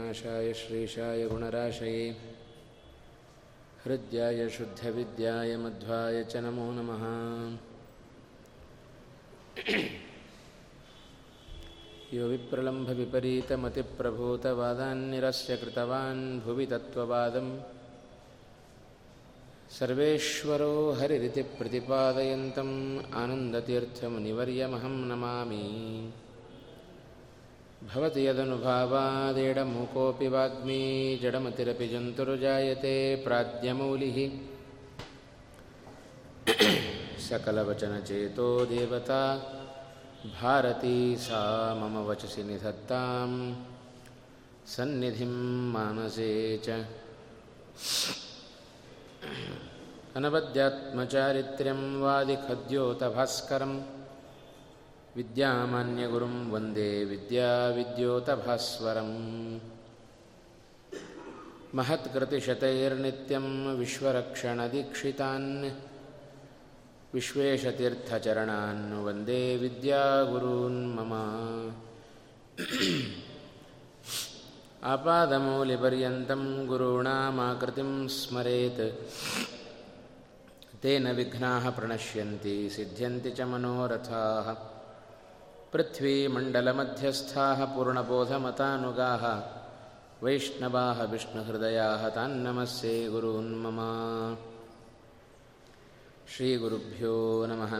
नाशाय श्रीशाय गुणराशये हृद्याय शुद्धविद्याय मध्वाय च नमो नमः यो विप्रलम्भविपरीतमतिप्रभूतवादान्निरस्य कृतवान् भुवि तत्त्ववादम् सर्वेश्वरो हरिरिति प्रतिपादयन्तम् आनन्दतीर्थमुनिवर्यमहं नमामि भवति यदनुभावादेडमूकोऽपि वाग्मी जडमतिरपि जन्तुर्जायते प्राज्ञमौलिः सकलवचनचेतो देवता भारती सा मम वचसि निधत्तां सन्निधिं मानसे च अनवद्यात्मचारित्र्यं वादिखद्योतभास्करम् विद्यामान्यगुरुं वन्दे विद्याविद्योतभास्वरम् महत्कृतिशतैर्नित्यं विश्वरक्षणदीक्षितान् विश्वेशतीर्थचरणान् वन्दे विद्यागुरून् मम आपादमौलिपर्यन्तं गुरूणामाकृतिं स्मरेत् तेन विघ्नाः प्रणश्यन्ति सिद्ध्यन्ति च मनोरथाः पृथ्वीमण्डलमध्यस्थाः पूर्णबोधमतानुगाः वैष्णवाः विष्णुहृदयाः तान्नमस्ये गुरून् मम श्रीगुरुभ्यो नमः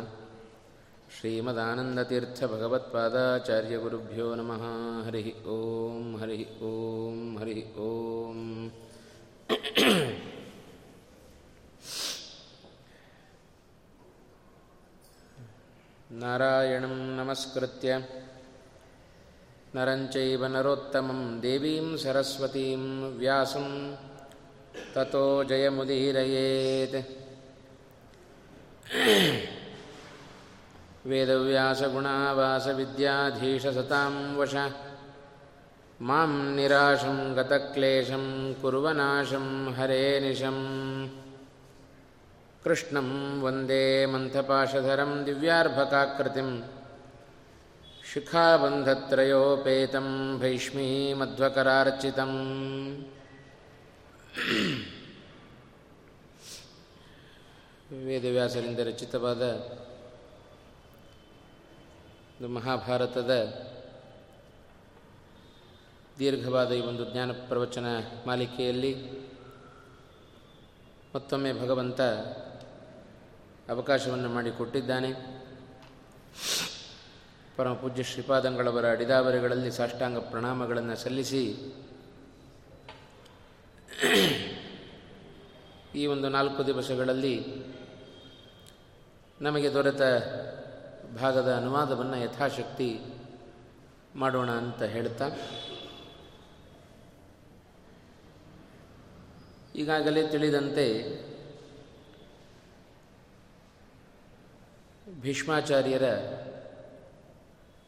श्रीमदानन्दतीर्थभगवत्पादाचार्यगुरुभ्यो नमः हरिः ॐ हरिः ॐ हरिः ॐ नारायणं नमस्कृत्य नरं चैव नरोत्तमं देवीं सरस्वतीं व्यासं ततो जयमुदीरयेत् वेदव्यासगुणावासविद्याधीशसतां वश मां निराशं गतक्लेशं कुर्वनाशं हरे निशम् कृष्णं वन्दे मन्थपाशधरं दिव्यार्भकाकृतिं शिखाबन्धत्रयोपेतं भैष्मीमध्वकरार्चितम् ವೇದವ್ಯಾಸರಿಂದ ರಚಿತವಾದ ಒಂದು ಮಹಾಭಾರತದ ದೀರ್ಘವಾದ ಈ ಒಂದು ಜ್ಞಾನ ಪ್ರವಚನ ಮಾಲಿಕೆಯಲ್ಲಿ ಮತ್ತೊಮ್ಮೆ ಭಗವಂತ ಅವಕಾಶವನ್ನು ಮಾಡಿಕೊಟ್ಟಿದ್ದಾನೆ. ಪರಮ ಪೂಜ್ಯ ಶ್ರೀಪಾದಂಗಳವರ ಅಡಿದಾವರಿಗಳಲ್ಲಿ ಸಾಷ್ಟಾಂಗ ಪ್ರಣಾಮಗಳನ್ನು ಸಲ್ಲಿಸಿ, ಈ ಒಂದು ನಾಲ್ಕು ದಿವಸಗಳಲ್ಲಿ ನಮಗೆ ದೊರೆತ ಭಾಗದ ಅನುವಾದವನ್ನು ಯಥಾಶಕ್ತಿ ಮಾಡೋಣ ಅಂತ ಹೇಳ್ತಾ. ಈಗಾಗಲೇ ತಿಳಿದಂತೆ ಭೀಷ್ಮಾಚಾರ್ಯರ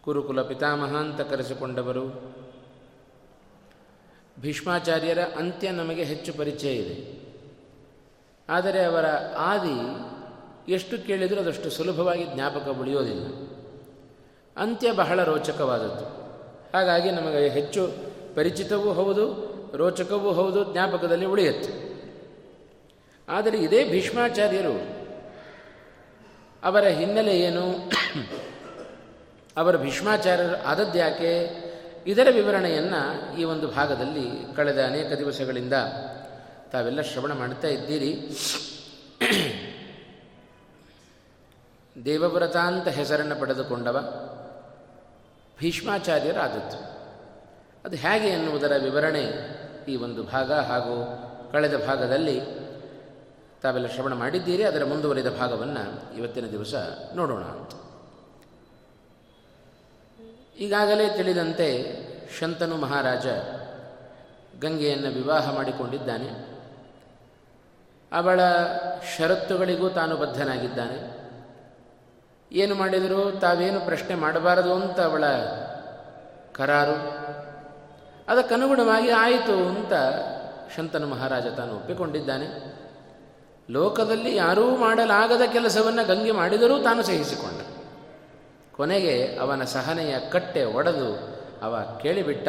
ಕುರುಕುಲ ಪಿತಾಮಹ ಅಂತ ಕರೆಸಿಕೊಂಡವರು. ಭೀಷ್ಮಾಚಾರ್ಯರ ಅಂತ್ಯ ನಮಗೆ ಹೆಚ್ಚು ಪರಿಚಯ ಇದೆ. ಆದರೆ ಅವರ ಆದಿ ಎಷ್ಟು ಕೇಳಿದರೂ ಅದಷ್ಟು ಸುಲಭವಾಗಿ ಜ್ಞಾಪಕ ಉಳಿಯೋದಿಲ್ಲ. ಅಂತ್ಯ ಬಹಳ ರೋಚಕವಾದದ್ದು. ಹಾಗಾಗಿ ನಮಗೆ ಹೆಚ್ಚು ಪರಿಚಿತವೂ ಹೌದು, ರೋಚಕವೂ ಹೌದು, ಜ್ಞಾಪಕದಲ್ಲಿ ಉಳಿಯುತ್ತೆ. ಆದರೆ ಇದೇ ಭೀಷ್ಮಾಚಾರ್ಯರು ಅವರ ಹಿನ್ನೆಲೆ ಏನು? ಅವರ ಭೀಷ್ಮಾಚಾರ್ಯರು ಆದದ್ಯಾಕೆ ಇದರ ವಿವರಣೆಯನ್ನು ಈ ಒಂದು ಭಾಗದಲ್ಲಿ ಕಳೆದ ಅನೇಕ ದಿವಸಗಳಿಂದ ತಾವೆಲ್ಲ ಶ್ರವಣ ಮಾಡ್ತಾ ಇದ್ದೀರಿ. ದೇವವ್ರತಾಂತ ಹೆಸರನ್ನು ಪಡೆದುಕೊಂಡವ ಭೀಷ್ಮಾಚಾರ್ಯರಾದದ್ದು. ಅದು ಹೇಗೆ ಎನ್ನುವುದರ ವಿವರಣೆ ಈ ಒಂದು ಭಾಗ ಹಾಗೂ ಕಳೆದ ಭಾಗದಲ್ಲಿ ತಾವೆಲ್ಲ ಶ್ರವಣ ಮಾಡಿದ್ದೀರಿ, ಅದರ ಮುಂದುವರಿದ ಭಾಗವನ್ನು ಇವತ್ತಿನ ದಿವಸ ನೋಡೋಣ ಈಗಾಗಲೇ ತಿಳಿದಂತೆ ಶಂತನು ಮಹಾರಾಜ ಗಂಗೆಯನ್ನು ವಿವಾಹ ಮಾಡಿಕೊಂಡಿದ್ದಾನೆ. ಅವಳ ಷರತ್ತುಗಳಿಗೂ ತಾನು ಬದ್ಧನಾಗಿದ್ದಾನೆ. ಏನು ಮಾಡಿದರೂ ತಾವೇನು ಪ್ರಶ್ನೆ ಮಾಡಬಾರದು ಅಂತ ಅವಳ ಕರಾರು. ಅದಕ್ಕನುಗುಣವಾಗಿ ಆಯಿತು ಅಂತ ಶಂತನು ಮಹಾರಾಜ ತಾನು ಒಪ್ಪಿಕೊಂಡಿದ್ದಾನೆ. ಲೋಕದಲ್ಲಿ ಯಾರೂ ಮಾಡಲಾಗದ ಕೆಲಸವನ್ನು ಗಂಗೆ ಮಾಡಿದರೂ ತಾನು ಸಹಿಸಿಕೊಂಡ. ಕೊನೆಗೆ ಅವನ ಸಹನೆಯ ಕಟ್ಟೆ ಒಡೆದು ಅವ ಕೇಳಿಬಿಟ್ಟ,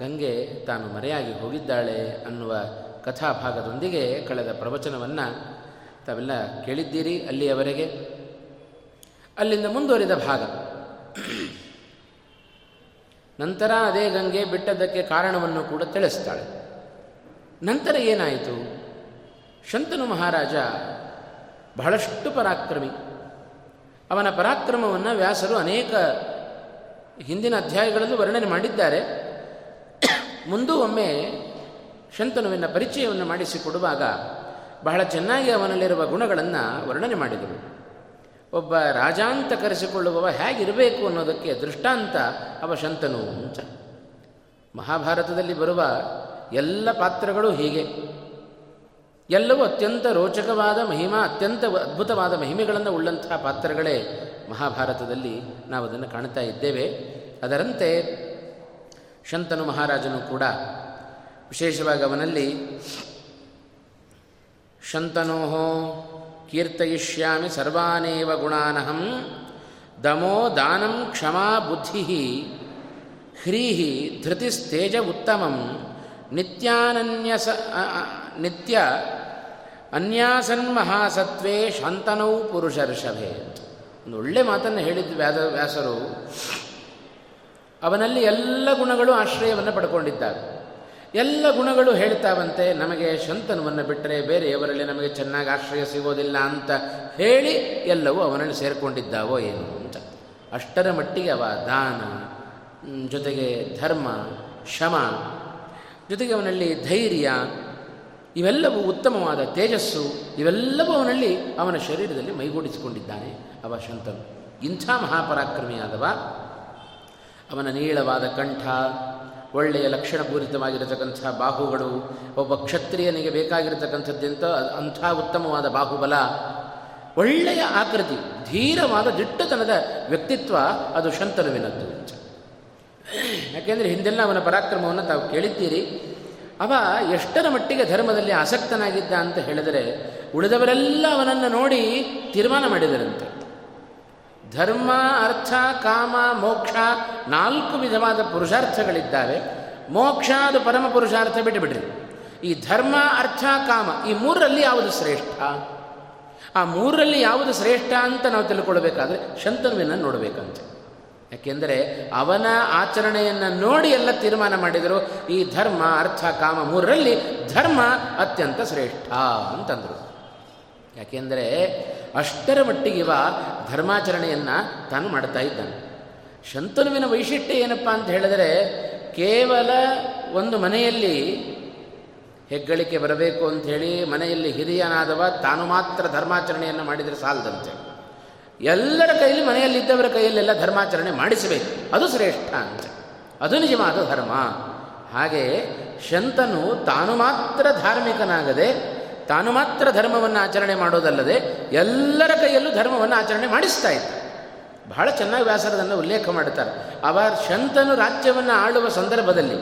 ಗಂಗೆ ತಾನು ಮರೆಯಾಗಿ ಹೋಗಿದ್ದಾಳೆ ಅನ್ನುವ ಕಥಾಭಾಗದೊಂದಿಗೆ ಕಳೆದ ಪ್ರವಚನವನ್ನು ತಾವೆಲ್ಲ ಕೇಳಿದ್ದೀರಿ ಅಲ್ಲಿಯವರೆಗೆ. ಅಲ್ಲಿಂದ ಮುಂದುವರಿದ ಭಾಗ. ನಂತರ ಅದೇ ಗಂಗೆ ಬಿಟ್ಟದ್ದಕ್ಕೆ ಕಾರಣವನ್ನು ಕೂಡ ತಿಳಿಸ್ತಾಳೆ. ನಂತರ ಏನಾಯಿತು? ಶಂತನು ಮಹಾರಾಜ ಬಹಳಷ್ಟು ಪರಾಕ್ರಮಿ. ಅವನ ಪರಾಕ್ರಮವನ್ನು ವ್ಯಾಸರು ಅನೇಕ ಹಿಂದಿನ ಅಧ್ಯಾಯಗಳಲ್ಲೂ ವರ್ಣನೆ ಮಾಡಿದ್ದಾರೆ. ಮುಂದೂ ಒಮ್ಮೆ ಶಂತನುವಿನ ಪರಿಚಯವನ್ನು ಮಾಡಿಸಿಕೊಡುವಾಗ ಬಹಳ ಚೆನ್ನಾಗಿ ಅವನಲ್ಲಿರುವ ಗುಣಗಳನ್ನು ವರ್ಣನೆ ಮಾಡಿದರು ಒಬ್ಬ ರಾಜಾಂತ ಕರೆಸಿಕೊಳ್ಳುವವ ಹೇಗಿರಬೇಕು ಅನ್ನೋದಕ್ಕೆ ದೃಷ್ಟಾಂತ ಅವ ಶಂತನು ಅಂತ ಮಹಾಭಾರತದಲ್ಲಿ ಬರುವ ಎಲ್ಲ ಪಾತ್ರಗಳು ಹೀಗೆ. ಎಲ್ಲವೂ ಅತ್ಯಂತ ರೋಚಕವಾದ ಮಹಿಮಾ, ಅತ್ಯಂತ ಅದ್ಭುತವಾದ ಮಹಿಮೆಗಳನ್ನು ಉಳ್ಳಂತಹ ಪಾತ್ರಗಳೇ ಮಹಾಭಾರತದಲ್ಲಿ ನಾವು ಅದನ್ನು ಕಾಣ್ತಾ ಇದ್ದೇವೆ. ಅದರಂತೆ ಶಂತನು ಮಹಾರಾಜನು ಕೂಡ ವಿಶೇಷವಾಗಿ ಅವನಲ್ಲಿ ಶಂತನೋಹೋ ಕೀರ್ತಯಿಷ್ಯಾಮಿ ಸರ್ವಾನೇವ ಗುಣಾನಹಂ ದಮೋ ದಾನಂ ಕ್ಷಮಾ ಬುದ್ಧಿ ಹ್ರೀಹಿ ಧೃತಿಸ್ತೇಜ ಉತ್ತಮಂ ನಿತ್ಯಾನನ್ಯಸ ನಿತ್ಯ ಅನ್ಯಾಸನ್ಮಹಾಸತ್ವೇ ಶಾಂತನೌ ಪುರುಷರ್ಷಭೆ. ಒಂದು ಒಳ್ಳೆ ಮಾತನ್ನು ಹೇಳಿದ್ದು ವ್ಯಾದ, ವ್ಯಾಸರು. ಅವನಲ್ಲಿ ಎಲ್ಲ ಗುಣಗಳು ಆಶ್ರಯವನ್ನು ಪಡ್ಕೊಂಡಿದ್ದಾರೆ ಎಲ್ಲ ಗುಣಗಳು ಹೇಳ್ತಾವಂತೆ, ನಮಗೆ ಶಂತನವನ್ನು ಬಿಟ್ಟರೆ ಬೇರೆಯವರಲ್ಲಿ ನಮಗೆ ಚೆನ್ನಾಗಿ ಆಶ್ರಯ ಸಿಗೋದಿಲ್ಲ ಅಂತ ಹೇಳಿ ಎಲ್ಲವೂ ಅವನಲ್ಲಿ ಸೇರಿಕೊಂಡಿದ್ದಾವೋ ಏನು ಅಂತ. ಅಷ್ಟರ ಮಟ್ಟಿಗೆ ಅವ ದಾನ ಜೊತೆಗೆ ಧರ್ಮ, ಶಮ, ಜೊತೆಗೆ ಅವನಲ್ಲಿ ಧೈರ್ಯ ಇವೆಲ್ಲವೂ ಉತ್ತಮವಾದ ತೇಜಸ್ಸು, ಇವೆಲ್ಲವೂ ಅವನಲ್ಲಿ ಅವನ ಶರೀರದಲ್ಲಿ ಮೈಗೂಡಿಸಿಕೊಂಡಿದ್ದಾನೆ. ಅವ ಶಂತನು. ಇಂಥ ಮಹಾಪರಾಕ್ರಮಿಯಾದವ. ಅವನ ನೀಳವಾದ ಕಂಠ, ಒಳ್ಳೆಯ ಲಕ್ಷಣಪೂರಿತವಾಗಿರತಕ್ಕಂಥ ಬಾಹುಗಳು, ಒಬ್ಬ ಕ್ಷತ್ರಿಯನಿಗೆ ಬೇಕಾಗಿರತಕ್ಕಂಥದ್ದೆಂತ ಅಂಥ ಉತ್ತಮವಾದ ಬಾಹುಬಲ, ಒಳ್ಳೆಯ ಆಕೃತಿ, ಧೀರವಾದ ದಿಟ್ಟತನದ ವ್ಯಕ್ತಿತ್ವ ಅದು ಶಂತನುವಿನದ್ದು. ಯಾಕೆಂದರೆ ಹಿಂದೆಲ್ಲ ಅವನ ಪರಾಕ್ರಮವನ್ನು ತಾವು ಕೇಳಿದ್ದೀರಿ. ಅವ ಎಷ್ಟರ ಮಟ್ಟಿಗೆ ಧರ್ಮದಲ್ಲಿ ಆಸಕ್ತನಾಗಿದ್ದ ಅಂತ ಹೇಳಿದರೆ ಉಳಿದವರೆಲ್ಲ ಅವನನ್ನು ನೋಡಿ ತೀರ್ಮಾನ ಮಾಡಿದರಂತೆ. ಧರ್ಮ, ಅರ್ಥ, ಕಾಮ, ಮೋಕ್ಷ ನಾಲ್ಕು ವಿಧವಾದ ಪುರುಷಾರ್ಥಗಳಿದ್ದಾವೆ. ಮೋಕ್ಷ ಅದು ಪರಮ ಪುರುಷಾರ್ಥ ಬಿಟ್ಟುಬಿಡ್ರಿ ಈ ಧರ್ಮ, ಅರ್ಥ, ಕಾಮ ಈ ಮೂರರಲ್ಲಿ ಯಾವುದು ಶ್ರೇಷ್ಠ? ಆ ಮೂರರಲ್ಲಿ ಯಾವುದು ಶ್ರೇಷ್ಠ ಅಂತ ನಾವು ತಿಳ್ಕೊಳ್ಬೇಕಾದ್ರೆ ಶಂತನುವಿನ ನೋಡಬೇಕಂತೆ. ಯಾಕೆಂದರೆ ಅವನ ಆಚರಣೆಯನ್ನು ನೋಡಿ ಎಲ್ಲ ತೀರ್ಮಾನ ಮಾಡಿದರು. ಈ ಧರ್ಮ, ಅರ್ಥ, ಕಾಮ ಮೂರರಲ್ಲಿ ಧರ್ಮ ಅತ್ಯಂತ ಶ್ರೇಷ್ಠ ಅಂತಂದರು. ಯಾಕೆಂದರೆ ಅಷ್ಟರ ಮಟ್ಟಿಗಿವ ಧರ್ಮಾಚರಣೆಯನ್ನು ತಾನು ಮಾಡ್ತಾ ಇದ್ದಾನೆ. ಶಂತನುವಿನ ವೈಶಿಷ್ಟ್ಯ ಏನಪ್ಪಾ ಅಂತ ಹೇಳಿದರೆ, ಕೇವಲ ಒಂದು ಮನೆಯಲ್ಲಿ ಹೆಗ್ಗಳಿಕೆ ಬರಬೇಕು ಅಂಥೇಳಿ ಮನೆಯಲ್ಲಿ ಹಿರಿಯನಾದವ ತಾನು ಮಾತ್ರ ಧರ್ಮಾಚರಣೆಯನ್ನು ಮಾಡಿದರೆ ಸಾಲದಂತೆ. ಎಲ್ಲರ ಕೈಯಲ್ಲಿ ಮನೆಯಲ್ಲಿದ್ದವರ ಕೈಯಲ್ಲೆಲ್ಲ ಧರ್ಮಾಚರಣೆ ಮಾಡಿಸಬೇಕು. ಅದು ಶ್ರೇಷ್ಠ ಅಂತ. ಅದು ನಿಜವಾದ ಧರ್ಮ. ಹಾಗೆ ಶಂತನು ತಾನು ಮಾತ್ರ ಧಾರ್ಮಿಕನಾಗದೆ, ತಾನು ಮಾತ್ರ ಧರ್ಮವನ್ನು ಆಚರಣೆ ಮಾಡೋದಲ್ಲದೆ ಎಲ್ಲರ ಕೈಯಲ್ಲೂ ಧರ್ಮವನ್ನು ಆಚರಣೆ ಮಾಡಿಸ್ತಾ ಇದ್ದ. ಬಹಳ ಚೆನ್ನಾಗಿ ವ್ಯಾಸರದನ್ನು ಉಲ್ಲೇಖ ಮಾಡುತ್ತಾರೆ ಅವ ಶಂತನು ರಾಜ್ಯವನ್ನು ಆಳುವ ಸಂದರ್ಭದಲ್ಲಿ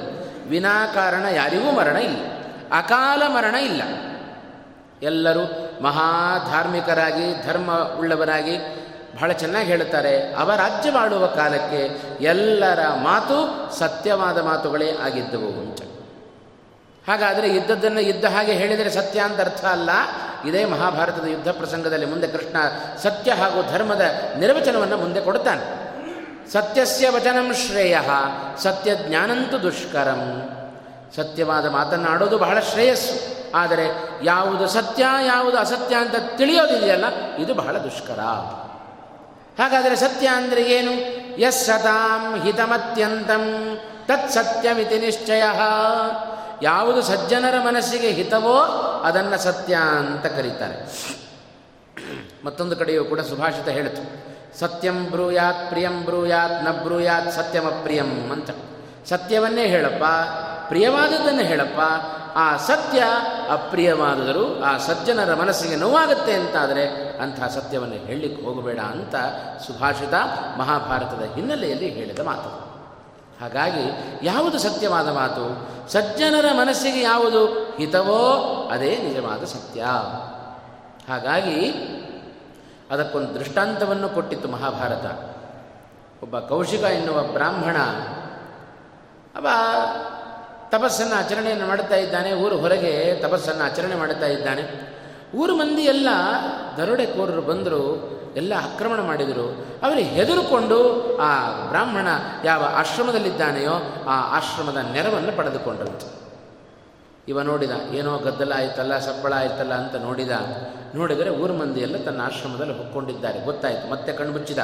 ವಿನಾಕಾರಣ ಯಾರಿಗೂ ಮರಣ ಇಲ್ಲ. ಅಕಾಲ ಮರಣ ಇಲ್ಲ. ಎಲ್ಲರೂ ಮಹಾಧಾರ್ಮಿಕರಾಗಿ, ಧರ್ಮ ಉಳ್ಳವರಾಗಿ ಬಹಳ ಚೆನ್ನಾಗಿ ಹೇಳುತ್ತಾರೆ, ಅವ ರಾಜ್ಯವಾಳುವ ಕಾಲಕ್ಕೆ ಎಲ್ಲರ ಮಾತು ಸತ್ಯವಾದ ಮಾತುಗಳೇ ಆಗಿದ್ದವು ಅಂತ. ಹಾಗಾದರೆ ಇದ್ದದ್ದನ್ನು ಇದ್ದ ಹಾಗೆ ಹೇಳಿದರೆ ಸತ್ಯ ಅಂತ ಅರ್ಥ ಅಲ್ಲ. ಇದೇ ಮಹಾಭಾರತದ ಯುದ್ಧ ಪ್ರಸಂಗದಲ್ಲಿ ಮುಂದೆ ಕೃಷ್ಣ ಸತ್ಯ ಹಾಗೂ ಧರ್ಮದ ನಿರ್ವಚನವನ್ನು ಮುಂದೆ ಕೊಡುತ್ತಾನೆ ಸತ್ಯಸ್ಯ ವಚನಂ ಶ್ರೇಯ, ಸತ್ಯ ಜ್ಞಾನಂತೂ ದುಷ್ಕರಂ. ಸತ್ಯವಾದ ಮಾತನ್ನಾಡೋದು ಬಹಳ ಶ್ರೇಯಸ್ಸು. ಆದರೆ ಯಾವುದು ಸತ್ಯ, ಯಾವುದು ಅಸತ್ಯ ಅಂತ ತಿಳಿಯೋದಿದೆಯಲ್ಲ, ಇದು ಬಹಳ ದುಷ್ಕರ. ಹಾಗಾದರೆ ಸತ್ಯ ಅಂದರೆ ಏನು? ಯಸ್ ಸತಾಂ ಹಿತಮತ್ಯಂತಂ ತತ್ ಸತ್ಯಮಿತಿ ನಿಶ್ಚಯ. ಯಾವುದು ಸಜ್ಜನರ ಮನಸ್ಸಿಗೆ ಹಿತವೋ ಅದನ್ನು ಸತ್ಯ ಅಂತ ಕರೀತಾರೆ. ಮತ್ತೊಂದು ಕಡೆಯೂ ಕೂಡ ಸುಭಾಷಿತ ಹೇಳಿತು. ಸತ್ಯಂ ಬ್ರೂಯಾತ್ ಪ್ರಿಯಂ ಬ್ರೂಯಾತ್ನ ಬ್ರೂಯಾತ್ ಸತ್ಯಮಪ್ರಿಯಂ ಅಂತ. ಸತ್ಯವನ್ನೇ ಹೇಳಪ್ಪ, ಪ್ರಿಯವಾದದ್ದನ್ನು ಹೇಳಪ್ಪ, ಆ ಸತ್ಯ ಅಪ್ರಿಯವಾದರು ಆ ಸಜ್ಜನರ ಮನಸ್ಸಿಗೆ ನೋವಾಗುತ್ತೆ ಅಂತಾದರೆ ಅಂಥ ಸತ್ಯವನ್ನು ಹೇಳಲಿಕ್ಕೆ ಹೋಗಬೇಡ ಅಂತ ಸುಭಾಷಿತ ಮಹಾಭಾರತದ ಹಿನ್ನೆಲೆಯಲ್ಲಿ ಹೇಳಿದ ಮಾತು. ಹಾಗಾಗಿ ಯಾವುದು ಸತ್ಯವಾದ ಮಾತು? ಸಜ್ಜನರ ಮನಸ್ಸಿಗೆ ಯಾವುದು? ಹಿತವೋ ಅದೇ ನಿಜವಾದ ಸತ್ಯ. ಹಾಗಾಗಿ ಅದಕ್ಕೊಂದು ದೃಷ್ಟಾಂತವನ್ನು ಕೊಟ್ಟಿತ್ತು ಮಹಾಭಾರತ. ಒಬ್ಬ ಕೌಶಿಕ ಎನ್ನುವ ಬ್ರಾಹ್ಮಣ ಅವ ತಪಸ್ಸನ್ನು ಆಚರಣೆಯನ್ನು ಮಾಡ್ತಾ ಇದ್ದಾನೆ, ಊರು ಹೊರಗೆ ತಪಸ್ಸನ್ನು ಆಚರಣೆ ಮಾಡ್ತಾ ಇದ್ದಾನೆ. ಊರು ಮಂದಿ ಎಲ್ಲ ದರೋಡೆಕೋರರು ಬಂದರು, ಎಲ್ಲ ಆಕ್ರಮಣ ಮಾಡಿದರು. ಅವರು ಹೆದರುಕೊಂಡು ಆ ಬ್ರಾಹ್ಮಣ ಯಾವ ಆಶ್ರಮದಲ್ಲಿದ್ದಾನೆಯೋ, ಆ ಆಶ್ರಮದ ನೆರವನ್ನು ಪಡೆದುಕೊಂಡಂತೆ ಇವ ನೋಡಿದ, ಏನೋ ಗದ್ದಲ ಆಯ್ತಲ್ಲ, ಸಪ್ಪಳ ಆಯ್ತಲ್ಲ ಅಂತ ನೋಡಿದ. ನೋಡಿದರೆ ಊರು ಮಂದಿ ಎಲ್ಲ ತನ್ನ ಆಶ್ರಮದಲ್ಲಿ ಹೊಕ್ಕೊಂಡಿದ್ದಾರೆ. ಗೊತ್ತಾಯಿತು, ಮತ್ತೆ ಕಣ್ಮುಚ್ಚಿದ.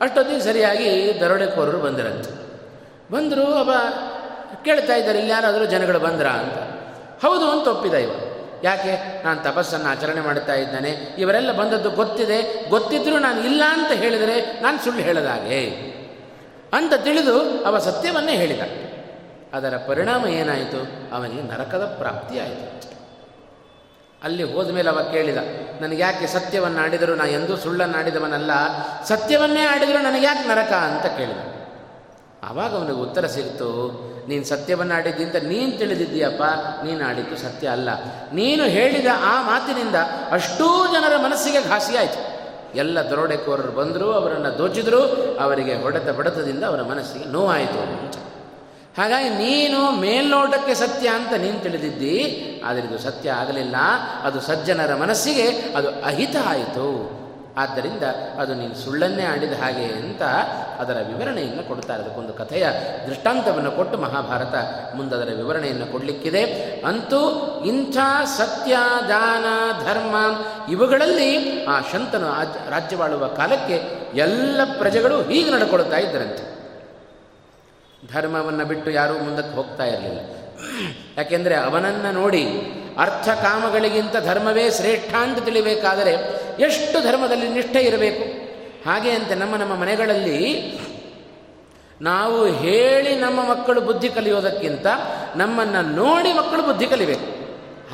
ಅಷ್ಟೊತ್ತಿಗೆ ಸರಿಯಾಗಿ ದರೋಡೆಕೋರರು ಬಂದಿರಂತೆ. ಬಂದರು ಅವ ಕೇಳ್ತಾ ಇದ್ದಾರೆ, ಇಲ್ಲಿ ಯಾರಾದರೂ ಜನಗಳು ಬಂದ್ರ ಅಂತ. ಹೌದು, ಅಂತ ಒಪ್ಪಿದ ಇವ. ಯಾಕೆ? ನಾನು ತಪಸ್ಸನ್ನು ಆಚರಣೆ ಮಾಡ್ತಾ ಇದ್ದಾನೆ. ಇವರೆಲ್ಲ ಬಂದದ್ದು ಗೊತ್ತಿದೆ. ಗೊತ್ತಿದ್ದರೂ ನಾನು ಇಲ್ಲ ಅಂತ ಹೇಳಿದರೆ ನಾನು ಸುಳ್ಳು ಹೇಳದಾಗೆ ಅಂತ ತಿಳಿದು ಅವ ಸತ್ಯವನ್ನೇ ಹೇಳಿದ. ಅದರ ಪರಿಣಾಮ ಏನಾಯಿತು? ಅವನಿಗೆ ನರಕದ ಪ್ರಾಪ್ತಿಯಾಯಿತು ಅಲ್ಲಿ ಹೋದ ಮೇಲೆ ಅವ ಕೇಳಿದ, ನನಗೆ ಯಾಕೆ ಸತ್ಯವನ್ನು ಆಡಿದರೂ ನಾ ಎಂದೂ ಸುಳ್ಳನ್ನು ಆಡಿದವನಲ್ಲ ಸತ್ಯವನ್ನೇ ಆಡಿದರೂ ನನಗೆ ಯಾಕೆ ನರಕ? ಅಂತ ಕೇಳಿದ. ಆವಾಗ ಅವನಿಗೆ ಉತ್ತರ ಸಿಗ್ತು ನೀನು ಸತ್ಯವನ್ನು ಆಡಿದ್ದಿಂತ ನೀನು ತಿಳಿದಿದ್ದೀಯಪ್ಪ, ನೀನು ಆಡಿದ್ದು ಸತ್ಯ ಅಲ್ಲ. ನೀನು ಹೇಳಿದ ಆ ಮಾತಿನಿಂದ ಅಷ್ಟೂ ಜನರ ಮನಸ್ಸಿಗೆ ಘಾಸಿಯಾಯಿತು ಎಲ್ಲ ದರೋಡೆಕೋರರು ಬಂದರು, ಅವರನ್ನು ದೋಚಿದ್ರು, ಅವರಿಗೆ ಹೊಡೆತ ಬಡತದಿಂದ ಅವರ ಮನಸ್ಸಿಗೆ ನೋವಾಯಿತು. ಅಂತ ಹಾಗಾಗಿ ನೀನು ಮೇಲ್ನೋಟಕ್ಕೆ ಸತ್ಯ ಅಂತ ನೀನು ತಿಳಿದಿದ್ದಿ, ಆದರೆ ಇದು ಸತ್ಯ ಆಗಲಿಲ್ಲ. ಅದು ಸಜ್ಜನರ ಮನಸ್ಸಿಗೆ ಅದು ಅಹಿತ ಆಯಿತು. ಆದ್ದರಿಂದ ಅದು ನೀನು ಸುಳ್ಳನ್ನೇ ಆಡಿದ ಹಾಗೆ ಅಂತ ಅದರ ವಿವರಣೆಯನ್ನು ಕೊಡ್ತಾರೆ. ಅದಕ್ಕೊಂದು ಕಥೆಯ ದೃಷ್ಟಾಂತವನ್ನು ಕೊಟ್ಟು ಮಹಾಭಾರತ ಮುಂದದರ ವಿವರಣೆಯನ್ನು ಕೊಡಲಿಕ್ಕಿದೆ. ಅಂತೂ ಇಂಥ ಸತ್ಯ ದಾನ ಧರ್ಮ ಇವುಗಳಲ್ಲಿ ಆ ಶಂತನು ರಾಜ್ಯವಾಳುವ ಕಾಲಕ್ಕೆ ಎಲ್ಲ ಪ್ರಜೆಗಳು ಹೀಗೆ ನಡ್ಕೊಳ್ತಾ ಇದ್ದರಂತೆ. ಧರ್ಮವನ್ನು ಬಿಟ್ಟು ಯಾರೂ ಮುಂದಕ್ಕೆ ಹೋಗ್ತಾ ಇರಲಿಲ್ಲ. ಯಾಕೆಂದರೆ ಅವನನ್ನು ನೋಡಿ ಅರ್ಥ ಕಾಮಗಳಿಗಿಂತ ಧರ್ಮವೇ ಶ್ರೇಷ್ಠ ಅಂತ ತಿಳಿಬೇಕಾದರೆ ಎಷ್ಟು ಧರ್ಮದಲ್ಲಿ ನಿಷ್ಠೆ ಇರಬೇಕು? ಹಾಗೆ ಅಂತೆ ನಮ್ಮ ನಮ್ಮ ಮನೆಗಳಲ್ಲಿ ನಾವು ಹೇಳಿ ನಮ್ಮ ಮಕ್ಕಳು ಬುದ್ಧಿ ಕಲಿಯೋದಕ್ಕಿಂತ ನಮ್ಮನ್ನು ನೋಡಿ ಮಕ್ಕಳು ಬುದ್ಧಿ ಕಲಿಬೇಕು.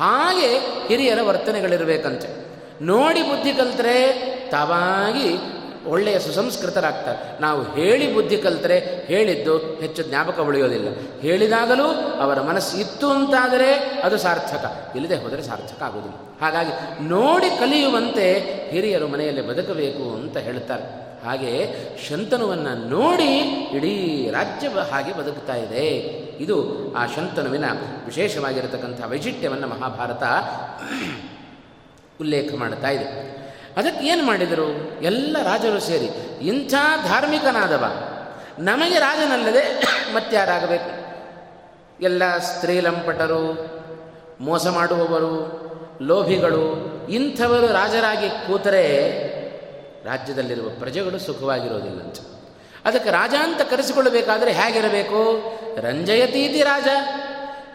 ಹಾಗೆ ಹಿರಿಯರ ವರ್ತನೆಗಳಿರಬೇಕಂತೆ. ನೋಡಿ ಬುದ್ಧಿ ಕಲಿತರೆ ತಾವಾಗಿ ಒಳ್ಳೆಯ ಸುಸಂಸ್ಕೃತರಾಗ್ತಾರೆ. ನಾವು ಹೇಳಿ ಬುದ್ಧಿ ಕಲಿತರೆ ಹೇಳಿದ್ದು ಹೆಚ್ಚು ಜ್ಞಾಪಕ ಉಳಿಯೋದಿಲ್ಲ. ಹೇಳಿದಾಗಲೂ ಅವರ ಮನಸ್ಸು ಇತ್ತು ಅಂತಾದರೆ ಅದು ಸಾರ್ಥಕ. ಇಲ್ಲದೆ ಹೋದರೆ ಸಾರ್ಥಕ ಆಗುವುದಿಲ್ಲ. ಹಾಗಾಗಿ ನೋಡಿ ಕಲಿಯುವಂತೆ ಹಿರಿಯರು ಮನೆಯಲ್ಲಿ ಬದುಕಬೇಕು ಅಂತ ಹೇಳ್ತಾರೆ. ಹಾಗೆ ಶಂತನುವನ್ನು ನೋಡಿ ಇಡೀ ರಾಜ್ಯ ಹಾಗೆ ಬದುಕ್ತಾ ಇದೆ. ಇದು ಆ ಶಂತನುವಿನ ವಿಶೇಷವಾಗಿರತಕ್ಕಂಥ ವೈಶಿಷ್ಟ್ಯವನ್ನು ಮಹಾಭಾರತ ಉಲ್ಲೇಖ ಮಾಡ್ತಾ ಇದೆ. ಅದಕ್ಕೆ ಏನು ಮಾಡಿದರು? ಎಲ್ಲ ರಾಜರು ಸೇರಿ, ಇಂಥ ಧಾರ್ಮಿಕನಾದವ, ನಮಗೆ ರಾಜನಲ್ಲದೆ ಮತ್ತಾರಾಗಬೇಕು ಎಲ್ಲ ಸ್ತ್ರೀಲಂಪಟರು ಮೋಸ ಮಾಡುವವರು, ಲೋಭಿಗಳು, ಇಂಥವರು ರಾಜರಾಗಿ ಕೂತರೆ ರಾಜ್ಯದಲ್ಲಿರುವ ಪ್ರಜೆಗಳು ಸುಖವಾಗಿರೋದಿಲ್ಲಂತೆ. ಅದಕ್ಕೆ ರಾಜ ಅಂತ ಕರೆಸಿಕೊಳ್ಳಬೇಕಾದ್ರೆ ಹೇಗಿರಬೇಕು? ರಂಜಯತೀತಿ ರಾಜ.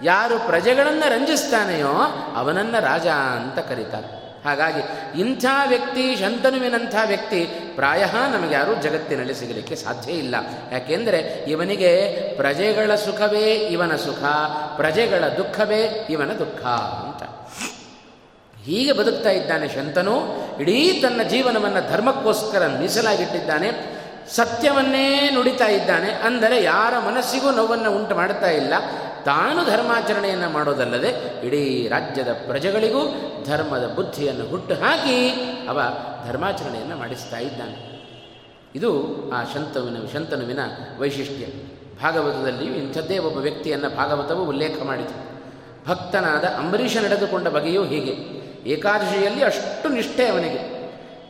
ಯಾರು ಪ್ರಜೆಗಳನ್ನು ರಂಜಿಸ್ತಾನೆಯೋ ಅವನನ್ನು ರಾಜ ಅಂತ ಕರೀತಾರೆ. ಹಾಗಾಗಿ ಇಂಥ ವ್ಯಕ್ತಿ ಶಂತನುವಿನಂಥ ವ್ಯಕ್ತಿ ಪ್ರಾಯ ನಮಗೆ ಯಾರೂ ಜಗತ್ತಿನಲ್ಲಿ ಸಿಗಲಿಕ್ಕೆ ಸಾಧ್ಯ ಇಲ್ಲ. ಯಾಕೆಂದರೆ ಇವನಿಗೆ ಪ್ರಜೆಗಳ ಸುಖವೇ ಇವನ ಸುಖ, ಪ್ರಜೆಗಳ ದುಃಖವೇ ಇವನ ದುಃಖ ಅಂತ. ಹೀಗೆ ಬದುಕ್ತಾ ಇದ್ದಾನೆ ಶಂತನು, ಇಡೀ ತನ್ನ ಜೀವನವನ್ನು ಧರ್ಮಕ್ಕೋಸ್ಕರ ಮೀಸಲಾಗಿಟ್ಟಿದ್ದಾನೆ, ಸತ್ಯವನ್ನೇ ನುಡಿತಾ ಇದ್ದಾನೆ, ಅಂದರೆ ಯಾರ ಮನಸ್ಸಿಗೂ ನೋವನ್ನು ಉಂಟು ಮಾಡ್ತಾ ಇಲ್ಲ ತಾನು ಧರ್ಮಾಚರಣೆಯನ್ನು ಮಾಡೋದಲ್ಲದೆ ಇಡೀ ರಾಜ್ಯದ ಪ್ರಜೆಗಳಿಗೂ ಧರ್ಮದ ಬುದ್ಧಿಯನ್ನು ಹುಟ್ಟು ಹಾಕಿ ಅವ ಧರ್ಮಾಚರಣೆಯನ್ನು ಮಾಡಿಸ್ತಾ ಇದ್ದಾನೆ. ಇದು ಆ ಶಂತವಿನ ಶಂತನುವಿನ ವೈಶಿಷ್ಟ್ಯ. ಭಾಗವತದಲ್ಲಿಯೂ ಇಂಥದ್ದೇ ಒಬ್ಬ ವ್ಯಕ್ತಿಯನ್ನು ಭಾಗವತವು ಉಲ್ಲೇಖ ಮಾಡಿತು ಭಕ್ತನಾದ ಅಂಬರೀಷ ನಡೆದುಕೊಂಡ ಬಗೆಯೂ ಹೀಗೆ. ಏಕಾದಶಿಯಲ್ಲಿ ಅಷ್ಟು ನಿಷ್ಠೆ ಅವನಿಗೆ.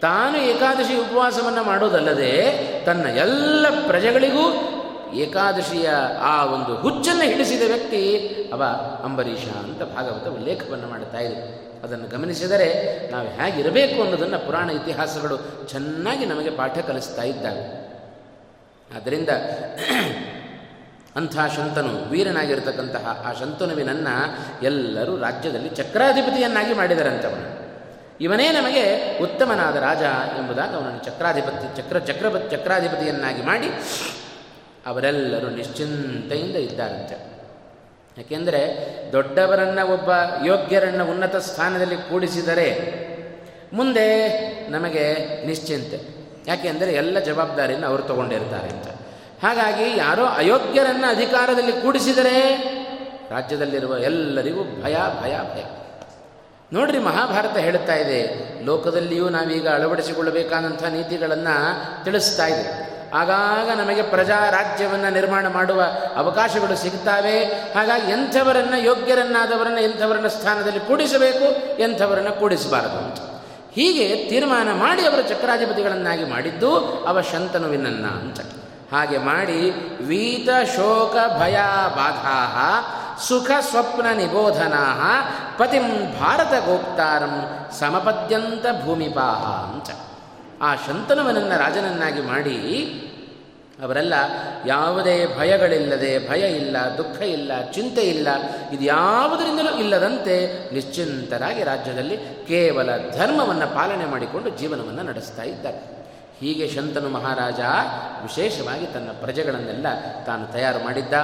ತಾನು ಏಕಾದಶಿ ಉಪವಾಸವನ್ನು ಮಾಡೋದಲ್ಲದೆ ತನ್ನ ಎಲ್ಲ ಪ್ರಜೆಗಳಿಗೂ ಏಕಾದಶಿಯ ಆ ಒಂದು ಹುಚ್ಚನ್ನು ಹಿಡಿಸಿದ ವ್ಯಕ್ತಿ ಅವ ಅಂಬರೀಷ ಅಂತ ಭಾಗವತ ಉಲ್ಲೇಖವನ್ನು ಮಾಡುತ್ತಾ ಇದೆ. ಅದನ್ನು ಗಮನಿಸಿದರೆ ನಾವು ಹೇಗಿರಬೇಕು ಅನ್ನೋದನ್ನು ಪುರಾಣ ಇತಿಹಾಸಗಳು ಚೆನ್ನಾಗಿ ನಮಗೆ ಪಾಠ ಕಲಿಸ್ತಾ ಇದ್ದಾವೆ. ಆದ್ದರಿಂದ ಅಂಥ ಶಂತನು, ವೀರನಾಗಿರ್ತಕ್ಕಂತಹ ಆ ಶಂತನುವಿನನ್ನ ಎಲ್ಲರೂ ರಾಜ್ಯದಲ್ಲಿ ಚಕ್ರಾಧಿಪತಿಯನ್ನಾಗಿ ಮಾಡಿದರಂತವನು. ಇವನೇ ನಮಗೆ ಉತ್ತಮನಾದ ರಾಜ ಎಂಬುದಾಗಿ ಅವನನ್ನು ಚಕ್ರಾಧಿಪತಿ, ಚಕ್ರ ಚಕ್ರ ಚಕ್ರಾಧಿಪತಿಯನ್ನಾಗಿ ಮಾಡಿ ಅವರೆಲ್ಲರೂ ನಿಶ್ಚಿಂತೆಯಿಂದ ಇದ್ದಾರಂತೆ. ಯಾಕೆಂದರೆ ದೊಡ್ಡವರನ್ನು ಒಬ್ಬ ಯೋಗ್ಯರನ್ನು ಉನ್ನತ ಸ್ಥಾನದಲ್ಲಿ ಕೂಡಿಸಿದರೆ ಮುಂದೆ ನಮಗೆ ನಿಶ್ಚಿಂತೆ. ಯಾಕೆಂದರೆ ಎಲ್ಲ ಜವಾಬ್ದಾರಿಯನ್ನು ಅವರು ತಗೊಂಡಿರ್ತಾರೆ ಅಂತ ಹಾಗಾಗಿ ಯಾರೋ ಅಯೋಗ್ಯರನ್ನು ಅಧಿಕಾರದಲ್ಲಿ ಕೂಡಿಸಿದರೆ ರಾಜ್ಯದಲ್ಲಿರುವ ಎಲ್ಲರಿಗೂ ಭಯ ಭಯ ಭಯ. ನೋಡ್ರಿ ಮಹಾಭಾರತ ಹೇಳುತ್ತಾ ಇದೆ, ಲೋಕದಲ್ಲಿಯೂ ನಾವೀಗ ಅಳವಡಿಸಿಕೊಳ್ಳಬೇಕಾದಂಥ ನೀತಿಗಳನ್ನು ತಿಳಿಸ್ತಾ ಇದೆ. ಆಗಾಗ ನಮಗೆ ಪ್ರಜಾ ರಾಜ್ಯವನ್ನು ನಿರ್ಮಾಣ ಮಾಡುವ ಅವಕಾಶಗಳು ಸಿಗ್ತಾವೆ. ಹಾಗಾಗಿ ಎಂಥವರನ್ನು ಯೋಗ್ಯರನ್ನಾದವರನ್ನು ಎಂಥವರನ್ನ ಸ್ಥಾನದಲ್ಲಿ ಕೂಡಿಸಬೇಕು, ಎಂಥವರನ್ನು ಕೂಡಿಸಬಾರದು ಅಂತ. ಹೀಗೆ ತೀರ್ಮಾನ ಮಾಡಿ ಅವರು ಚಕ್ರಾಧಿಪತಿಗಳನ್ನಾಗಿ ಮಾಡಿದ್ದು ಅವ ಶಂತನುವಿನನ್ನ ಅಂತ. ಹಾಗೆ ಮಾಡಿ ವೀತ ಶೋಕ ಭಯ ಬಾಧಾ ಸುಖ ಸ್ವಪ್ನ ನಿಬೋಧನಾ ಪತಿಂ ಭಾರತ ಗೋಪ್ತಾರಂ ಸಮಪದ್ಯಂತ ಭೂಮಿಪಾಹ ಅಂತ. ಆ ಶಂತನುವನನ್ನು ರಾಜನನ್ನಾಗಿ ಮಾಡಿ ಅವರೆಲ್ಲ ಯಾವುದೇ ಭಯಗಳಿಲ್ಲದೆ, ಭಯ ಇಲ್ಲ, ದುಃಖ ಇಲ್ಲ, ಚಿಂತೆ ಇಲ್ಲ, ಇದು ಯಾವುದರಿಂದಲೂ ಇಲ್ಲದಂತೆ ನಿಶ್ಚಿಂತರಾಗಿ ರಾಜ್ಯದಲ್ಲಿ ಕೇವಲ ಧರ್ಮವನ್ನು ಪಾಲನೆ ಮಾಡಿಕೊಂಡು ಜೀವನವನ್ನು ನಡೆಸ್ತಾ ಇದ್ದಾರೆ. ಹೀಗೆ ಶಂತನು ಮಹಾರಾಜ ವಿಶೇಷವಾಗಿ ತನ್ನ ಪ್ರಜೆಗಳನ್ನೆಲ್ಲ ತಾನು ತಯಾರು ಮಾಡಿದ್ದ.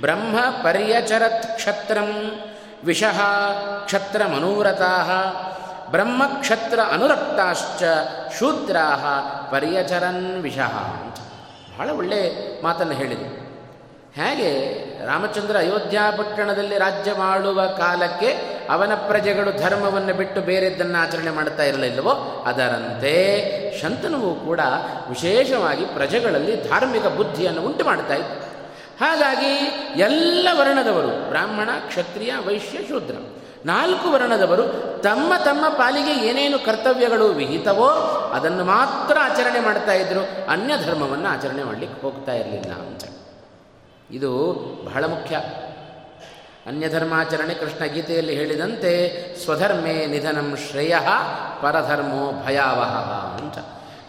ಬ್ರಹ್ಮ ಪರ್ಯಚರತ್ ಕ್ಷತ್ರಂ ವಿಷಃ ಕ್ಷತ್ರ ಮನೋರಥಾ ಬ್ರಹ್ಮಕ್ಷತ್ರ ಅನುರಕ್ತಾಶ್ಚ ಶೂದ್ರಾಹ ಪರ್ಯಚರನ್ ವಿಷಃ ಅಂತ. ಬಹಳ ಒಳ್ಳೆ ಮಾತನ್ನು ಹೇಳಿದರು ಹೇಗೆ? ರಾಮಚಂದ್ರ ಅಯೋಧ್ಯಾ ಪಟ್ಟಣದಲ್ಲಿ ರಾಜ್ಯ ಮಾಡುವ ಕಾಲಕ್ಕೆ ಅವನ ಪ್ರಜೆಗಳು ಧರ್ಮವನ್ನು ಬಿಟ್ಟು ಬೇರೆದ್ದನ್ನು ಆಚರಣೆ ಮಾಡ್ತಾ ಇರಲಿಲ್ಲವೋ, ಅದರಂತೆ ಶಂತನುವು ಕೂಡ ವಿಶೇಷವಾಗಿ ಪ್ರಜೆಗಳಲ್ಲಿ ಧಾರ್ಮಿಕ ಬುದ್ಧಿಯನ್ನು ಉಂಟು ಮಾಡ್ತಾ ಇತ್ತು. ಹಾಗಾಗಿ ಎಲ್ಲ ವರ್ಣದವರು, ಬ್ರಾಹ್ಮಣ, ಕ್ಷತ್ರಿಯ, ವೈಶ್ಯ, ಶೂದ್ರ. ನಾಲ್ಕು ವರ್ಣದವರು ತಮ್ಮ ತಮ್ಮ ಪಾಲಿಗೆ ಏನೇನು ಕರ್ತವ್ಯಗಳು ವಿಹಿತವೋ ಅದನ್ನು ಮಾತ್ರ ಆಚರಣೆ ಮಾಡ್ತಾ ಇದ್ದರು ಅನ್ಯ ಧರ್ಮವನ್ನು ಆಚರಣೆ ಮಾಡಲಿಕ್ಕೆ ಹೋಗ್ತಾ ಇರಲಿಲ್ಲ ಅಂತ. ಇದು ಬಹಳ ಮುಖ್ಯ. ಅನ್ಯಧರ್ಮಾಚರಣೆ ಕೃಷ್ಣ ಗೀತೆಯಲ್ಲಿ ಹೇಳಿದಂತೆ, ಸ್ವಧರ್ಮೇ ನಿಧನಂ ಶ್ರೇಯ ಪರಧರ್ಮೋ ಭಯಾವಹ ಅಂತ.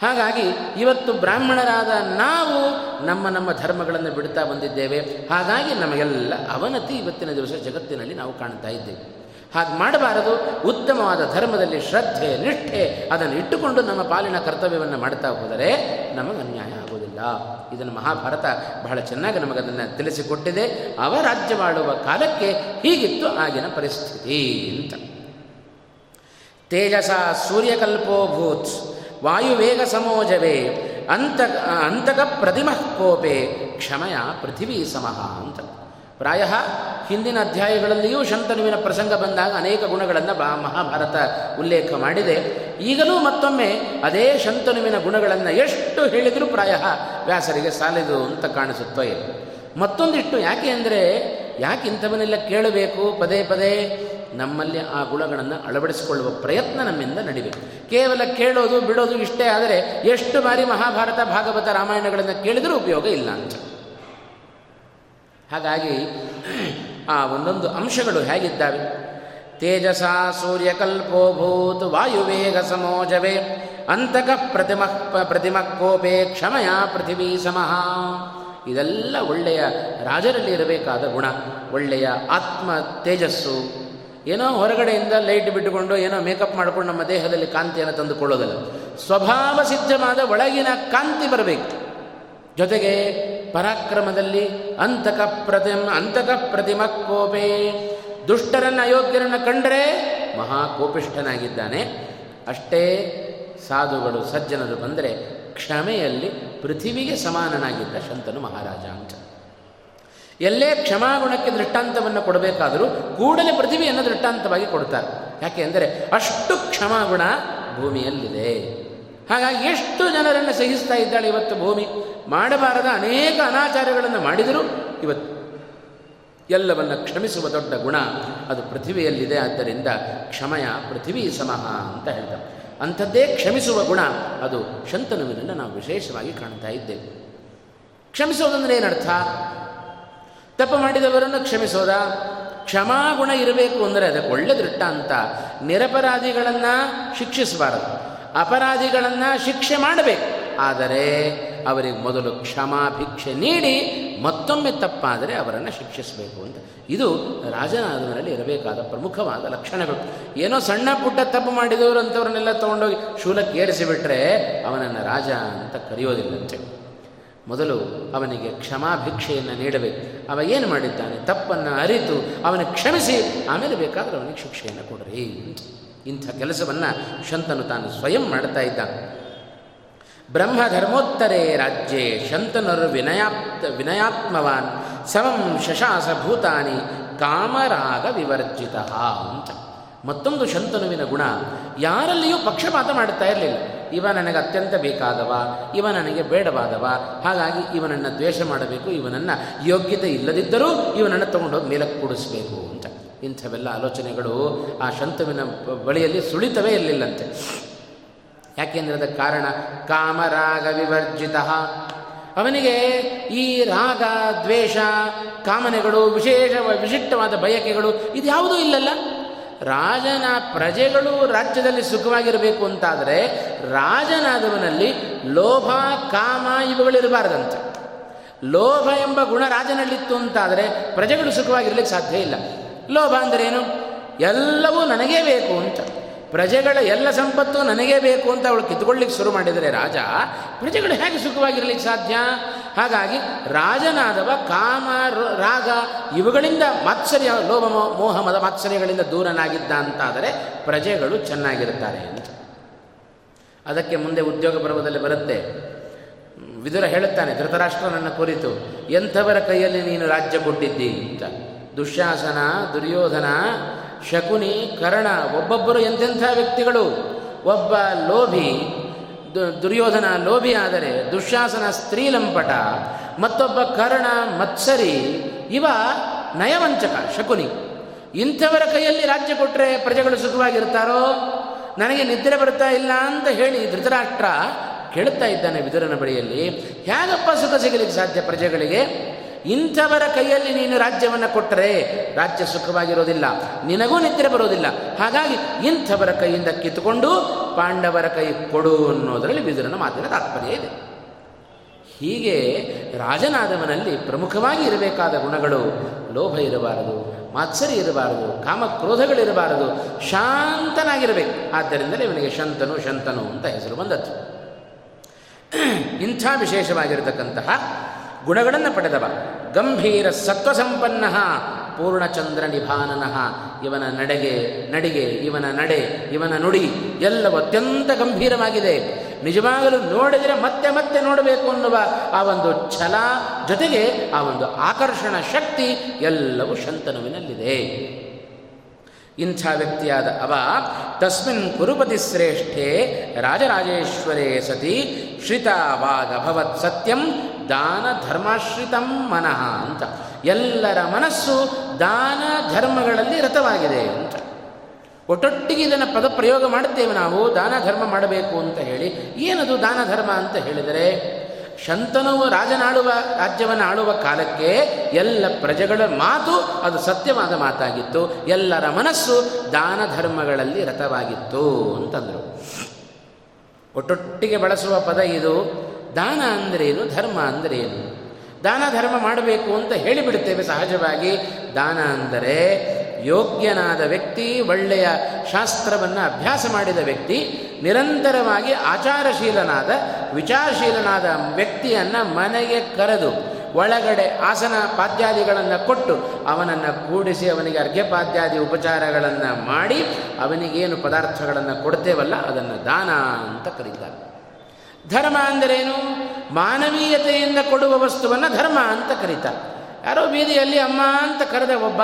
ಹಾಗಾಗಿ ಇವತ್ತು ಬ್ರಾಹ್ಮಣರಾದ ನಾವು ನಮ್ಮ ನಮ್ಮ ಧರ್ಮಗಳನ್ನು ಬಿಡ್ತಾ ಬಂದಿದ್ದೇವೆ. ಹಾಗಾಗಿ ನಮಗೆಲ್ಲ ಅವನತಿ ಇವತ್ತಿನ ದಿವಸ ಜಗತ್ತಿನಲ್ಲಿ ನಾವು ಕಾಣ್ತಾ ಇದ್ದೇವೆ. ಹಾಗೆ ಮಾಡಬಾರದು. ಉತ್ತಮವಾದ ಧರ್ಮದಲ್ಲಿ ಶ್ರದ್ಧೆ, ನಿಷ್ಠೆ ಅದನ್ನು ಇಟ್ಟುಕೊಂಡು ನಮ್ಮ ಪಾಲಿನ ಕರ್ತವ್ಯವನ್ನು ಮಾಡ್ತಾ ಹೋದರೆ ನಮಗೆ ಅನ್ಯಾಯ ಆಗುವುದಿಲ್ಲ. ಇದನ್ನು ಮಹಾಭಾರತ ಬಹಳ ಚೆನ್ನಾಗಿ ನಮಗದನ್ನು ತಿಳಿಸಿಕೊಟ್ಟಿದೆ. ಅವ ರಾಜ್ಯವಾಡುವ ಕಾಲಕ್ಕೆ ಹೀಗಿತ್ತು ಆಗಿನ ಪರಿಸ್ಥಿತಿ ಅಂತ. ತೇಜಸ ಸೂರ್ಯಕಲ್ಪೋಭೂತ್ ವಾಯುವೇಗ ಸಮೋಜವೇ ಅಂತ ಅಂತಕ ಪ್ರತಿಮಃ ಕೋಪೆ ಕ್ಷಮಯ ಪೃಥಿವೀ ಸಮಃ ಅಂತ. ಪ್ರಾಯ ಹಿಂದಿನ ಅಧ್ಯಾಯಗಳಲ್ಲಿಯೂ ಶಂತನುವಿನ ಪ್ರಸಂಗ ಬಂದಾಗ ಅನೇಕ ಗುಣಗಳನ್ನು ಬಾ ಮಹಾಭಾರತ ಉಲ್ಲೇಖ ಮಾಡಿದೆ. ಈಗಲೂ ಮತ್ತೊಮ್ಮೆ ಅದೇ ಶಂತನುವಿನ ಗುಣಗಳನ್ನು ಎಷ್ಟು ಹೇಳಿದರೂ ಪ್ರಾಯ ವ್ಯಾಸರಿಗೆ ಸಾಲಿದು ಅಂತ ಕಾಣಿಸುತ್ತೋ ಮತ್ತೊಂದಿಷ್ಟು ಯಾಕೆ ಅಂದರೆ ಯಾಕೆ ಇಂಥವನ್ನೆಲ್ಲ ಕೇಳಬೇಕು? ಪದೇ ಪದೇ ನಮ್ಮಲ್ಲಿ ಆ ಗುಣಗಳನ್ನು ಅಳವಡಿಸಿಕೊಳ್ಳುವ ಪ್ರಯತ್ನ ನಮ್ಮಿಂದ ನಡಿಬೇಕು. ಕೇವಲ ಕೇಳೋದು, ಬಿಡೋದು ಇಷ್ಟೇ ಆದರೆ ಎಷ್ಟು ಬಾರಿ ಮಹಾಭಾರತ, ಭಾಗವತ ರಾಮಾಯಣಗಳನ್ನು ಕೇಳಿದರೂ ಉಪಯೋಗ ಇಲ್ಲ ಅಂತ. ಹಾಗಾಗಿ ಆ ಒಂದೊಂದು ಅಂಶಗಳು ಹೇಗಿದ್ದಾವೆ? ತೇಜಸ ಸೂರ್ಯಕಲ್ಪೋಭೂತ್ ವಾಯುವೇಗ ಸಮೋಜವೇ ಅಂತಕ ಪ್ರತಿಮ ಪ್ರತಿಮ ಕೋಪೆ ಕ್ಷಮಯ ಪೃಥಿವೀ ಸಮಃ. ಇದೆಲ್ಲ ಒಳ್ಳೆಯ ರಾಜರಲ್ಲಿ ಇರಬೇಕಾದ ಗುಣ, ಒಳ್ಳೆಯ ಆತ್ಮ ತೇಜಸ್ಸು. ಏನೋ ಹೊರಗಡೆಯಿಂದ ಲೈಟ್ ಬಿಟ್ಟುಕೊಂಡು ಏನೋ ಮೇಕಪ್ ಮಾಡಿಕೊಂಡು ನಮ್ಮ ದೇಹದಲ್ಲಿ ಕಾಂತಿಯನ್ನು ತಂದುಕೊಳ್ಳೋದಲ್ಲ. ಸ್ವಭಾವ ಸಿದ್ಧವಾದ ಒಳಗಿನ ಕಾಂತಿ ಬರಬೇಕು. ಜೊತೆಗೆ ಪರಾಕ್ರಮದಲ್ಲಿ ಅಂತಕ ಪ್ರತಿಮ ಅಂತಕ ಪ್ರತಿಮ ಕೋಪೆ. ದುಷ್ಟರನ್ನು ಅಯೋಗ್ಯರನ್ನು ಕಂಡರೆ ಮಹಾಕೋಪಿಷ್ಠನಾಗಿದ್ದಾನೆ. ಅಷ್ಟೇ ಸಾಧುಗಳು, ಸಜ್ಜನರು ಬಂದರೆ ಕ್ಷಮೆಯಲ್ಲಿ ಪೃಥಿವಿಗೆ ಸಮಾನನಾಗಿದ್ದ ಶಂತನು ಮಹಾರಾಜ ಅಂತ ಎಲ್ಲೇ ಕ್ಷಮಾಗುಣಕ್ಕೆ ದೃಷ್ಟಾಂತವನ್ನು ಕೊಡಬೇಕಾದರೂ ಕೂಡಲೇ ಪೃಥಿವಿಯನ್ನು ದೃಷ್ಟಾಂತವಾಗಿ ಕೊಡ್ತಾರೆ. ಯಾಕೆ ಅಂದರೆ ಅಷ್ಟು ಕ್ಷಮಾಗುಣ ಭೂಮಿಯಲ್ಲಿದೆ. ಹಾಗಾಗಿ ಎಷ್ಟು ಜನರನ್ನು ಸಹಿಸ್ತಾ ಇದ್ದಾಳೆ ಇವತ್ತು ಭೂಮಿ? ಮಾಡಬಾರದ ಅನೇಕ ಅನಾಚಾರಗಳನ್ನು ಮಾಡಿದರೂ ಇವತ್ತು ಎಲ್ಲವನ್ನು ಕ್ಷಮಿಸುವ ದೊಡ್ಡ ಗುಣ ಅದು ಪೃಥಿವಿಯಲ್ಲಿದೆ. ಆದ್ದರಿಂದ ಕ್ಷಮಯ ಪೃಥಿವಿ ಸಮಹ ಅಂತ ಹೇಳ್ತಾರೆ. ಅಂಥದ್ದೇ ಕ್ಷಮಿಸುವ ಗುಣ ಅದು ಶಂತನುವಿನನ್ನು ನಾವು ವಿಶೇಷವಾಗಿ ಕಾಣ್ತಾ ಇದ್ದೇವೆ. ಕ್ಷಮಿಸೋದಂದ್ರೆ ಏನರ್ಥ? ತಪ್ಪು ಮಾಡಿದವರನ್ನು ಕ್ಷಮಿಸೋದ? ಕ್ಷಮಾಗುಣ ಇರಬೇಕು ಅಂದರೆ ಅದಕ್ಕೆ ಒಳ್ಳೆ ದೃಷ್ಟಾಂತ ನಿರಪರಾಧಿಗಳನ್ನು ಶಿಕ್ಷಿಸಬಾರದು. ಅಪರಾಧಿಗಳನ್ನು ಶಿಕ್ಷೆ ಮಾಡಬೇಕು. ಆದರೆ ಅವರಿಗೆ ಮೊದಲು ಕ್ಷಮಾಭಿಕ್ಷೆ ನೀಡಿ ಮತ್ತೊಮ್ಮೆ ತಪ್ಪಾದರೆ ಅವರನ್ನು ಶಿಕ್ಷಿಸಬೇಕು ಅಂತ. ಇದು ರಾಜನಾದವರಲ್ಲಿ ಇರಬೇಕಾದ ಪ್ರಮುಖವಾದ ಲಕ್ಷಣಗಳು. ಏನೋ ಸಣ್ಣ ಪುಟ್ಟ ತಪ್ಪು ಮಾಡಿದವರು ಅಂಥವ್ರನ್ನೆಲ್ಲ ತೊಗೊಂಡೋಗಿ ಶೂಲಕ್ಕೆ ಏರಿಸಿಬಿಟ್ರೆ ಅವನನ್ನು ರಾಜ ಅಂತ ಕರೆಯೋದಿಲ್ಲಂತೆ. ಮೊದಲು ಅವನಿಗೆ ಕ್ಷಮಾಭಿಕ್ಷೆಯನ್ನು ನೀಡಬೇಕು. ಅವ ಏನು ಮಾಡಿದ್ದಾನೆ? ತಪ್ಪನ್ನು ಅರಿತು ಅವನ ಕ್ಷಮಿಸಿ, ಆಮೇಲೆ ಬೇಕಾದರೆ ಅವನಿಗೆ ಶಿಕ್ಷೆಯನ್ನು ಕೊಡ್ರಿ ಇಂಥ ಕೆಲಸವನ್ನು ಶಂತನು ತಾನು ಸ್ವಯಂ ಮಾಡ್ತಾ ಇದ್ದಾನೆ ಬ್ರಹ್ಮಧರ್ಮೋತ್ತರೇ ರಾಜ್ಯೇ ಶಂತನರು ವಿನಯಾಪ್ತ ವಿನಯಾತ್ಮವಾನ್ ಸಮಂ ಶಶಾಸ ಭೂತಾನಿ ಕಾಮರಾಗ ವಿವರ್ಜಿತ ಅಂತ. ಮತ್ತೊಂದು ಶಂತನುವಿನ ಗುಣ, ಯಾರಲ್ಲಿಯೂ ಪಕ್ಷಪಾತ ಮಾಡುತ್ತಾ ಇರಲಿಲ್ಲ. ಇವ ನನಗೆ ಅತ್ಯಂತ ಬೇಕಾದವ, ಇವ ನನಗೆ ಬೇಡವಾದವ, ಹಾಗಾಗಿ ಇವನನ್ನು ದ್ವೇಷ ಮಾಡಬೇಕು, ಇವನನ್ನು ಯೋಗ್ಯತೆ ಇಲ್ಲದಿದ್ದರೂ ಇವನನ್ನು ತಗೊಂಡೋಗಿ ಮೇಲಕ್ಕೆ ಕೂಡಿಸ್ಬೇಕು ಅಂತ. ಇಂಥವೆಲ್ಲ ಆಲೋಚನೆಗಳು ಆ ಶಂತುವಿನ ಬಳಿಯಲ್ಲಿ ಸುಳಿತವೇ ಇರಲಿಲ್ಲಂತೆ. ಯಾಕೆಂದರೆ ಅದಕ್ಕೆ ಕಾರಣ? ಕಾಮರಾಗ ವಿವರ್ಜಿತ. ಅವನಿಗೆ ಈ ರಾಗ, ದ್ವೇಷ, ಕಾಮನೆಗಳು, ವಿಶೇಷ, ವಿಶಿಷ್ಟವಾದ ಬಯಕೆಗಳು ಇದು ಯಾವುದೂ ಇಲ್ಲಲ್ಲ. ರಾಜನ ಪ್ರಜೆಗಳು ರಾಜ್ಯದಲ್ಲಿ ಸುಖವಾಗಿರಬೇಕು ಅಂತಾದರೆ ರಾಜನಾದವನಲ್ಲಿ ಲೋಭ, ಕಾಮ ಇವುಗಳಿರಬಾರ್ದಂತೆ ಲೋಭ ಎಂಬ ಗುಣ ರಾಜನಲ್ಲಿತ್ತು ಅಂತಾದರೆ ಪ್ರಜೆಗಳು ಸುಖವಾಗಿರ್ಲಿಕ್ಕೆ ಸಾಧ್ಯ ಇಲ್ಲ. ಲೋಭ ಏನು ಎಲ್ಲವೂ ನನಗೇ ಬೇಕು ಅಂತ. ಪ್ರಜೆಗಳ ಎಲ್ಲ ಸಂಪತ್ತು ನನಗೇ ಬೇಕು ಅಂತ ಅವಳು ಕಿತ್ಕೊಳ್ಳಿಕ್ಕೆ ಶುರು ಮಾಡಿದರೆ ರಾಜ, ಪ್ರಜೆಗಳು ಹೇಗೆ ಸುಖವಾಗಿರಲಿಕ್ಕೆ ಸಾಧ್ಯ? ಹಾಗಾಗಿ ರಾಜನಾದವ ಕಾಮ ರಾಗ ಇವುಗಳಿಂದ ಮಾತ್ಸರ್ಯ, ಲೋಭ ಮೋಹ, ಮದ ಮಾತ್ಸರ್ಯಗಳಿಂದ ದೂರನಾಗಿದ್ದ ಅಂತಾದರೆ ಪ್ರಜೆಗಳು ಚೆನ್ನಾಗಿರುತ್ತಾರೆ ಅಂತ ಅದಕ್ಕೆ ಮುಂದೆ ಉದ್ಯೋಗ ಪರ್ವದಲ್ಲಿ ಬರುತ್ತೆ. ವಿದುರ ಹೇಳುತ್ತಾನೆ, ಧೃತರಾಷ್ಟ್ರ ನನ್ನ ಕುರಿತು, ಎಂಥವರ ಕೈಯಲ್ಲಿ ನೀನು ರಾಜ್ಯ ಕೊಟ್ಟಿದ್ದಿ ಅಂತ. ದುಶ್ಯಾಸನ, ದುರ್ಯೋಧನ ಶಕುನಿ, ಕರ್ಣ, ಒಬ್ಬೊಬ್ಬರು ಎಂತೆಂಥ ವ್ಯಕ್ತಿಗಳು? ಒಬ್ಬ ಲೋಭಿ ದುರ್ಯೋಧನ ಲೋಭಿ ಆದರೆ ದುಶ್ಯಾಸನ ಸ್ತ್ರೀಲಂಪಟ, ಮತ್ತೊಬ್ಬ ಕರ್ಣ, ಮತ್ಸರಿ, ಇವ ನಯವಂಚಕ, ಶಕುನಿ. ಇಂಥವರ ಕೈಯಲ್ಲಿ ರಾಜ್ಯ ಕೊಟ್ಟರೆ ಪ್ರಜೆಗಳು ಸುಖವಾಗಿರ್ತಾರೋ? ನನಗೆ ನಿದ್ರೆ ಬರ್ತಾ ಇಲ್ಲ ಅಂತ ಹೇಳಿ ಧೃತರಾಷ್ಟ್ರ ಕೇಳುತ್ತಾ ಇದ್ದಾನೆ ವಿದುರನ ಬಳಿಯಲ್ಲಿ. ಹೇಗಪ್ಪ ಸುಖ ಸಿಗಲಿಕ್ಕೆ ಸಾಧ್ಯ ಪ್ರಜೆಗಳಿಗೆ? ಇಂಥವರ ಕೈಯಲ್ಲಿ ನೀನು ರಾಜ್ಯವನ್ನು ಕೊಟ್ಟರೆ ರಾಜ್ಯ ಸುಖವಾಗಿರೋದಿಲ್ಲ, ನಿನಗೂ ನಿದ್ರೆ ಬರೋದಿಲ್ಲ. ಹಾಗಾಗಿ ಇಂಥವರ ಕೈಯಿಂದ ಕಿತ್ತುಕೊಂಡು ಪಾಂಡವರ ಕೈ ಕೊಡು ಅನ್ನೋದರಲ್ಲಿ ಬಿದುರನ ಮಾತಿನ ತಾತ್ಪರ್ಯ ಇದೆ. ಹೀಗೆ ರಾಜನಾದವನಲ್ಲಿ ಪ್ರಮುಖವಾಗಿ ಇರಬೇಕಾದ ಗುಣಗಳು ಲೋಭ ಇರಬಾರದು ಮಾತ್ಸರಿ ಇರಬಾರದು ಕಾಮಕ್ರೋಧಗಳಿರಬಾರದು ಶಾಂತನಾಗಿರಬೇಕು. ಆದ್ದರಿಂದಲೇ ಇವನಿಗೆ ಶಂತನು ಶಂತನು ಅಂತ ಹೆಸರು ಬಂದದ್ದು. ಇಂಥ ವಿಶೇಷವಾಗಿರತಕ್ಕಂತಹ ಗುಣಗಳನ್ನು ಪಡೆದವ. ಗಂಭೀರ ಸತ್ವಸಂಪನ್ನ ಪೂರ್ಣಚಂದ್ರ ನಿಭಾನನಃ ಇವನ ನಡೆಗೆ, ನಡಿಗೆ, ಇವನ ನಡೆ, ಇವನ ನುಡಿ ಎಲ್ಲವೂ ಅತ್ಯಂತ ಗಂಭೀರವಾಗಿದೆ. ನಿಜವಾಗಲೂ ನೋಡಿದರೆ ಮತ್ತೆ ಮತ್ತೆ ನೋಡಬೇಕು ಅನ್ನುವ ಆ ಒಂದು ಛಲ ಜೊತೆಗೆ ಆ ಒಂದು ಆಕರ್ಷಣ ಶಕ್ತಿ ಎಲ್ಲವೂ ಶಂತನುವಿನಲ್ಲಿದೆ. ಇಂಥ ವ್ಯಕ್ತಿಯಾದ ಅವ ತಸ್ಮಿನ್ ಕುರುಪತಿ ಶ್ರೇಷ್ಠೆ ರಾಜರಾಜೇಶ್ವರೇ ಸತಿ ಶ್ರಿತಾವಾಗಭವತ್ ಸತ್ಯಂ ದಾನ ಧರ್ಮಾಶ್ರಿತಂ ಮನಃ ಅಂತ. ಎಲ್ಲರ ಮನಸ್ಸು ದಾನ ಧರ್ಮಗಳಲ್ಲಿ ರಥವಾಗಿದೆ ಅಂತ. ಒಟ್ಟೊಟ್ಟಿಗೆ ಇದನ್ನು ಪದ ಪ್ರಯೋಗ ಮಾಡುತ್ತೇವೆ ನಾವು, ದಾನ ಧರ್ಮ ಮಾಡಬೇಕು ಅಂತ ಹೇಳಿ. ಏನದು ದಾನ ಧರ್ಮ ಅಂತ ಹೇಳಿದರೆ, ಶಂತನವು ರಾಜನಾಳುವ, ರಾಜ್ಯವನ್ನು ಆಳುವ ಕಾಲಕ್ಕೆ ಎಲ್ಲ ಪ್ರಜೆಗಳ ಮಾತು ಅದು ಸತ್ಯವಾದ ಮಾತಾಗಿತ್ತು. ಎಲ್ಲರ ಮನಸ್ಸು ದಾನ ಧರ್ಮಗಳಲ್ಲಿ ರಥವಾಗಿತ್ತು ಅಂತಂದರು. ಒಟ್ಟೊಟ್ಟಿಗೆ ಬಳಸುವ ಪದ ಇದು ದಾನ ಅಂದರೇನು, ಧರ್ಮ ಅಂದರೇನು? ದಾನ ಧರ್ಮ ಮಾಡಬೇಕು ಅಂತ ಹೇಳಿಬಿಡುತ್ತೇವೆ ಸಹಜವಾಗಿ. ದಾನ ಅಂದರೆ ಯೋಗ್ಯನಾದ ವ್ಯಕ್ತಿ, ಒಳ್ಳೆಯ ಶಾಸ್ತ್ರವನ್ನು ಅಭ್ಯಾಸ ಮಾಡಿದ ವ್ಯಕ್ತಿ, ನಿರಂತರವಾಗಿ ಆಚಾರಶೀಲನಾದ, ವಿಚಾರಶೀಲನಾದ ವ್ಯಕ್ತಿಯನ್ನು ಮನೆಗೆ ಕರೆದು, ಒಳಗಡೆ ಆಸನ ಪಾದ್ಯಾದಿಗಳನ್ನು ಕೊಟ್ಟು, ಅವನನ್ನು ಕೂಡಿಸಿ, ಅವನಿಗೆ ಅರ್ಘ್ಯಪಾದ್ಯಾದಿ ಉಪಚಾರಗಳನ್ನು ಮಾಡಿ, ಅವನಿಗೇನು ಪದಾರ್ಥಗಳನ್ನು ಕೊಡ್ತೇವಲ್ಲ, ಅದನ್ನು ದಾನ ಅಂತ ಕರೀತಾರೆ. ಧರ್ಮ ಅಂದರೇನು? ಮಾನವೀಯತೆಯಿಂದ ಕೊಡುವ ವಸ್ತುವನ್ನು ಧರ್ಮ ಅಂತ ಕರೀತಾರೆ. ಯಾರೋ ಬೀದಿಯಲ್ಲಿ ಅಮ್ಮ ಅಂತ ಕರೆದ ಒಬ್ಬ,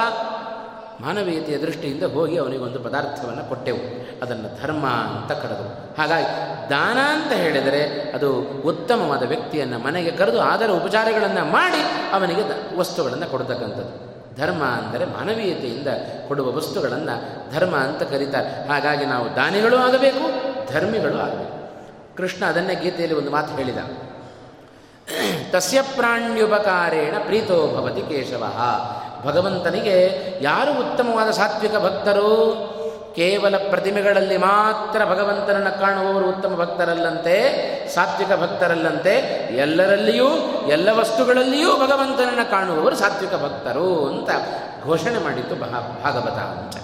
ಮಾನವೀಯತೆಯ ದೃಷ್ಟಿಯಿಂದ ಹೋಗಿ ಅವನಿಗೊಂದು ಪದಾರ್ಥವನ್ನು ಕೊಟ್ಟೆವು. ಅದನ್ನು ಧರ್ಮ ಅಂತ ಕರೆದು ಹಾಗಾಗಿ ದಾನ ಅಂತ ಹೇಳಿದರೆ ಅದು ಉತ್ತಮವಾದ ವ್ಯಕ್ತಿಯನ್ನು ಮನೆಗೆ ಕರೆದು ಆದರ ಉಪಚಾರಗಳನ್ನು ಮಾಡಿ ಅವನಿಗೆ ವಸ್ತುಗಳನ್ನು ಕೊಡ್ತಕ್ಕಂಥದ್ದು. ಧರ್ಮ ಅಂದರೆ ಮಾನವೀಯತೆಯಿಂದ ಕೊಡುವ ವಸ್ತುಗಳನ್ನು ಧರ್ಮ ಅಂತ ಕರೀತಾರೆ. ಹಾಗಾಗಿ ನಾವು ದಾನಿಗಳು ಆಗಬೇಕು, ಧರ್ಮಿಗಳು ಆಗಬೇಕು. ಕೃಷ್ಣ ಅದನ್ನೇ ಗೀತೆಯಲ್ಲಿ ಒಂದು ಮಾತು ಹೇಳಿದ. ತಸ್ಯ ಪ್ರಾಣ್ಯುಪಕಾರೇಣ ಪ್ರೀತೋ ಭವತಿ ಕೇಶವ. ಭಗವಂತನಿಗೆ ಯಾರು ಉತ್ತಮವಾದ ಸಾತ್ವಿಕ ಭಕ್ತರು? ಕೇವಲ ಪ್ರತಿಮೆಗಳಲ್ಲಿ ಮಾತ್ರ ಭಗವಂತನನ್ನು ಕಾಣುವವರು ಉತ್ತಮ ಭಕ್ತರಲ್ಲಂತೆ, ಸಾತ್ವಿಕ ಭಕ್ತರಲ್ಲಂತೆ, ಎಲ್ಲರಲ್ಲಿಯೂ, ಎಲ್ಲ ವಸ್ತುಗಳಲ್ಲಿಯೂ ಭಗವಂತನನ್ನು ಕಾಣುವವರು ಸಾತ್ವಿಕ ಭಕ್ತರು ಅಂತ ಘೋಷಣೆ ಮಾಡಿತ್ತು ಭಾಗವತ ಅಂತ.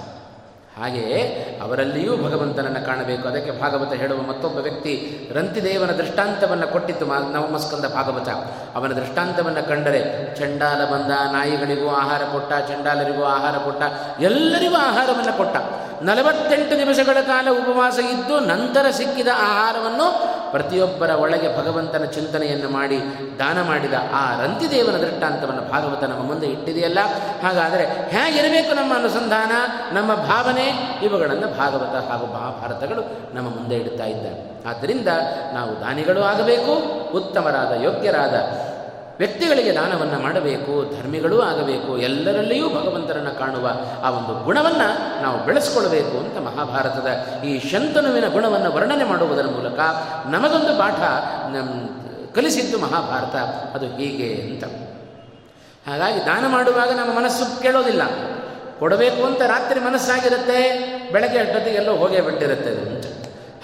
ಹಾಗೆಯೇ ಅವರಲ್ಲಿಯೂ ಭಗವಂತನನ್ನು ಕಾಣಬೇಕು. ಅದಕ್ಕೆ ಭಾಗವತ ಹೇಳುವ ಮತ್ತೊಬ್ಬ ವ್ಯಕ್ತಿ ರಂತಿದೇವನ ದೃಷ್ಟಾಂತವನ್ನು ಕೊಟ್ಟಿತ್ತು ನವಮಸ್ಕಂದ ಭಾಗವತ. ಅವನ ದೃಷ್ಟಾಂತವನ್ನು ಕಂಡರೆ ಚಂಡಾಲ ಬಂದ, ನಾಯಿಗಳಿಗೂ ಆಹಾರ ಕೊಟ್ಟ, ಚಂಡಾಲರಿಗೂ ಆಹಾರ ಕೊಟ್ಟ, ಎಲ್ಲರಿಗೂ ಆಹಾರವನ್ನು ಕೊಟ್ಟ. ನಲವತ್ತೆಂಟು ನಿಮಿಷಗಳ ಕಾಲ ಉಪವಾಸ ಇದ್ದು ನಂತರ ಸಿಕ್ಕಿದ ಆಹಾರವನ್ನು ಪ್ರತಿಯೊಬ್ಬರ ಒಳಗೆ ಭಗವಂತನ ಚಿಂತನೆಯನ್ನು ಮಾಡಿ ದಾನ ಮಾಡಿದ ಆ ರಂತಿದೇವನ ದೃಷ್ಟಾಂತವನ್ನು ಭಾಗವತ ನಮ್ಮ ಮುಂದೆ ಇಟ್ಟಿದೆಯಲ್ಲ. ಹಾಗಾದರೆ ಹೇಗಿರಬೇಕು ನಮ್ಮ ಅನುಸಂಧಾನ, ನಮ್ಮ ಭಾವನೆ? ಇವುಗಳನ್ನು ಭಾಗವತ ಹಾಗೂ ಮಹಾಭಾರತಗಳು ನಮ್ಮ ಮುಂದೆ ಇಡ್ತಾ ಇದ್ದಾರೆ ಆದ್ದರಿಂದ ನಾವು ದಾನಿಗಳು ಆಗಬೇಕು, ಉತ್ತಮರಾದ ಯೋಗ್ಯರಾದ ವ್ಯಕ್ತಿಗಳಿಗೆ ದಾನವನ್ನು ಮಾಡಬೇಕು, ಧರ್ಮಿಗಳೂ ಆಗಬೇಕು, ಎಲ್ಲರಲ್ಲಿಯೂ ಭಗವಂತರನ್ನು ಕಾಣುವ ಆ ಒಂದು ಗುಣವನ್ನು ನಾವು ಬೆಳೆಸ್ಕೊಳ್ಬೇಕು ಅಂತ ಮಹಾಭಾರತದ ಈ ಶಂತನುವಿನ ಗುಣವನ್ನು ವರ್ಣನೆ ಮಾಡುವುದರ ಮೂಲಕ ನಮಗೊಂದು ಪಾಠ ಕಲಿಸಿದ್ದು ಮಹಾಭಾರತ. ಅದು ಹೀಗೆ ಅಂತ. ಹಾಗಾಗಿ ದಾನ ಮಾಡುವಾಗ ನಮ್ಮ ಮನಸ್ಸು ಕೇಳೋದಿಲ್ಲ. ಕೊಡಬೇಕು ಅಂತ ರಾತ್ರಿ ಮನಸ್ಸಾಗಿರುತ್ತೆ, ಬೆಳಗ್ಗೆ ಅಷ್ಟೊತ್ತಿಗೆ ಎಲ್ಲೋ ಹೋಗೇ ಬಿಟ್ಟಿರುತ್ತೆ ಅಂತ.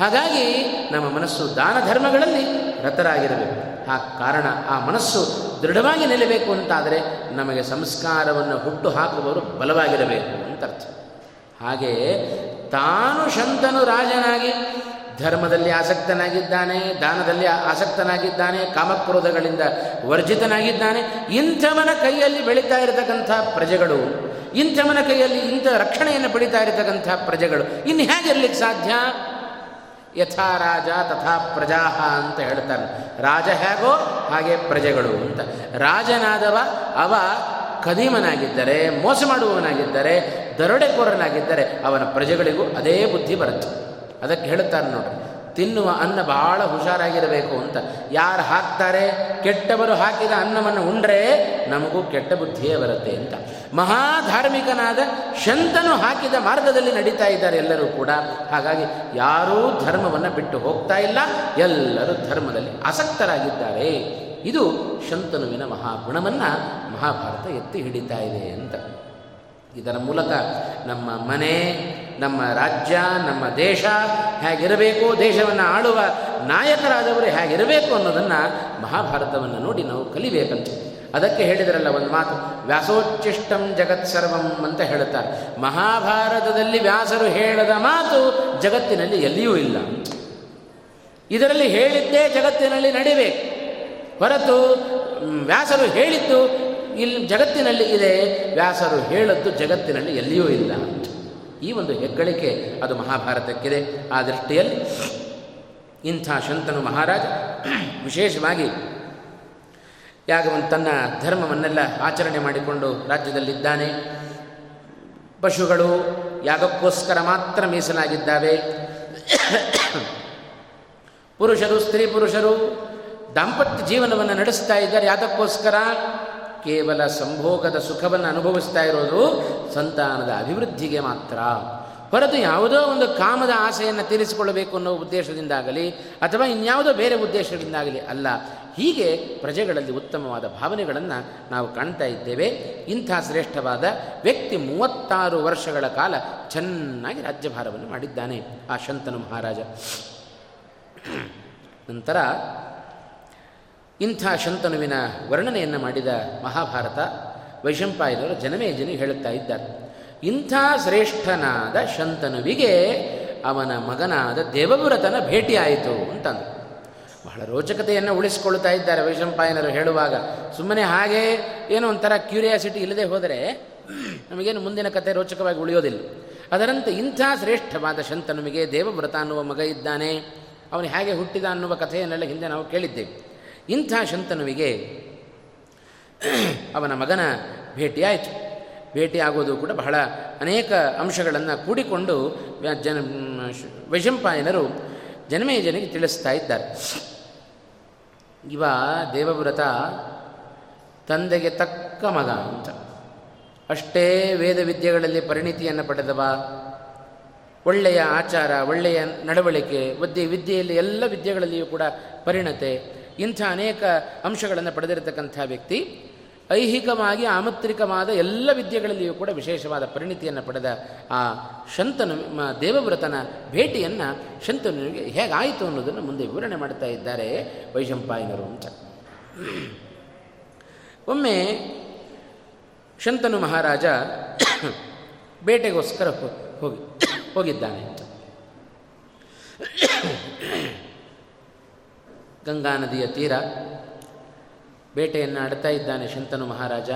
ಹಾಗಾಗಿ ನಮ್ಮ ಮನಸ್ಸು ದಾನ ಧರ್ಮಗಳಲ್ಲಿ ರತರಾಗಿರಬೇಕು ಆ ಕಾರಣ, ಆ ಮನಸ್ಸು ದೃಢವಾಗಿ ನಿಲ್ಲಬೇಕು ಅಂತಾದರೆ ನಮಗೆ ಸಂಸ್ಕಾರವನ್ನು ಹುಟ್ಟು ಹಾಕುವವರು ಬಲವಾಗಿರಬೇಕು ಅಂತ ಅರ್ಥ. ಹಾಗೆಯೇ ತಾನು ಶಂತನು ರಾಜನಾಗಿ, ಧರ್ಮದಲ್ಲಿ ಆಸಕ್ತನಾಗಿದ್ದಾನೆ, ದಾನದಲ್ಲಿ ಆಸಕ್ತನಾಗಿದ್ದಾನೆ, ಕಾಮಕ್ರೋಧಗಳಿಂದ ವರ್ಜಿತನಾಗಿದ್ದಾನೆ, ಇಂಥವನ ಕೈಯಲ್ಲಿ ಬೆಳೀತಾ ಇರತಕ್ಕಂಥ ಪ್ರಜೆಗಳು, ಇಂಥವನ ಕೈಯಲ್ಲಿ ಇಂಥ ರಕ್ಷಣೆಯನ್ನು ಪಡಿತಾ ಇರತಕ್ಕಂಥ ಪ್ರಜೆಗಳು, ಇನ್ನು ಹೇಗಿರ್ಲಿಕ್ಕೆ ಸಾಧ್ಯ? ಯಥಾ ರಾಜ ತಥಾ ಪ್ರಜಾ ಅಂತ ಹೇಳ್ತಾರೆ ರಾಜ ಹೇಗೋ ಹಾಗೆ ಪ್ರಜೆಗಳು ಅಂತ. ರಾಜನಾದವ, ಅವ ಕದೀಮನಾಗಿದ್ದರೆ ಮೋಸ ಮಾಡುವವನಾಗಿದ್ದರೆ, ದರೋಡೆಕೋರನಾಗಿದ್ದರೆ ಅವನ ಪ್ರಜೆಗಳಿಗೂ ಅದೇ ಬುದ್ಧಿ ಬರುತ್ತೆ. ಅದಕ್ಕೆ ಹೇಳುತ್ತಾರೆ ನೋಡ್ರಿ, ತಿನ್ನುವ ಅನ್ನ ಬಹಳ ಹುಷಾರಾಗಿರಬೇಕು ಅಂತ. ಯಾರು ಹಾಕ್ತಾರೆ? ಕೆಟ್ಟವರು ಹಾಕಿದ ಅನ್ನವನ್ನು ಉಂಡ್ರೆ ನಮಗೂ ಕೆಟ್ಟ ಬುದ್ಧಿಯೇ ಬರುತ್ತೆ ಅಂತ. ಮಹಾಧಾರ್ಮಿಕನಾದ ಶಂತನು ಹಾಕಿದ ಮಾರ್ಗದಲ್ಲಿ ನಡೀತಾ ಇದ್ದಾರೆ ಎಲ್ಲರೂ ಕೂಡ. ಹಾಗಾಗಿ ಯಾರೂ ಧರ್ಮವನ್ನು ಬಿಟ್ಟು ಹೋಗ್ತಾ ಇಲ್ಲ. ಎಲ್ಲರೂ ಧರ್ಮದಲ್ಲಿ ಆಸಕ್ತರಾಗಿದ್ದಾರೆ. ಇದು ಶಂತನುವಿನ ಮಹಾಗುಣವನ್ನು ಮಹಾಭಾರತ ಎತ್ತಿ ಹಿಡಿತಾ ಇದೆ ಅಂತ. ಇದರ ಮೂಲಕ ನಮ್ಮ ಮನೆ, ನಮ್ಮ ರಾಜ್ಯ, ನಮ್ಮ ದೇಶ ಹೇಗಿರಬೇಕು, ದೇಶವನ್ನು ಆಳುವ ನಾಯಕರಾದವರು ಹೇಗಿರಬೇಕು ಅನ್ನೋದನ್ನು ಮಹಾಭಾರತವನ್ನು ನೋಡಿ ನಾವು ಕಲಿಬೇಕಂತ. ಅದಕ್ಕೆ ಹೇಳಿದರಲ್ಲ ಒಂದು ಮಾತು, ವ್ಯಾಸೋಚ್ಚಿಷ್ಟಂ ಜಗತ್ ಸರ್ವಂ ಅಂತ ಹೇಳುತ್ತಾರೆ ಮಹಾಭಾರತದಲ್ಲಿ ವ್ಯಾಸರು ಹೇಳದ ಮಾತು ಜಗತ್ತಿನಲ್ಲಿ ಎಲ್ಲಿಯೂ ಇಲ್ಲ. ಇದರಲ್ಲಿ ಹೇಳಿದ್ದೇ ಜಗತ್ತಿನಲ್ಲಿ ನಡಿಬೇಕು. ಹೊರತು ವ್ಯಾಸರು ಹೇಳಿದ್ದು ಇಲ್ಲಿ ಜಗತ್ತಿನಲ್ಲಿ ಇದೆ, ವ್ಯಾಸರು ಹೇಳದ್ದು ಜಗತ್ತಿನಲ್ಲಿ ಎಲ್ಲಿಯೂ ಇಲ್ಲ. ಈ ಒಂದು ಹೆಗ್ಗಳಿಕೆ ಅದು ಮಹಾಭಾರತಕ್ಕಿದೆ. ಆ ದೃಷ್ಟಿಯಲ್ಲಿ ಇಂಥ ಶಂತನು ಮಹಾರಾಜ, ವಿಶೇಷವಾಗಿ ಯಾಗವನ್ನು ತನ್ನ ಧರ್ಮವನ್ನೆಲ್ಲ ಆಚರಣೆ ಮಾಡಿಕೊಂಡು ರಾಜ್ಯದಲ್ಲಿದ್ದಾನೆ. ಪಶುಗಳು ಯಾಗಕ್ಕೋಸ್ಕರ ಮಾತ್ರ ಮೀಸಲಾಗಿದ್ದಾವೆ. ಪುರುಷರು, ಸ್ತ್ರೀ ಪುರುಷರು ದಾಂಪತ್ಯ ಜೀವನವನ್ನು ನಡೆಸ್ತಾ ಇದ್ದಾರೆ. ಯಾತಕ್ಕೋಸ್ಕರ ಕೇವಲ ಸಂಭೋಗದ ಸುಖವನ್ನು ಅನುಭವಿಸ್ತಾ ಇರೋದು ಸಂತಾನದ ಅಭಿವೃದ್ಧಿಗೆ ಮಾತ್ರ. ಹೊರತು ಯಾವುದೋ ಒಂದು ಕಾಮದ ಆಸೆಯನ್ನು ತೀರಿಸಿಕೊಳ್ಳಬೇಕು ಅನ್ನೋ ಉದ್ದೇಶದಿಂದಾಗಲಿ ಅಥವಾ ಇನ್ಯಾವುದೋ ಬೇರೆ ಉದ್ದೇಶದಿಂದಾಗಲಿ ಅಲ್ಲ, ಹೀಗೆ ಪ್ರಜೆಗಳಲ್ಲಿ ಉತ್ತಮವಾದ ಭಾವನೆಗಳನ್ನು ನಾವು ಕಾಣ್ತಾ ಇದ್ದೇವೆ. ಇಂಥ ಶ್ರೇಷ್ಠವಾದ ವ್ಯಕ್ತಿ ಮೂವತ್ತಾರು ವರ್ಷಗಳ ಕಾಲ ಚೆನ್ನಾಗಿ ರಾಜ್ಯಭಾರವನ್ನು ಮಾಡಿದ್ದಾನೆ, ಆ ಶಂತನು ಮಹಾರಾಜ. ನಂತರ ಇಂಥ ಶಂತನುವಿನ ವರ್ಣನೆಯನ್ನು ಮಾಡಿದ ಮಹಾಭಾರತ ವೈಶಂಪಾಯಿದವರು ಜನಮೇ ಜನ ಹೇಳುತ್ತಾ ಇದ್ದಾರೆ. ಇಂಥ ಶ್ರೇಷ್ಠನಾದ ಶಂತನುವಿಗೆ ಅವನ ಮಗನಾದ ದೇವವ್ರತನ ಭೇಟಿಯಾಯಿತು ಅಂತಂದು ಬಹಳ ರೋಚಕತೆಯನ್ನು ಉಳಿಸಿಕೊಳ್ತಾ ಇದ್ದಾರೆ ವೈಶಂಪಾಯನರು ಹೇಳುವಾಗ. ಸುಮ್ಮನೆ ಹಾಗೆ ಏನೋ ಒಂಥರ ಕ್ಯೂರಿಯಾಸಿಟಿ ಇಲ್ಲದೆ ಹೋದರೆ ನಮಗೇನು ಮುಂದಿನ ಕತೆ ರೋಚಕವಾಗಿ ಉಳಿಯೋದಿಲ್ಲ. ಅದರಂತೆ ಇಂಥ ಶ್ರೇಷ್ಠವಾದ ಶಂತನುವಿಗೆ ದೇವವ್ರತ ಅನ್ನುವ ಮಗ ಇದ್ದಾನೆ. ಅವನು ಹೇಗೆ ಹುಟ್ಟಿದ ಅನ್ನುವ ಕಥೆಯನ್ನೆಲ್ಲ ಹಿಂದೆ ನಾವು ಕೇಳಿದ್ದೇವೆ. ಇಂಥ ಶಂತನುವಿಗೆ ಅವನ ಮಗನ ಭೇಟಿಯಾಯಿತು ಭೇಟಿಯಾಗೋದು ಕೂಡ ಬಹಳ ಅನೇಕ ಅಂಶಗಳನ್ನು ಕೂಡಿಕೊಂಡು ಜನ ವೈಶಂಪಾಯನರು ಜನಮೇಜನಿಗೆ ತಿಳಿಸ್ತಾ ಇದ್ದಾರೆ. ಇವ ದೇವವ್ರತ ತಂದೆಗೆ ತಕ್ಕ ಮಗ ಅಂತ. ಅಷ್ಟೇ ವೇದ ವಿದ್ಯೆಗಳಲ್ಲಿ ಪರಿಣಿತಿಯನ್ನು ಪಡೆದವ. ಒಳ್ಳೆಯ ಆಚಾರ, ಒಳ್ಳೆಯ ನಡವಳಿಕೆ ವಿದ್ಯೆ ವಿದ್ಯೆಯಲ್ಲಿ ಎಲ್ಲ ವಿದ್ಯೆಗಳಲ್ಲಿಯೂ ಕೂಡ ಪರಿಣತೆ. ಇಂಥ ಅನೇಕ ಅಂಶಗಳನ್ನು ಪಡೆದಿರತಕ್ಕಂಥ ವ್ಯಕ್ತಿ, ಐಹಿಕವಾಗಿ ಆಮತ್ರಿಕವಾದ ಎಲ್ಲ ವಿದ್ಯೆಗಳಲ್ಲಿಯೂ ಕೂಡ ವಿಶೇಷವಾದ ಪರಿಣಿತಿಯನ್ನು ಪಡೆದ ಆ ಶಂತನು ದೇವವ್ರತನ ಭೇಟಿಯನ್ನು ಶಂತನಿಗೆ ಹೇಗಾಯಿತು ಅನ್ನೋದನ್ನು ಮುಂದೆ ವಿವರಣೆ ಮಾಡ್ತಾ ಇದ್ದಾರೆ ವೈಶಂಪಾಯನರು ಅಂತ. ಒಮ್ಮೆ ಶಂತನು ಮಹಾರಾಜ ಬೇಟೆಗೋಸ್ಕರ ಹೋಗಿ, ಹೋಗಿದ್ದಾನೆ ಅಂತ. ಗಂಗಾ ನದಿಯ ತೀರ ಬೇಟೆಯನ್ನು ಆಡ್ತಾ ಇದ್ದಾನೆ ಶಂತನು ಮಹಾರಾಜ.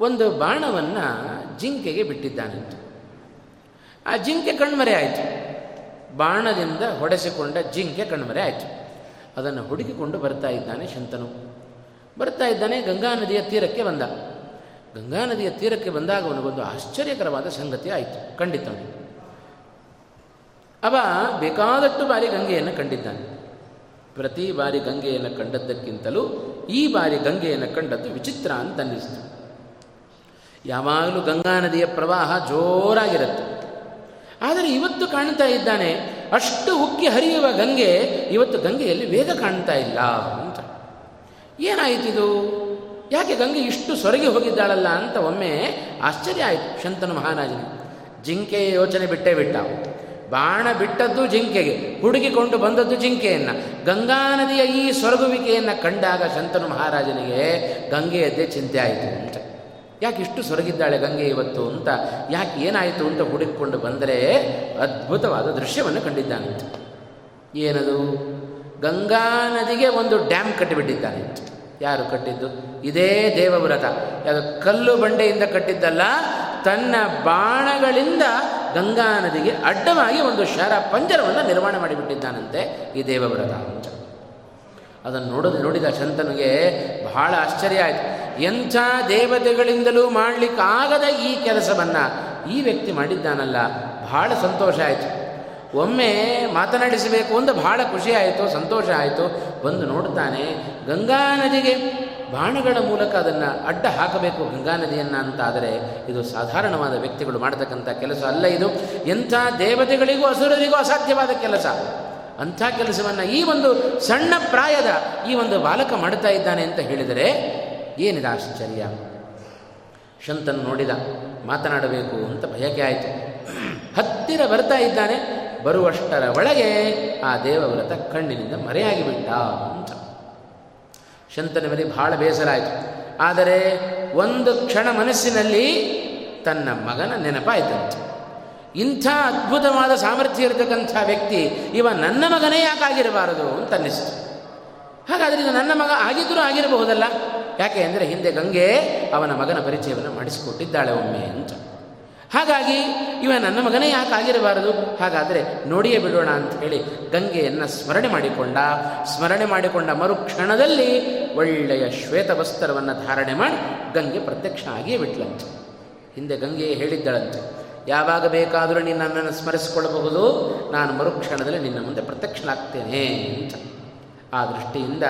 ಒಂದು ಬಾಣವನ್ನು ಜಿಂಕೆಗೆ ಬಿಟ್ಟಿದ್ದಾನಂತ. ಆ ಜಿಂಕೆ ಕಣ್ಮರೆ ಆಯಿತು. ಬಾಣದಿಂದ ಹೊಡೆಸಿಕೊಂಡ ಜಿಂಕೆ ಕಣ್ಮರೆ ಆಯಿತು. ಅದನ್ನು ಹುಡುಕಿಕೊಂಡು ಬರ್ತಾ ಇದ್ದಾನೆ ಶಂತನು. ಬರ್ತಾ ಇದ್ದಾನೆ ಗಂಗಾ ನದಿಯ ತೀರಕ್ಕೆ ಬಂದ. ಗಂಗಾ ನದಿಯ ತೀರಕ್ಕೆ ಬಂದಾಗ ಅವನಿಗೊಂದು ಆಶ್ಚರ್ಯಕರವಾದ ಸಂಗತಿ ಆಯಿತು. ಖಂಡಿತ ಅವ ಬೇಕಾದಷ್ಟು ಬಾರಿ ಗಂಗೆಯನ್ನು ಕಂಡಿದ್ದಾನೆ. ಪ್ರತಿ ಬಾರಿ ಗಂಗೆಯನ್ನು ಕಂಡದ್ದಕ್ಕಿಂತಲೂ ಈ ಬಾರಿ ಗಂಗೆಯನ್ನು ಕಂಡದ್ದು ವಿಚಿತ್ರ ಅಂತ ಅನ್ನಿಸ್ತು. ಯಾವಾಗಲೂ ಗಂಗಾ ನದಿಯ ಪ್ರವಾಹ ಜೋರಾಗಿರುತ್ತೆ. ಆದರೆ ಇವತ್ತು ಕಾಣ್ತಾ ಇದ್ದಾನೆ, ಅಷ್ಟು ಉಕ್ಕಿ ಹರಿಯುವ ಗಂಗೆ ಇವತ್ತು ಗಂಗೆಯಲ್ಲಿ ವೇಗ ಕಾಣ್ತಾ ಇಲ್ಲ ಅಂತ. ಏನಾಯಿತಿದು ಯಾಕೆ ಗಂಗೆ ಇಷ್ಟು ಸೊರಗಿ ಹೋಗಿದ್ದಾಳಲ್ಲ ಅಂತ ಒಮ್ಮೆ ಆಶ್ಚರ್ಯ ಆಯಿತು ಶಂತನು ಮಹಾರಾಜನಿಗೆ. ಜಿಂಕೆ ಯೋಚನೆ ಬಿಟ್ಟೇ ಬಿಟ್ಟ. ಬಾಣ ಬಿಟ್ಟದ್ದು ಜಿಂಕೆಗೆ ಹುಡುಕಿಕೊಂಡು ಬಂದದ್ದು ಜಿಂಕೆಯನ್ನು. ಗಂಗಾ ನದಿಯ ಈ ಸೊರಗುವಿಕೆಯನ್ನು ಕಂಡಾಗ ಶಂತನು ಮಹಾರಾಜನಿಗೆ ಗಂಗೆಯದ್ದೇ ಚಿಂತೆ ಆಯಿತು ಅಂತ. ಯಾಕೆ ಇಷ್ಟು ಸೊರಗಿದ್ದಾಳೆ ಗಂಗೆ ಇವತ್ತು ಅಂತ? ಯಾಕೆ ಏನಾಯಿತು ಅಂತ ಹುಡುಕಿಕೊಂಡು ಬಂದರೆ ಅದ್ಭುತವಾದ ದೃಶ್ಯವನ್ನು ಕಂಡಿದ್ದಾನಂತೆ ಏನದು? ಗಂಗಾ ನದಿಗೆ ಒಂದು ಡ್ಯಾಮ್ ಕಟ್ಟಿಬಿಟ್ಟಿದ್ದಾನೆ ಯಾರು ಕಟ್ಟಿದ್ದು? ಇದೇ ದೇವವ್ರತ. ಯಾವುದು ಕಲ್ಲು ಬಂಡೆಯಿಂದ ಕಟ್ಟಿದ್ದಲ್ಲ ತನ್ನ ಬಾಣಗಳಿಂದ ಗಂಗಾ ನದಿಗೆ ಅಡ್ಡವಾಗಿ ಒಂದು ಶರ ಪಂಜರವನ್ನು ನಿರ್ಮಾಣ ಮಾಡಿಬಿಟ್ಟಿದ್ದಾನಂತೆ ಈ ದೇವವ್ರತ ಅದನ್ನು ನೋಡಿದ ನೋಡಿದ ಶಂತನಿಗೆ ಬಹಳ ಆಶ್ಚರ್ಯ ಆಯಿತು. ಎಂಥ ದೇವತೆಗಳಿಂದಲೂ ಮಾಡಲಿಕ್ಕಾಗದ ಈ ಕೆಲಸವನ್ನು ಈ ವ್ಯಕ್ತಿ ಮಾಡಿದ್ದಾನಲ್ಲ, ಬಹಳ ಸಂತೋಷ ಆಯಿತು. ಒಮ್ಮೆ ಮಾತನಾಡಿಸಬೇಕು ಅಂತ ಬಹಳ ಖುಷಿ ಆಯಿತು, ಸಂತೋಷ ಆಯಿತು. ಬಂದು ನೋಡ್ತಾನೆ, ಗಂಗಾ ನದಿಗೆ ಬಾಣಗಳ ಮೂಲಕ ಅದನ್ನು ಅಡ್ಡ ಹಾಕಬೇಕು ಗಂಗಾ ನದಿಯನ್ನು ಅಂತ ಆದರೆ ಇದು ಸಾಧಾರಣವಾದ ವ್ಯಕ್ತಿಗಳು ಮಾಡತಕ್ಕಂಥ ಕೆಲಸ ಅಲ್ಲ ಇದು. ಎಂಥ ದೇವತೆಗಳಿಗೂ ಅಸುರರಿಗೂ ಅಸಾಧ್ಯವಾದ ಕೆಲಸ. ಅಂಥ ಕೆಲಸವನ್ನು ಈ ಒಂದು ಸಣ್ಣ ಪ್ರಾಯದ ಈ ಒಂದು ಬಾಲಕ ಮಾಡ್ತಾ ಇದ್ದಾನೆ ಅಂತ ಹೇಳಿದರೆ ಏನಿದೆ ಆಶ್ಚರ್ಯ? ಶಂತನು ನೋಡಿದ, ಮಾತನಾಡಬೇಕು ಅಂತ ಭಯಕ್ಕೆ ಆಯಿತು. ಹತ್ತಿರ ಬರ್ತಾ ಇದ್ದಾನೆ, ಬರುವಷ್ಟರ ಒಳಗೆ ಆ ದೇವವ್ರತ ಕಣ್ಣಿನಿಂದ ಮರೆಯಾಗಿಬಿಟ್ಟ ಅಂತ. ಶಂತನ ಮೇಲೆ ಬಹಳ ಬೇಸರ ಆಯಿತು. ಆದರೆ ಒಂದು ಕ್ಷಣ ಮನಸ್ಸಿನಲ್ಲಿ ತನ್ನ ಮಗನ ನೆನಪಾಯಿತಂತೆ. ಇಂಥ ಅದ್ಭುತವಾದ ಸಾಮರ್ಥ್ಯ ಇರತಕ್ಕಂಥ ವ್ಯಕ್ತಿ, ಇವ ನನ್ನ ಮಗನೇ ಯಾಕಾಗಿರಬಾರದು ಅಂತ ಅನ್ನಿಸ್ತು ಹಾಗಾದರೆ ಇದು ನನ್ನ ಮಗ ಆಗಿದ್ದರೂ ಆಗಿರಬಹುದಲ್ಲ? ಯಾಕೆ ಅಂದರೆ ಹಿಂದೆ ಗಂಗೆ ಅವನ ಮಗನ ಪರಿಚಯವನ್ನು ಮಾಡಿಸಿಕೊಟ್ಟಿದ್ದಾಳೆ ಒಮ್ಮೆ ಅಂತ. ಹಾಗಾಗಿ ಇವ ನನ್ನ ಮಗನೇ ಯಾಕೆ ಆಗಿರಬಾರದು? ಹಾಗಾದರೆ ನೋಡಿಯೇ ಬಿಡೋಣ ಅಂತ ಹೇಳಿ ಗಂಗೆಯನ್ನು ಸ್ಮರಣೆ ಮಾಡಿಕೊಂಡ ಸ್ಮರಣೆ ಮಾಡಿಕೊಂಡ ಮರುಕ್ಷಣದಲ್ಲಿ ಒಳ್ಳೆಯ ಶ್ವೇತ ವಸ್ತ್ರವನ್ನು ಧಾರಣೆ ಮಾಡಿ ಗಂಗೆ ಪ್ರತ್ಯಕ್ಷ ಆಗಿಯೇ ಬಿಟ್ಲಂತೆ. ಹಿಂದೆ ಗಂಗೆ ಹೇಳಿದ್ದಳಂತೆ, ಯಾವಾಗ ಬೇಕಾದರೂ ನೀನು ನನ್ನನ್ನು ಸ್ಮರಿಸಿಕೊಳ್ಳಬಹುದು. ನಾನು ಮರುಕ್ಷಣದಲ್ಲಿ ನಿನ್ನ ಮುಂದೆ ಪ್ರತ್ಯಕ್ಷನಾಗ್ತೇನೆ ಅಂತ. ಆ ದೃಷ್ಟಿಯಿಂದ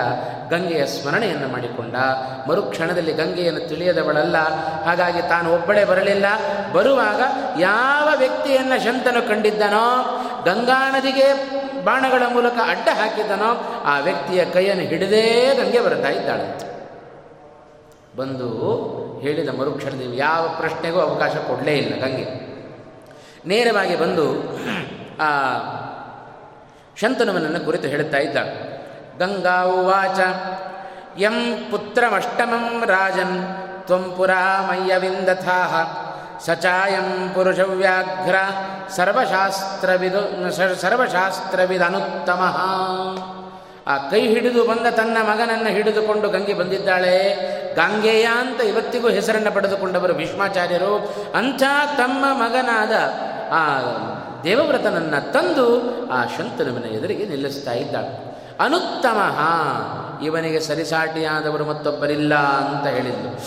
ಗಂಗೆಯ ಸ್ಮರಣೆಯನ್ನು ಮಾಡಿಕೊಂಡ. ಮರುಕ್ಷಣದಲ್ಲಿ ಗಂಗೆಯನ್ನು ತಿಳಿಯದವಳಲ್ಲ. ಹಾಗಾಗಿ ತಾನು ಒಬ್ಬಳೇ ಬರಲಿಲ್ಲ. ಬರುವಾಗ ಯಾವ ವ್ಯಕ್ತಿಯನ್ನು ಶಂತನು ಕಂಡಿದ್ದನೋ, ಗಂಗಾ ನದಿಗೆ ಬಾಣಗಳ ಮೂಲಕ ಅಡ್ಡ ಹಾಕಿದ್ದನೋ, ಆ ವ್ಯಕ್ತಿಯ ಕೈಯನ್ನು ಹಿಡಿದೇ ಗಂಗೆ ಬರ್ತಾ ಇದ್ದಾಳೆ. ಬಂದು ಹೇಳಿದ ಮರುಕ್ಷಣದಲ್ಲಿ ಯಾವ ಪ್ರಶ್ನೆಗೂ ಅವಕಾಶ ಕೊಡಲೇ ಇಲ್ಲ ಗಂಗೆ. ನೇರವಾಗಿ ಬಂದು ಆ ಶಂತನುವನನ್ನು ಕುರಿತು ಹೇಳುತ್ತಾ ಇದ್ದಾಳೆ. ಗಂಗಾ ಉವಾಚ ಯಂ ಪುತ್ರಮಷ್ಟಮಂ ರಾಜನ್ ತ್ವಂ ಪುರಾ ಮಯ್ಯವಿಂದಥಾ ಸಚಾಯಂ ಪುರುಷವ್ಯಾಘ್ರ ಸರ್ವಶಾಸ್ತ್ರವಿದು ಸರ್ವಶಾಸ್ತ್ರವಿದನುತ್ತಮ ಆ ಕೈ ಹಿಡಿದು ಬಂದ ತನ್ನ ಮಗನನ್ನು ಹಿಡಿದುಕೊಂಡು ಗಂಗೆ ಬಂದಿದ್ದಾಳೆ. ಗಂಗೆಯ ಅಂತ ಇವತ್ತಿಗೂ ಹೆಸರನ್ನು ಪಡೆದುಕೊಂಡವರು ಭೀಷ್ಮಾಚಾರ್ಯರು. ಅಂಥ ತಮ್ಮ ಮಗನಾದ, ಆ, ದೇವವ್ರತನನ್ನು ತಂದು ಆ ಶಂತನುವಿನ ಎದುರಿಗೆ ನಿಲ್ಲಿಸ್ತಾ ಇದ್ದಾಳೆ. ಅನುತ್ತಮ. ಇವನಿಗೆ ಸರಿಸಾಟಿಯಾದವರು ಮತ್ತೊಬ್ಬರಿಲ್ಲ ಅಂತ ಹೇಳಿದರು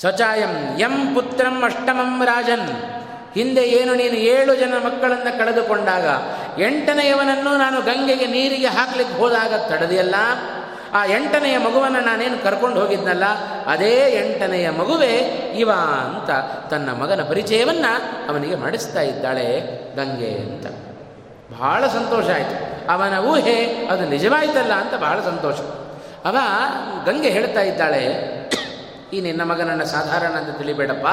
ಸ್ವಚಾಯಂ ಎಂ ಪುತ್ರಂ ಅಷ್ಟಮಂ ರಾಜನ್. ಹಿಂದೆ ಏನು ನೀನು ಏಳು ಜನ ಮಕ್ಕಳನ್ನು ಕಳೆದುಕೊಂಡಾಗ ಎಂಟನೆಯವನನ್ನು ನಾನು ಗಂಗೆಗೆ ನೀರಿಗೆ ಹಾಕ್ಲಿಕ್ಕೆ ಹೋದಾಗ ತಡೆದಿಯಲ್ಲ? ಆ ಎಂಟನೆಯ ಮಗುವನ್ನು ನಾನೇನು ಕರ್ಕೊಂಡು ಹೋಗಿದ್ನಲ್ಲ? ಅದೇ ಎಂಟನೆಯ ಮಗುವೇ ಇವ ಅಂತ ತನ್ನ ಮಗನ ಪರಿಚಯವನ್ನು ಅವನಿಗೆ ಮಾಡಿಸ್ತಾ ಇದ್ದಾಳೆ ಗಂಗೆ ಅಂತ. ಬಹಳ ಸಂತೋಷ ಆಯಿತು. ಅವನ ಊಹೆ ಅದು ನಿಜವಾಯ್ತಲ್ಲ ಅಂತ ಬಹಳ ಸಂತೋಷ. ಅವ ಗಂಗೆ ಹೇಳ್ತಾ ಇದ್ದಾಳೆ, ಈ ನಿನ್ನ ಮಗನನ್ನು ಸಾಧಾರಣ ಅಂತ ತಿಳಿಬೇಡಪ್ಪ.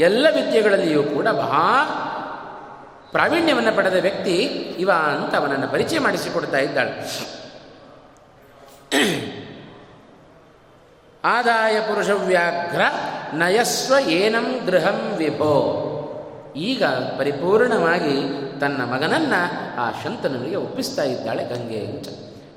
ಎಲ್ಲ ವಿದ್ಯೆಗಳಲ್ಲಿಯೂ ಕೂಡ ಬಹಳ ಪ್ರಾವೀಣ್ಯವನ್ನು ಪಡೆದ ವ್ಯಕ್ತಿ ಇವ ಅಂತ ಅವನನ್ನು ಪರಿಚಯ ಮಾಡಿಸಿಕೊಡ್ತಾ ಇದ್ದಾಳೆ. ಆದಾಯ ಪುರುಷ ವ್ಯಾಘ್ರ ನಯಸ್ವ ಏನಂ ಗೃಹಂ ವಿಭೋ. ಈಗ ಪರಿಪೂರ್ಣವಾಗಿ ತನ್ನ ಮಗನನ್ನು ಆ ಶಂತನಿಗೆ ಒಪ್ಪಿಸ್ತಾ ಇದ್ದಾಳೆ ಗಂಗೆ ಅಂತ.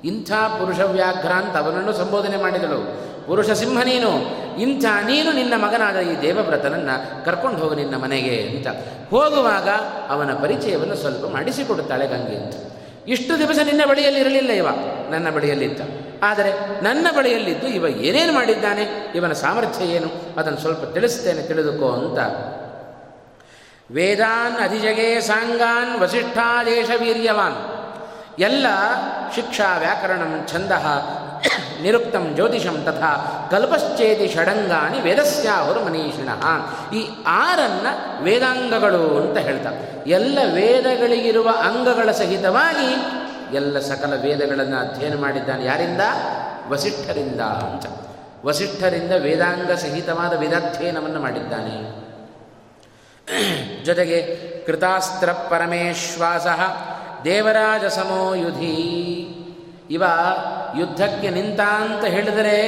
ಇಂಥ ಪುರುಷ ವ್ಯಾಘ್ರ ಅಂತ ಅವನನ್ನು ಸಂಬೋಧನೆ ಮಾಡಿದಳು. ಪುರುಷ ಸಿಂಹ ನೀನು. ಇಂಥ ನೀನು ನಿನ್ನ ಮಗನಾದ ಈ ದೇವವ್ರತನನ್ನು ಕರ್ಕೊಂಡು ಹೋಗು ನಿನ್ನ ಮನೆಗೆ ಅಂತ. ಹೋಗುವಾಗ ಅವನ ಪರಿಚಯವನ್ನು ಸ್ವಲ್ಪ ಮಾಡಿಸಿಕೊಡುತ್ತಾಳೆ ಗಂಗೆ ಅಂತ. ಇಷ್ಟು ದಿವಸ ನಿನ್ನ ಬಳಿಯಲ್ಲಿ ಇರಲಿಲ್ಲ ಇವ, ನನ್ನ ಬಳಿಯಲ್ಲಿದ್ದ. ಆದರೆ ನನ್ನ ಬಳಿಯಲ್ಲಿದ್ದು ಇವ ಏನೇನು ಮಾಡಿದ್ದಾನೆ, ಇವನ ಸಾಮರ್ಥ್ಯ ಏನು? ಅದನ್ನು ಸ್ವಲ್ಪ ತಿಳಿಸ್ತೇನೆ, ತಿಳಿದುಕೋ ಅಂತ ವೇದಾನ್ ಅಧಿಜಗೆ ಸಾಂಗಾನ್ ವಸಿಷ್ಠಾದೇಶ ವೀರ್ಯವಾನ್ ಎಲ್ಲ ಶಿಕ್ಷಾ ವ್ಯಾಕರಣಂ ಛಂದ, ನಿರುಕ್ತಂ ಜ್ಯೋತಿಷಂ ತಥಾ, ಕಲ್ಪಶ್ಚೇತಿ ಷಡಂಗಾನಿ ವೇದಸ್ಯಾಹುರು ಮನೀಷಿಣ ಈ ಆರನ್ನು ವೇದಾಂಗಗಳು ಅಂತ ಹೇಳ್ತಾರೆ. ಎಲ್ಲ ವೇದಗಳಿಗಿರುವ ಅಂಗಗಳ ಸಹಿತವಾಗಿ ಎಲ್ಲ ಸಕಲ ವೇದಗಳನ್ನು ಅಧ್ಯಯನ ಮಾಡಿದ್ದಾನೆ ಯಾರಿಂದ? ವಸಿಷ್ಠರಿಂದ ಅಂತ. ವಸಿಷ್ಠರಿಂದ ವೇದಾಂಗ ಸಹಿತವಾದ ವೇದಾಧ್ಯಯನವನ್ನು ಮಾಡಿದ್ದಾನೆ. ಜೊತೆಗೆ ಕೃತಾಸ್ತ್ರ ಪರಮೇಶ್ವಾಸ ದೇವರಾಜ ಸಮೋಯುಧಿ ಇವ ಯುದ್ಧಕ್ಕೆ ನಿಂತ ಅಂತ ಹೇಳಿದರೆ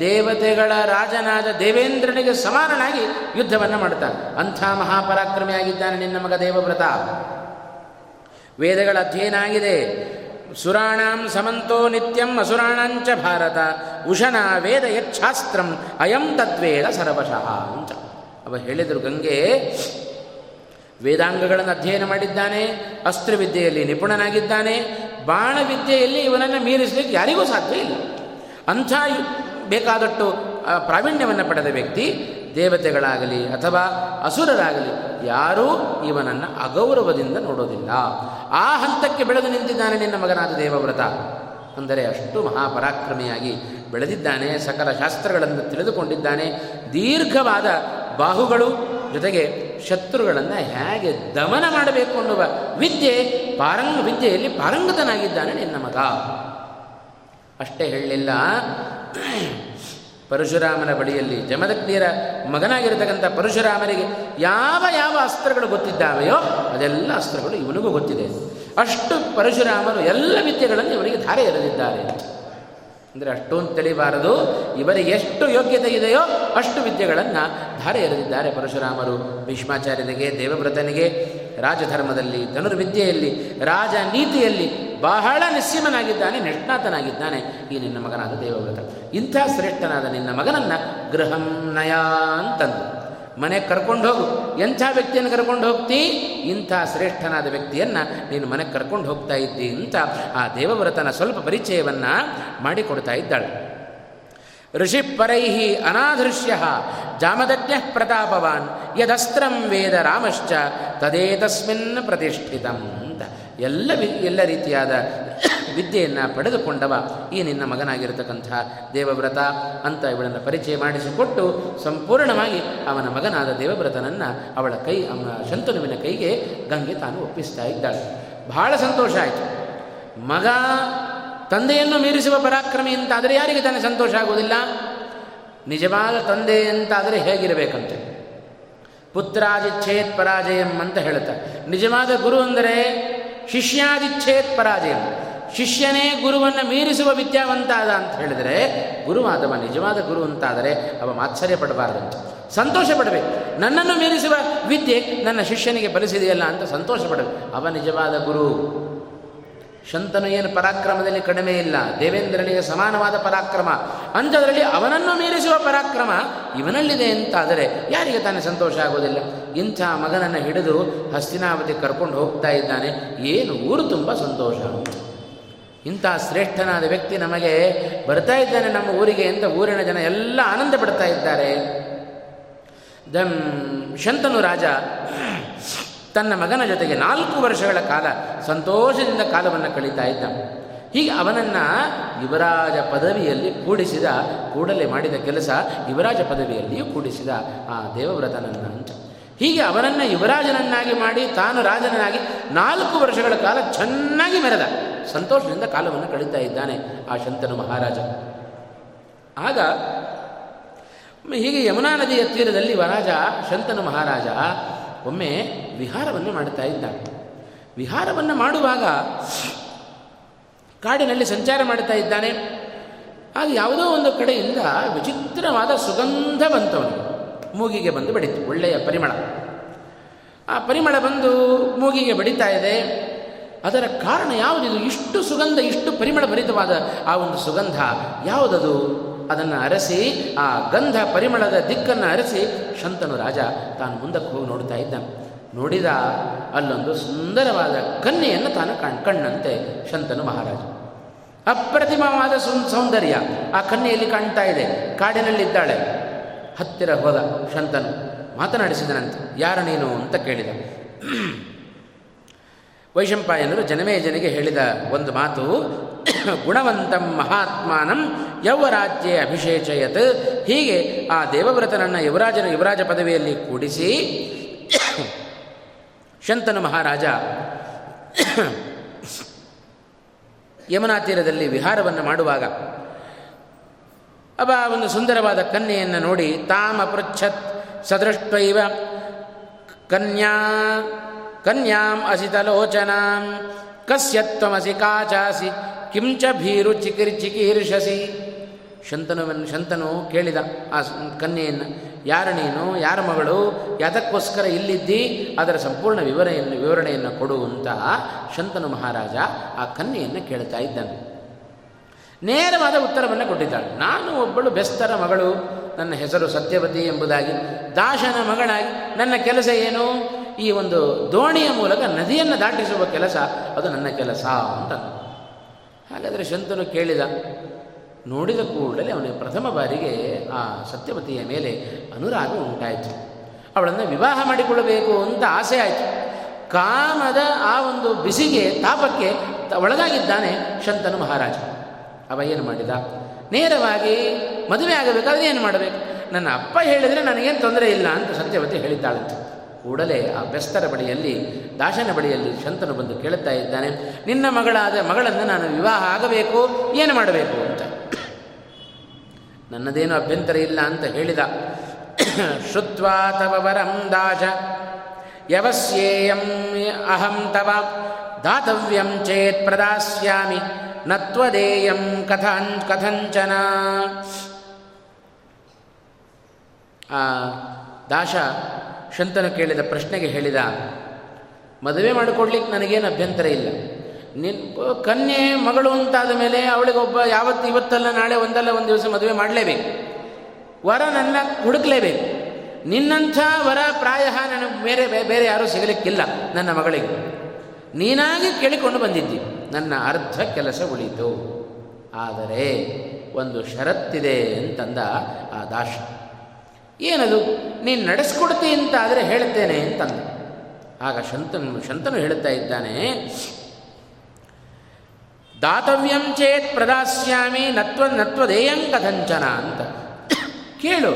ದೇವತೆಗಳ ರಾಜನಾದ ದೇವೇಂದ್ರನಿಗೆ ಸಮಾನನಾಗಿ ಯುದ್ಧವನ್ನು ಮಾಡ್ತಾನೆ ಅಂಥ ಮಹಾಪರಾಕ್ರಮಿಯಾಗಿದ್ದಾನೆ ನಿನ್ನ ಮಗ ದೇವವ್ರತ ವೇದಗಳ ಅಧ್ಯಯನ ಆಗಿದೆ. ಸುರಾಣಾಂ ಸಮಂತೋ ನಿತ್ಯಂ ಅಸುರಾಣಾಂಚ ಭಾರತ, ಉಷನ ವೇದ ಯಚ್ಛಾಸ್ತ್ರಂ ಅಯಂ ತತ್ವೇದ ಸರ್ವಶಃ ಅಂತ. ಅವ ಹೇಳಿದರು, ಗಂಗೆ, ವೇದಾಂಗಗಳನ್ನು ಅಧ್ಯಯನ ಮಾಡಿದ್ದಾನೆ, ಅಸ್ತ್ರವಿದ್ಯೆಯಲ್ಲಿ ನಿಪುಣನಾಗಿದ್ದಾನೆ, ಬಾಣವಿದ್ಯೆಯಲ್ಲಿ ಇವನನ್ನು ಮೀರಿಸಲಿಕ್ಕೆ ಯಾರಿಗೂ ಸಾಧ್ಯ ಇಲ್ಲ. ಅಂಥ ಬೇಕಾದಷ್ಟು ಪ್ರಾವೀಣ್ಯವನ್ನು ಪಡೆದ ವ್ಯಕ್ತಿ ದೇವತೆಗಳಾಗಲಿ ಅಥವಾ ಅಸುರರಾಗಲಿ ಯಾರೂ ಇವನನ್ನು ಅಗೌರವದಿಂದ ನೋಡೋದಿಲ್ಲ. ಆ ಹಂತಕ್ಕೆ ಬೆಳೆದು ನಿಂತಿದ್ದಾನೆ ನಿನ್ನ ಮಗನಾದ ದೇವವ್ರತ. ಅಂದರೆ ಅಷ್ಟು ಮಹಾಪರಾಕ್ರಮಿಯಾಗಿ ಬೆಳೆದಿದ್ದಾನೆ, ಸಕಲ ಶಾಸ್ತ್ರಗಳನ್ನು ತಿಳಿದುಕೊಂಡಿದ್ದಾನೆ, ದೀರ್ಘವಾದ ಬಾಹುಗಳು ಜೊತೆಗೆ ಶತ್ರುಗಳನ್ನು ಹೇಗೆ ದಮನ ಮಾಡಬೇಕು ಅನ್ನುವ ವಿದ್ಯೆ ಪಾರಂಗ ವಿದ್ಯೆಯಲ್ಲಿ ಪಾರಂಗತನಾಗಿದ್ದಾನೆ ನಿನ್ನ ಮಗ. ಅಷ್ಟೇ ಹೇಳಲಿಲ್ಲ. ಪರಶುರಾಮನ ಬಳಿಯಲ್ಲಿ ಜಮದಗ್ನಿಯರ ಮಗನಾಗಿರತಕ್ಕಂಥ ಪರಶುರಾಮನಿಗೆ ಯಾವ ಯಾವ ಅಸ್ತ್ರಗಳು ಗೊತ್ತಿದ್ದಾವೆಯೋ ಅದೆಲ್ಲ ಅಸ್ತ್ರಗಳು ಇವನಿಗೂ ಗೊತ್ತಿದೆ. ಅಷ್ಟು ಪರಶುರಾಮನು ಎಲ್ಲ ವಿದ್ಯೆಗಳನ್ನು ಇವನಿಗೆ ಧಾರೆ ಎರೆದಿದ್ದಾರೆ. ಅಂದರೆ ಅಷ್ಟೊಂದು ತಿಳಿಬಾರದು. ಇವರಿಗೆ ಎಷ್ಟು ಯೋಗ್ಯತೆ ಇದೆಯೋ ಅಷ್ಟು ವಿದ್ಯೆಗಳನ್ನು ಧಾರೆ ಎರೆದಿದ್ದಾರೆ ಪರಶುರಾಮರು. ಭೀಷ್ಮಾಚಾರ್ಯರಿಗೆ, ದೇವವ್ರತನಿಗೆ, ರಾಜಧರ್ಮದಲ್ಲಿ, ಧನುರ್ವಿದ್ಯೆಯಲ್ಲಿ, ರಾಜನೀತಿಯಲ್ಲಿ ಬಹಳ ನಿಸ್ಸೀಮನಾಗಿದ್ದಾನೆ ನಿಷ್ಣಾತನಾಗಿದ್ದಾನೆ ಈ ನಿನ್ನ ಮಗನಾದ ದೇವವ್ರತ. ಇಂಥ ಶ್ರೇಷ್ಠನಾದ ನಿನ್ನ ಮಗನನ್ನು ಗೃಹಂ ನಯ ಅಂತಂದು ಮನೆಗೆ ಕರ್ಕೊಂಡು ಹೋಗು. ಎಂಥ ವ್ಯಕ್ತಿಯನ್ನು ಕರ್ಕೊಂಡು ಹೋಗ್ತಿ? ಇಂಥ ಶ್ರೇಷ್ಠನಾದ ವ್ಯಕ್ತಿಯನ್ನು ನೀನು ಮನೆಗೆ ಕರ್ಕೊಂಡು ಹೋಗ್ತಾ ಇದ್ದಿ ಅಂತ ಆ ದೇವವ್ರತನ ಸ್ವಲ್ಪ ಪರಿಚಯವನ್ನು ಮಾಡಿಕೊಡ್ತಾ ಇದ್ದಾಳೆ. ಋಷಿಪರೈ ಅನಾಧೃಶ್ಯ ಜಾಮದಜ್ಞ ಪ್ರತಾಪವಾನ್ ಯದಸ್ತ್ರಂ ವೇದ ರಾಮಶ್ಚ ತದೇತಸ್ಮಿನ್ ಪ್ರತಿಷ್ಠಿತಂ. ಎಲ್ಲ ವಿ, ಎಲ್ಲ ರೀತಿಯಾದ ವಿದ್ಯೆಯನ್ನು ಪಡೆದುಕೊಂಡವ ಈ ನಿನ್ನ ಮಗನಾಗಿರತಕ್ಕಂಥ ದೇವವ್ರತ ಅಂತ ಇವಳನ್ನು ಪರಿಚಯ ಮಾಡಿಸಿಕೊಟ್ಟು ಸಂಪೂರ್ಣವಾಗಿ ಅವನ ಮಗನಾದ ದೇವವ್ರತನನ್ನು ಅವಳ ಕೈ, ಅವನ ಶಂತನುವಿನ ಕೈಗೆ ಗಂಗೆ ತಾನು ಒಪ್ಪಿಸ್ತಾ ಇದ್ದಾಳೆ. ಬಹಳ ಸಂತೋಷ ಆಯಿತು. ಮಗ ತಂದೆಯನ್ನು ಮೀರಿಸುವ ಪರಾಕ್ರಮಿ ಅಂತಾದರೆ ಯಾರಿಗೆ ತಾನೇ ಸಂತೋಷ ಆಗುವುದಿಲ್ಲ? ನಿಜವಾದ ತಂದೆ ಅಂತಾದರೆ ಹೇಗಿರಬೇಕಂತೆ? ಪುತ್ರಾಜಿಚ್ಛೇತ್ ಪರಾಜಯಂ ಅಂತ ಹೇಳುತ್ತಾ ನಿಜವಾದ ಗುರು ಅಂದರೆ ಶಿಷ್ಯಾದಿಚ್ಛೇತ್ ಪರಾಜಯ. ಶಿಷ್ಯನೇ ಗುರುವನ್ನು ಮೀರಿಸುವ ವಿದ್ಯಾವಂತ ಆದ ಅಂತ ಹೇಳಿದರೆ ಗುರುವಾದವ ನಿಜವಾದ ಗುರು ಅಂತಾದರೆ ಅವ ಮಾತ್ಸರ್ಯ ಪಡಬಾರದಂತೆ. ಸಂತೋಷ ಪಡಬೇಕು. ನನ್ನನ್ನು ಮೀರಿಸುವ ವಿದ್ಯೆ ನನ್ನ ಶಿಷ್ಯನಿಗೆ ಬಲಿಸಿದೆಯಲ್ಲ ಅಂತ ಸಂತೋಷ ಪಡಬೇಕು. ಅವ ನಿಜವಾದ ಗುರು. ಶಂತನು ಏನು ಪರಾಕ್ರಮದಲ್ಲಿ ಕಡಿಮೆ ಇಲ್ಲ. ದೇವೇಂದ್ರನಿಗೆ ಸಮಾನವಾದ ಪರಾಕ್ರಮ. ಅಂಥದ್ರಲ್ಲಿ ಅವನನ್ನು ಮೀರಿಸುವ ಪರಾಕ್ರಮ ಇವನಲ್ಲಿದೆ ಅಂತಾದರೆ ಯಾರಿಗೆ ತಾನೇ ಸಂತೋಷ ಆಗೋದಿಲ್ಲ? ಇಂಥ ಮಗನನ್ನು ಹಿಡಿದು ಹಸ್ತಿನಾವತಿ ಕರ್ಕೊಂಡು ಹೋಗ್ತಾ ಇದ್ದಾನೆ. ಏನು ಊರು ತುಂಬ ಸಂತೋಷ. ಇಂಥ ಶ್ರೇಷ್ಠನಾದ ವ್ಯಕ್ತಿ ನಮಗೆ ಬರ್ತಾ ಇದ್ದಾನೆ ನಮ್ಮ ಊರಿಗೆ ಅಂತ ಊರಿನ ಜನ ಎಲ್ಲ ಆನಂದ ಪಡ್ತಾ ಇದ್ದಾರೆ. ದಂ ಶಂತನು ರಾಜ ತನ್ನ ಮಗನ ಜೊತೆಗೆ ನಾಲ್ಕು ವರ್ಷಗಳ ಕಾಲ ಸಂತೋಷದಿಂದ ಕಾಲವನ್ನು ಕಳೀತಾ ಇದ್ದ. ಹೀಗೆ ಅವನನ್ನು ಯುವರಾಜ ಪದವಿಯಲ್ಲಿ ಕೂಡಿಸಿದ, ಕೂಡಲೇ ಮಾಡಿದ ಕೆಲಸ ಯುವರಾಜ ಪದವಿಯಲ್ಲಿಯೂ ಕೂಡಿಸಿದ ಆ ದೇವವ್ರತನನ್ನು ಅಂತ. ಹೀಗೆ ಅವನನ್ನು ಯುವರಾಜನನ್ನಾಗಿ ಮಾಡಿ ತಾನು ರಾಜನನ್ನಾಗಿ ನಾಲ್ಕು ವರ್ಷಗಳ ಕಾಲ ಚೆನ್ನಾಗಿ ಮೆರೆದ. ಸಂತೋಷದಿಂದ ಕಾಲವನ್ನು ಕಳೀತಾ ಇದ್ದಾನೆ ಆ ಶಂತನು ಮಹಾರಾಜ. ಆಗ ಹೀಗೆ ಯಮುನಾ ನದಿಯ ತೀರದಲ್ಲಿ ವರಾಜ, ಶಂತನು ಮಹಾರಾಜ ಒಮ್ಮೆ ವಿಹಾರವನ್ನು ಮಾಡುತ್ತಾ ಇದ್ದ ವಿಹಾರವನ್ನು ಮಾಡುವಾಗ ಕಾಡಿನಲ್ಲಿ ಸಂಚಾರ ಮಾಡುತ್ತಾ ಇದ್ದಾನೆ. ಆಗ ಯಾವುದೋ ಒಂದು ಕಡೆಯಿಂದ ವಿಚಿತ್ರವಾದ ಸುಗಂಧ ಬಂತವನು. ಮೂಗಿಗೆ ಬಂದು ಬಡಿತು, ಒಳ್ಳೆಯ ಪರಿಮಳ. ಆ ಪರಿಮಳ ಬಂದು ಮೂಗಿಗೆ ಬಡಿತಾ ಇದೆ. ಅದರ ಕಾರಣ ಯಾವುದಿದು ಇಷ್ಟು ಸುಗಂಧ, ಇಷ್ಟು ಪರಿಮಳ ಭರಿತವಾದ ಆ ಒಂದು ಸುಗಂಧ. ಯಾವುದದು? ಅದನ್ನು ಅರಸಿ, ಆ ಗಂಧ ಪರಿಮಳದ ದಿಕ್ಕನ್ನು ಅರಸಿ ಶಂತನು ರಾಜ ತಾನು ಮುಂದಕ್ಕೆ ಹೋಗಿ ನೋಡ್ತಾ ಇದ್ದ ನೋಡಿದ ಅಲ್ಲೊಂದು ಸುಂದರವಾದ ಕನ್ಯೆಯನ್ನು ತಾನು ಕಣ್, ಕಣ್ಣಂತೆ ಶಂತನು ಮಹಾರಾಜ. ಅಪ್ರತಿಮವಾದ ಸೌಂದರ್ಯ ಆ ಕನ್ಯೆಯಲ್ಲಿ ಕಾಣ್ತಾ ಇದೆ. ಕಾಡಿನಲ್ಲಿದ್ದಾಳೆ. ಹತ್ತಿರ ಹೋದ ಶಂತನು ಮಾತನಾಡಿಸಿದನಂತೆ, ಯಾರ ನೀನು ಅಂತ ಕೇಳಿದ. ವೈಶಂಪಾಯನರು ಜನಮೇಜನಿಗೆ ಹೇಳಿದ ಒಂದು ಮಾತು, ಗುಣವಂತಂ ಮಹಾತ್ಮಾನಂ ಯೌವರಾಜ್ಯೆ ಅಭಿಷೇಚಯತ್. ಹೀಗೆ ಆ ದೇವವ್ರತನನ್ನು ಯುವರಾಜನ ಯುವರಾಜ ಪದವಿಯಲ್ಲಿ ಕೂಡಿಸಿ, ಶಂತನು ಮಹಾರಾಜ, ಯಮುನಾ ತೀರದಲ್ಲಿ ವಿಹಾರವನ್ನು ಮಾಡುವಾಗ ಅವ ಒಂದು ಸುಂದರವಾದ ಕನ್ಯೆಯನ್ನು ನೋಡಿ ತಾಮ ಪೃಚ್ಛತ್ ಸದೃಷ್ಟೈವ ಕನ್ಯಾ ಕನ್ಯಾಂ ಅಸಿತಲೋಚನಾಂ. ಕಸ್ಯತ್ವಮಸಿ ಕಾಚಾಸಿ, ಕಿಂಚ ಭೀರು ಚಿಕಿರಿ ಚಿಕೀರ್ಷಸಿ. ಶಂತನುವನ್ನು ಶಂತನು ಕೇಳಿದ ಆ ಕನ್ಯೆಯನ್ನು, ಯಾರ ನೀನು, ಯಾರ ಮಗಳು, ಯಾತಕ್ಕೋಸ್ಕರ ಇಲ್ಲಿದ್ದಿ, ಅದರ ಸಂಪೂರ್ಣ ವಿವರಣೆಯನ್ನು ವಿವರಣೆಯನ್ನು ಕೊಡುವಂತಹ ಶಂತನು ಮಹಾರಾಜ ಆ ಕನ್ಯೆಯನ್ನು ಕೇಳ್ತಾ ಇದ್ದಾನೆ. ನೇರವಾದ ಉತ್ತರವನ್ನು ಕೊಟ್ಟಿದ್ದಾಳೆ. ನಾನು ಒಬ್ಬಳು ಬೆಸ್ತರ ಮಗಳು, ನನ್ನ ಹೆಸರು ಸತ್ಯವತಿ ಎಂಬುದಾಗಿ, ದಾಶನ ಮಗಳಾಗಿ ನನ್ನ ಕೆಲಸ ಏನು? ಈ ಒಂದು ದೋಣಿಯ ಮೂಲಕ ನದಿಯನ್ನು ದಾಟಿಸುವ ಕೆಲಸ, ಅದು ನನ್ನ ಕೆಲಸ ಅಂತ. ಹಾಗಾದರೆ ಶಂತನು ಕೇಳಿದ, ನೋಡಿದ ಕೂಡಲೇ ಅವನಿಗೆ ಪ್ರಥಮ ಬಾರಿಗೆ ಆ ಸತ್ಯವತಿಯ ಮೇಲೆ ಅನುರಾಗ ಉಂಟಾಯಿತು. ಅವಳನ್ನು ವಿವಾಹ ಮಾಡಿಕೊಳ್ಳಬೇಕು ಅಂತ ಆಸೆ ಆಯಿತು. ಕಾಮದ ಆ ಒಂದು ಬಿಸಿಗೆ ತಾಪಕ್ಕೆ ಒಳಗಾಗಿದ್ದಾನೆ ಶಂತನು ಮಹಾರಾಜ. ಅವ ಏನು ಮಾಡಿದ? ನೇರವಾಗಿ ಮದುವೆ ಆಗಬೇಕಾದ್ರೆ ಏನು ಮಾಡಬೇಕು? ನನ್ನ ಅಪ್ಪ ಹೇಳಿದರೆ ನನಗೇನು ತೊಂದರೆ ಇಲ್ಲ ಅಂತ ಸತ್ಯವತಿ ಹೇಳಿದ್ದಾಳಂತೆ ಕೂಡಲೇ ಆ ಬೆಸ್ತರ ಬಳಿಯಲ್ಲಿ, ದಾಶನ ಬಳಿಯಲ್ಲಿ ಶಂತನು ಬಂದು ಕೇಳುತ್ತಾ ಇದ್ದಾನೆ, ನಿನ್ನ ಮಗಳಾದ ಮಗಳನ್ನು ನಾನು ವಿವಾಹ ಆಗಬೇಕು, ಏನು ಮಾಡಬೇಕು ಅಂತ. ನನ್ನದೇನು ಅಭ್ಯಂತರ ಇಲ್ಲ ಅಂತ ಹೇಳಿದ. ಶ್ರುತ್ವಾ ತವ ವರಂ ದಾಶ ಯವಸ್ಯೇಯಂ ಅಹಂ ತವ, ದಾತವ್ಯಂ ಚೇತ್ ಪ್ರದಾಸ್ಯಾಮಿ. ನತ್ವದೇಯಂ ಕಥಾನ್ ಕಥಂಚನ. ಆ, ದಾಶ ಶಂತನು ಕೇಳಿದ ಪ್ರಶ್ನೆಗೆ ಹೇಳಿದ, ಮದುವೆ ಮಾಡಿಕೊಡ್ಲಿಕ್ಕೆ ನನಗೇನು ಅಭ್ಯಂತರ ಇಲ್ಲ. ನಿನ್ ಕನ್ಯೆ ಮಗಳು ಅಂತಾದ ಮೇಲೆ ಅವಳಿಗೊಬ್ಬ ಯಾವತ್ತು ಇವತ್ತಲ್ಲ, ನಾಳೆ ಒಂದಲ್ಲ, ಒಂದು ದಿವಸ ಮದುವೆ ಮಾಡಲೇಬೇಕು. ವರ ನನ್ನ ಹುಡುಕ್ಲೇಬೇಕು. ನಿನ್ನಂಥ ವರ ಪ್ರಾಯ ನನಗೆ ಬೇರೆ ಬೇರೆ ಯಾರೂ ಸಿಗಲಿಕ್ಕಿಲ್ಲ ನನ್ನ ಮಗಳಿಗೆ. ನೀನಾಗಿ ಕೇಳಿಕೊಂಡು ಬಂದಿದ್ದಿ. ನನ್ನ ಅರ್ಧ ಕೆಲಸ ಉಳಿತು. ಆದರೆ ಒಂದು ಷರತ್ತಿದೆ ಅಂತಂದ ಆ ದಾಶ. ಏನದು? ನೀನು ನಡೆಸ್ಕೊಡ್ತಿ ಅಂತ ಆದರೆ ಹೇಳ್ತೇನೆ ಅಂತಂದ. ಆಗ ಶಂತನು ಶಂತನು ಹೇಳ್ತಾ ಇದ್ದಾನೆ, ದಾತವ್ಯಂ ಚೇತ್ ಪ್ರದಾಸ್ಯಾಮಿ ನತ್ವ ನತ್ವದೇಯಂ ಕಥಂಚನ ಅಂತ. ಕೇಳು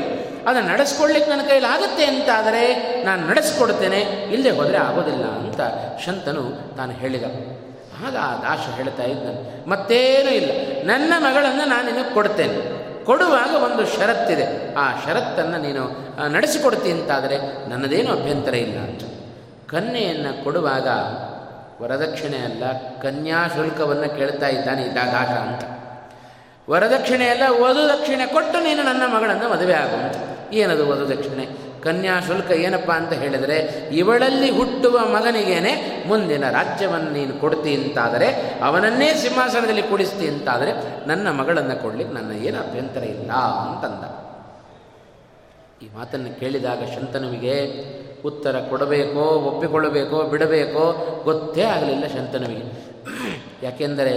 ಅದನ್ನು ನಡೆಸ್ಕೊಳ್ಳಿಕ್ಕೆ ನನ್ನ ಕೈಲಿ ಆಗುತ್ತೆ ಅಂತ ಆದರೆ ನಾನು ನಡೆಸ್ಕೊಡ್ತೇನೆ ಇಲ್ಲದೆ ಹೋದರೆ ಆಗೋದಿಲ್ಲ ಅಂತ ಶಂತನು ತಾನು ಹೇಳಿದ. ಆಗ ಆ ದಾಶ ಹೇಳ್ತಾ ಇದ್ದ ಮತ್ತೇನೂ ಇಲ್ಲ, ನನ್ನ ಮಗಳನ್ನು ನಾನು ನಿನಗೆ ಕೊಡ್ತೇನೆ. ಕೊಡುವಾಗ ಒಂದು ಷರತ್ತಿದೆ. ಆ ಷರತ್ತನ್ನು ನೀನು ನಡೆಸಿಕೊಡ್ತಿ ಅಂತಾದರೆ ನನ್ನದೇನು ಅಭ್ಯಂತರ ಇಲ್ಲ ಅಂತ. ಕನ್ಯೆಯನ್ನು ಕೊಡುವಾಗ ವರದಕ್ಷಿಣೆ ಅಲ್ಲ, ಕನ್ಯಾ ಶುಲ್ಕವನ್ನು ಕೇಳ್ತಾ ಇದ್ದಾನೆ ಇದ್ದ ದಾಶ ಅಂತ. ವರದಕ್ಷಿಣೆ ಅಲ್ಲ, ವಧು ದಕ್ಷಿಣೆ ಕೊಟ್ಟು ನೀನು ನನ್ನ ಮಗಳನ್ನು ಮದುವೆ ಆಗುವಂತ ಏನದು ವಧು ದಕ್ಷಿಣೆ? ಕನ್ಯಾ ಶುಲ್ಕ ಏನಪ್ಪ ಅಂತ ಹೇಳಿದರೆ, ಇವಳಲ್ಲಿ ಹುಟ್ಟುವ ಮಗನಿಗೇನೆ ಮುಂದಿನ ರಾಜ್ಯವನ್ನು ನೀನು ಕೊಡ್ತಿ ಅಂತಾದರೆ, ಅವನನ್ನೇ ಸಿಂಹಾಸನದಲ್ಲಿ ಕೊಡಿಸ್ತಿ ಅಂತಾದರೆ, ನನ್ನ ಮಗಳನ್ನು ಕೊಡ್ಲಿಕ್ಕೆ ನನ್ನ ಏನು ಅಭ್ಯಂತರ ಇಲ್ಲ ಅಂತಂದ. ಈ ಮಾತನ್ನು ಕೇಳಿದಾಗ ಶಂತನುವಿಗೆ, ಉತ್ತರ ಕೊಡಬೇಕೋ, ಒಪ್ಪಿಕೊಳ್ಳಬೇಕೋ, ಬಿಡಬೇಕೋ, ಗೊತ್ತೇ ಆಗಲಿಲ್ಲ ಶಂತನುವಿಗೆ. ಯಾಕೆಂದರೆ,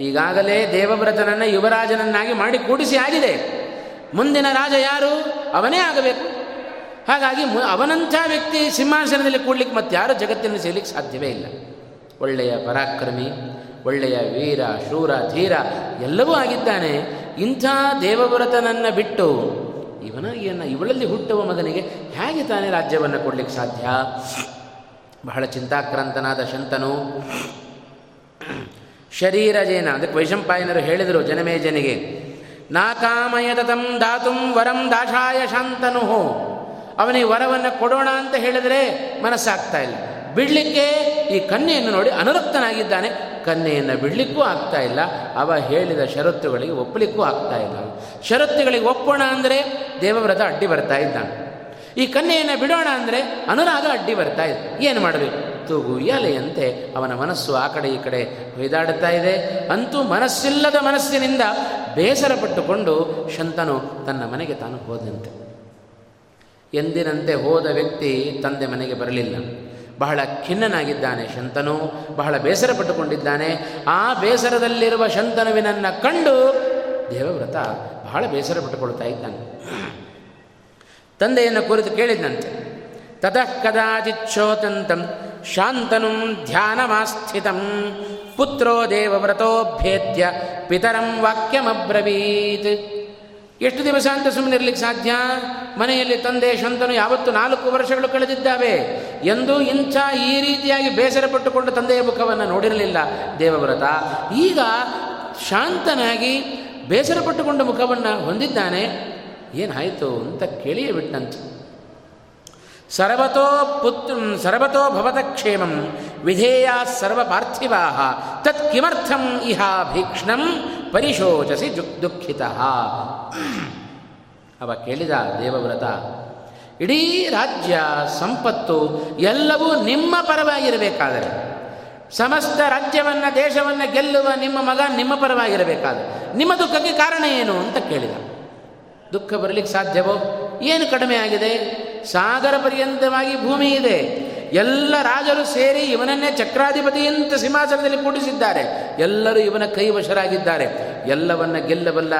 ಈಗಾಗಲೇ ದೇವವ್ರತನನ್ನು ಯುವರಾಜನನ್ನಾಗಿ ಮಾಡಿ ಕೂಡಿಸಿ ಆಗಿದೆ. ಮುಂದಿನ ರಾಜ ಯಾರು? ಅವನೇ ಆಗಬೇಕು. ಹಾಗಾಗಿ ಅವನಂಥ ವ್ಯಕ್ತಿ ಸಿಂಹಾಸನದಲ್ಲಿ ಕೂಡ್ಲಿಕ್ಕೆ ಮತ್ತೆ ಯಾರು ಜಗತ್ತಿನಲ್ಲಿ ಸೇರ್ಲಿಕ್ಕೆ ಸಾಧ್ಯವೇ ಇಲ್ಲ. ಒಳ್ಳೆಯ ಪರಾಕ್ರಮಿ, ಒಳ್ಳೆಯ ವೀರ, ಶೂರ, ಧೀರ, ಎಲ್ಲವೂ ಆಗಿದ್ದಾನೆ. ಇಂಥ ದೇವವ್ರತನನ್ನು ಬಿಟ್ಟು ಇವನ ಏನ ಇವಳಲ್ಲಿ ಹುಟ್ಟುವ ಮಗನಿಗೆ ಹೇಗೆ ತಾನೇ ರಾಜ್ಯವನ್ನು ಕೊಡಲಿಕ್ಕೆ ಸಾಧ್ಯ? ಬಹಳ ಚಿಂತಾಕ್ರಾಂತನಾದ ಶಂತನು ಶರೀರ ಜೇನ ಅದಕ್ಕೆ ವೈಶಂಪಾಯನರು ಹೇಳಿದರು ಜನಮೇಜನಿಗೆ ನಾಕಾಮಯತಂ ದಾತುಂ ವರಂ ದಾಶಾಯ ಶಾಂತನು. ಅವನಿಗೆ ವರವನ್ನು ಕೊಡೋಣ ಅಂತ ಹೇಳಿದರೆ ಮನಸ್ಸಾಗ್ತಾ ಇಲ್ಲ. ಬಿಡಲಿಕ್ಕೆ ಈ ಕನ್ಯೆಯನ್ನು ನೋಡಿ ಅನುರಕ್ತನಾಗಿದ್ದಾನೆ. ಕನ್ಯೆಯನ್ನು ಬಿಡಲಿಕ್ಕೂ ಆಗ್ತಾ ಇಲ್ಲ. ಅವ ಹೇಳಿದ ಷರತ್ತುಗಳಿಗೆ ಒಪ್ಪಲಿಕ್ಕೂ ಆಗ್ತಾ ಇಲ್ಲ. ಷರತ್ತುಗಳಿಗೆ ಒಪ್ಪೋಣ ಅಂದರೆ ದೇವವ್ರತ ಅಡ್ಡಿ ಬರ್ತಾ ಇದ್ದಾನೆ. ಈ ಕನ್ಯೆಯನ್ನು ಬಿಡೋಣ ಅಂದರೆ ಅನುರಾಗ ಅಡ್ಡಿ ಬರ್ತಾ ಇದೆ. ಏನು ಮಾಡಬೇಕು? ತೂಗು ಎಲೆಯಂತೆ ಅವನ ಮನಸ್ಸು ಆ ಕಡೆ ಈ ಕಡೆ ಹೊಯ್ದಾಡುತ್ತಾ ಇದೆ. ಅಂತೂ ಮನಸ್ಸಿಲ್ಲದ ಮನಸ್ಸಿನಿಂದ ಬೇಸರ ಪಟ್ಟುಕೊಂಡು ಶಂತನು ತನ್ನ ಮನೆಗೆ ತಾನು ಹೋದಂತೆ. ಎಂದಿನಂತೆ ಹೋದ ವ್ಯಕ್ತಿ ತಂದೆ ಮನೆಗೆ ಬರಲಿಲ್ಲ. ಬಹಳ ಖಿನ್ನನಾಗಿದ್ದಾನೆ ಶಂತನು, ಬಹಳ ಬೇಸರ ಪಟ್ಟುಕೊಂಡಿದ್ದಾನೆ ಆ ಬೇಸರದಲ್ಲಿರುವ ಶಂತನುವಿನನ್ನು ಕಂಡು ದೇವವ್ರತ ಬಹಳ ಬೇಸರ ಪಟ್ಟುಕೊಳ್ತಾ ಇದ್ದಾನೆ. ತಂದೆಯನ್ನು ಕುರಿತು ಕೇಳಿದಂತೆ ತತಃ ಕದಾಚಿಚ್ಛೋತಂತಂ ಶಾಂತನು ಧ್ಯಾನಮಾಸ್ಥಿತಂ ಪುತ್ರೋ ದೇವವ್ರತೋಭ್ಯೇತ್ಯ ಪಿತರಂ ವಾಕ್ಯಮಬ್ರವೀತ್. ಎಷ್ಟು ದಿವಸ ಅಂತ ಸುಮ್ಮನಿರ್ಲಿಕ್ಕೆ ಸಾಧ್ಯ? ಮನೆಯಲ್ಲಿ ತಂದೆ ಶಂತನು ಯಾವತ್ತು ನಾಲ್ಕು ವರ್ಷಗಳು ಕಳೆದಿದ್ದಾವೆ. ಎಂದು ಇಂಥ ಈ ರೀತಿಯಾಗಿ ಬೇಸರ ಪಟ್ಟುಕೊಂಡು ತಂದೆಯ ಮುಖವನ್ನು ನೋಡಿರಲಿಲ್ಲ ದೇವವ್ರತ. ಈಗ ಶಾಂತನಾಗಿ ಬೇಸರ ಪಟ್ಟುಕೊಂಡ ಮುಖವನ್ನು ಹೊಂದಿದ್ದಾನೆ. ಏನಾಯಿತು ಅಂತ ಕೇಳಿಯೇ ಬಿಟ್ಟಂತೆ. ಸರ್ವತೋ ಪುತ್ರ ಸರ್ವತೋ ಭವತ ಕ್ಷೇಮಂ ವಿಧೇಯ ಸರ್ವ ಪಾರ್ಥಿವಾ ತತ್ ಕಿಮರ್ಥಂ ಇಹ ಭೀಕ್ಷ್ಣಂ ಪರಿಶೋಚಸಿ ದುಃಖಿತ ಅವ ಕೇಳಿದ ದೇವವ್ರತ ಇಡೀ ರಾಜ್ಯ ಸಂಪತ್ತು ಎಲ್ಲವೂ ನಿಮ್ಮ ಪರವಾಗಿರಬೇಕಾದರೆ ಸಮಸ್ತ ರಾಜ್ಯವನ್ನು ದೇಶವನ್ನು ಗೆಲ್ಲುವ ನಿಮ್ಮ ಮಗ ನಿಮ್ಮ ಪರವಾಗಿರಬೇಕಾದ ನಿಮ್ಮ ದುಃಖಕ್ಕೆ ಕಾರಣ ಏನು ಅಂತ ಕೇಳಿದ. ದುಃಖ ಬರಲಿಕ್ಕೆ ಸಾಧ್ಯವೋ? ಏನು ಕಡಿಮೆ ಆಗಿದೆ? ಸಾಗರ ಪರ್ಯಂತವಾಗಿ ಭೂಮಿ ಇದೆ. ಎಲ್ಲ ರಾಜರು ಸೇರಿ ಇವನನ್ನೇ ಚಕ್ರಾಧಿಪತಿಯಂತ ಸಿಂಹಾಸನದಲ್ಲಿ ಕೂಡಿಸಿದ್ದಾರೆ. ಎಲ್ಲರೂ ಇವನ ಕೈವಶರಾಗಿದ್ದಾರೆ. ಎಲ್ಲವನ್ನ ಗೆಲ್ಲಬಲ್ಲ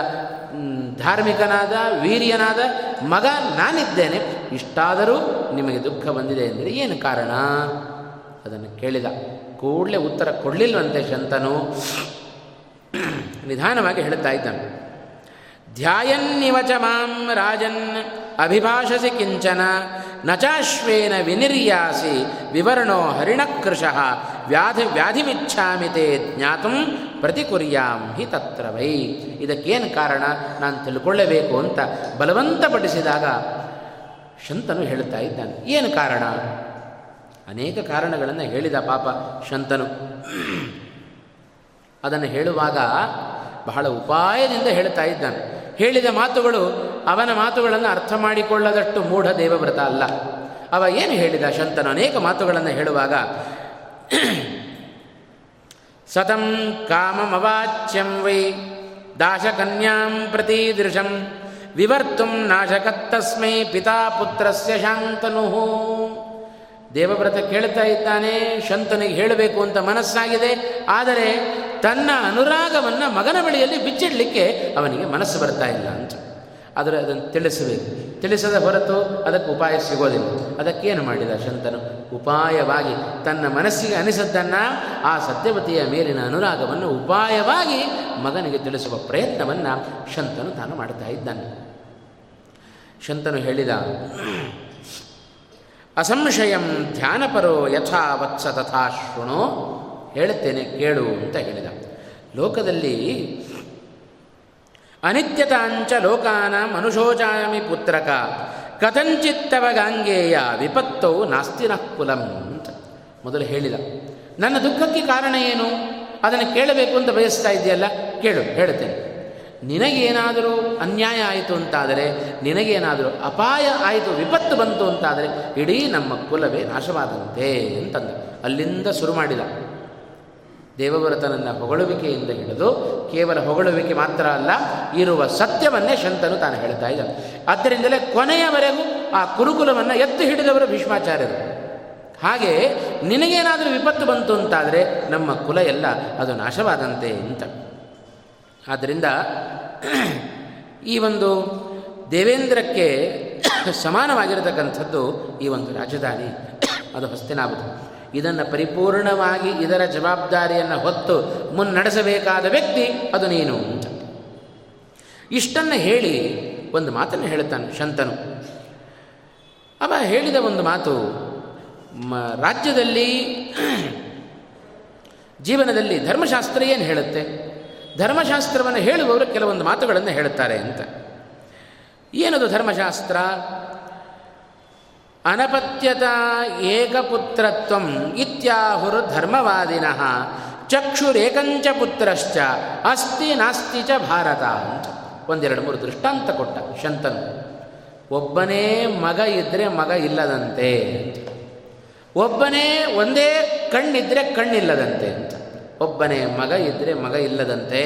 ಧಾರ್ಮಿಕನಾದ, ವೀರ್ಯನಾದ ಮಗ ನಾನಿದ್ದೇನೆ. ಇಷ್ಟಾದರೂ ನಿಮಗೆ ದುಃಖ ಬಂದಿದೆ ಎಂದರೆ ಏನು ಕಾರಣ? ಅದನ್ನು ಕೇಳಿದ. ಕೂಡಲೇ ಉತ್ತರ ಕೊಡಲಿಲ್ಲವಂತೆ ಶಂತನು. ನಿಧಾನವಾಗಿ ಹೇಳುತ್ತಾ ಇದ್ದಾನೆ. ಧ್ಯಾಯನ್ನಿವಚ ಮಾಂ ರಾಜನ್. ಅಭಿಭಾಷಸಿ ಕಿಂಚನ, ನಚಾಶ್ವೇನ ವಿನಿರ್ಯಾಸಿ, ವಿವರ್ಣೋ ಹರಿಣಕೃಶಃ, ವ್ಯಾಧಿ ವ್ಯಾಧಿಮಿಚ್ಛಾಮಿ ತೇ ಜ್ಞಾತು ಪ್ರತಿಕುರ್ಯಾಂ ಹಿ ತತ್ರ ವೈ. ಇದಕ್ಕೇನು ಕಾರಣ? ನಾನು ತಿಳ್ಕೊಳ್ಳಬೇಕು ಅಂತ ಬಲವಂತಪಡಿಸಿದಾಗ ಶಂತನು ಹೇಳ್ತಾ ಇದ್ದಾನೆ. ಏನು ಕಾರಣ? ಅನೇಕ ಕಾರಣಗಳನ್ನು ಹೇಳಿದ ಪಾಪ ಶಂತನು. ಅದನ್ನು ಹೇಳುವಾಗ ಬಹಳ ಉಪಾಯದಿಂದ ಹೇಳ್ತಾ ಇದ್ದಾನೆ. ಹೇಳಿದ ಮಾತುಗಳು ಅವನ ಮಾತುಗಳನ್ನು ಅರ್ಥ ಮಾಡಿಕೊಳ್ಳದಷ್ಟು ಮೂಢ ದೇವವ್ರತ ಅಲ್ಲ. ಅವ ಏನು ಹೇಳಿದ ಶಂತನು ಅನೇಕ ಮಾತುಗಳನ್ನು ಹೇಳುವಾಗ, ಸತಂ ಕಾಮಮವಾಚ್ಯಂ ವೈ ದಾಶಕನ್ಯಾಂ ಪ್ರತೀದೃಶಂ ವಿವರ್ತು ನಾಶಕತ್ತಸ್ಮೈ ಪಿತಾ ಪುತ್ರಸ್ಯ ಶಾಂತನು. ದೇವವ್ರತ ಕೇಳ್ತಾ ಇದ್ದಾನೆ, ಶಂತನಿಗೆ ಹೇಳಬೇಕು ಅಂತ ಮನಸ್ಸಾಗಿದೆ, ಆದರೆ ತನ್ನ ಅನುರಾಗವನ್ನು ಮಗನ ಬಳಿಯಲ್ಲಿ ಬಿಚ್ಚಿಡಲಿಕ್ಕೆ ಅವನಿಗೆ ಮನಸ್ಸು ಬರ್ತಾ ಇಲ್ಲ ಅಂತ. ಆದರೆ ಅದನ್ನು ತಿಳಿಸಬೇಕು. ತಿಳಿಸದ ಹೊರತು ಅದಕ್ಕೆ ಉಪಾಯ ಸಿಗೋದಿಲ್ಲ. ಅದಕ್ಕೇನು ಮಾಡಿದ ಶಂತನು? ಉಪಾಯವಾಗಿ ತನ್ನ ಮನಸ್ಸಿಗೆ ಅನಿಸದ್ದನ್ನು ಆ ಸತ್ಯವತಿಯ ಮೇಲಿನ ಅನುರಾಗವನ್ನು ಉಪಾಯವಾಗಿ ಮಗನಿಗೆ ತಿಳಿಸುವ ಪ್ರಯತ್ನವನ್ನು ಶಂತನು ತಾನು ಮಾಡ್ತಾ ಇದ್ದಾನೆ. ಶಂತನು ಹೇಳಿದ, ಅಸಂಶಯಂ ಧ್ಯಾನಪರೋ ಯಥಾ ವತ್ಸ ತಥಾ ಶೃಣು. ಹೇಳುತ್ತೇನೆ, ಕೇಳು ಅಂತ ಹೇಳಿದ. ಲೋಕದಲ್ಲಿ ಅನಿತ್ಯತಾಂಚ ಲೋಕಾನ ಮನುಷೋಚಾಮಿ ಪುತ್ರಕ. ಕಥಂಚಿತ್ತವ ಗಾಂಗೇಯ ವಿಪತ್ತವು ನಾಸ್ತಿನ ಕುಲಂ ಅಂತ ಮೊದಲು ಹೇಳಿದ. ನನ್ನ ದುಃಖಕ್ಕೆ ಕಾರಣ ಏನು? ಅದನ್ನು ಕೇಳಬೇಕು ಅಂತ ಬಯಸ್ತಾ ಇದೆಯಲ್ಲ ಕೇಳು, ಹೇಳುತ್ತೇನೆ. ನಿನಗೇನಾದರೂ ಅನ್ಯಾಯ ಆಯಿತು ಅಂತಾದರೆ, ನಿನಗೇನಾದರೂ ಅಪಾಯ ಆಯಿತು, ವಿಪತ್ತು ಬಂತು ಅಂತಾದರೆ, ಇಡೀ ನಮ್ಮ ಕುಲವೇ ನಾಶವಾದಂತೆ ಅಂತಂದು. ಅಲ್ಲಿಂದ ಶುರು ಮಾಡಿದ. ದೇವವ್ರತನನ್ನ ಹೊಗಳುವಿಕೆಯಿಂದ ಹಿಡಿದು ಕೇವಲ ಹೊಗಳುವಿಕೆ ಮಾತ್ರ ಅಲ್ಲ, ಇರುವ ಸತ್ಯವನ್ನೇ ಶಂತನು ತಾನು ಹೇಳ್ತಾ ಇದ್ದಾನೆ. ಆದ್ದರಿಂದಲೇ ಕೊನೆಯವರೆಗೂ ಆ ಕುರುಕುಲವನ್ನು ಎತ್ತು ಹಿಡಿದವರು ಭೀಷ್ಮಾಚಾರ್ಯರು. ಹಾಗೆ ನಿನಗೇನಾದರೂ ವಿಪತ್ತು ಬಂತು ಅಂತಾದರೆ ನಮ್ಮ ಕುಲ ಎಲ್ಲ ಅದು ನಾಶವಾದಂತೆ ಅಂತ. ಆದ್ದರಿಂದ ಈ ಒಂದು ದೇವೇಂದ್ರಕ್ಕೆ ಸಮಾನವಾಗಿರತಕ್ಕಂಥದ್ದು ಈ ಒಂದು ರಾಜಧಾನಿ. ಅದು ಹಸ್ತಿನಾಬುದು. ಇದನ್ನು ಪರಿಪೂರ್ಣವಾಗಿ ಇದರ ಜವಾಬ್ದಾರಿಯನ್ನು ಹೊತ್ತು ಮುನ್ನಡೆಸಬೇಕಾದ ವ್ಯಕ್ತಿ ಅದು ನೀನು ಅಂತ. ಇಷ್ಟನ್ನು ಹೇಳಿ ಒಂದು ಮಾತನ್ನು ಹೇಳುತ್ತಾನೆ ಶಂತನು. ಅವ ಹೇಳಿದ ಒಂದು ಮಾತು ರಾಜ್ಯದಲ್ಲಿ ಜೀವನದಲ್ಲಿ ಧರ್ಮಶಾಸ್ತ್ರ ಏನು ಹೇಳುತ್ತೆ? ಧರ್ಮಶಾಸ್ತ್ರವನ್ನು ಹೇಳುವವರು ಕೆಲವೊಂದು ಮಾತುಗಳನ್ನು ಹೇಳುತ್ತಾರೆ ಅಂತ. ಏನದು ಧರ್ಮಶಾಸ್ತ್ರ? ಅನಪತ್ಯತಾ ಏಕಪುತ್ರತ್ವ ಇತ್ಯಾಹುರು ಧರ್ಮವಾದಿನಃ ಚಕ್ಷುರೇಕಂಚ ಪುತ್ರಶ್ಚ ಅಸ್ತಿ ನಾಸ್ತಿ ಚ ಭಾರತ ಅಂತ. ಒಂದೆರಡು ಮೂರು ದೃಷ್ಟಾಂತ ಕೊಟ್ಟ ಶಂತನು. ಒಬ್ಬನೇ ಮಗ ಇದ್ದರೆ ಮಗ ಇಲ್ಲದಂತೆ ಒಬ್ಬನೇ ಒಂದೇ ಕಣ್ಣಿದ್ರೆ ಕಣ್ಣಿಲ್ಲದಂತೆ ಅಂತ. ಒಬ್ಬನೇ ಮಗ ಇದ್ದರೆ ಮಗ ಇಲ್ಲದಂತೆ,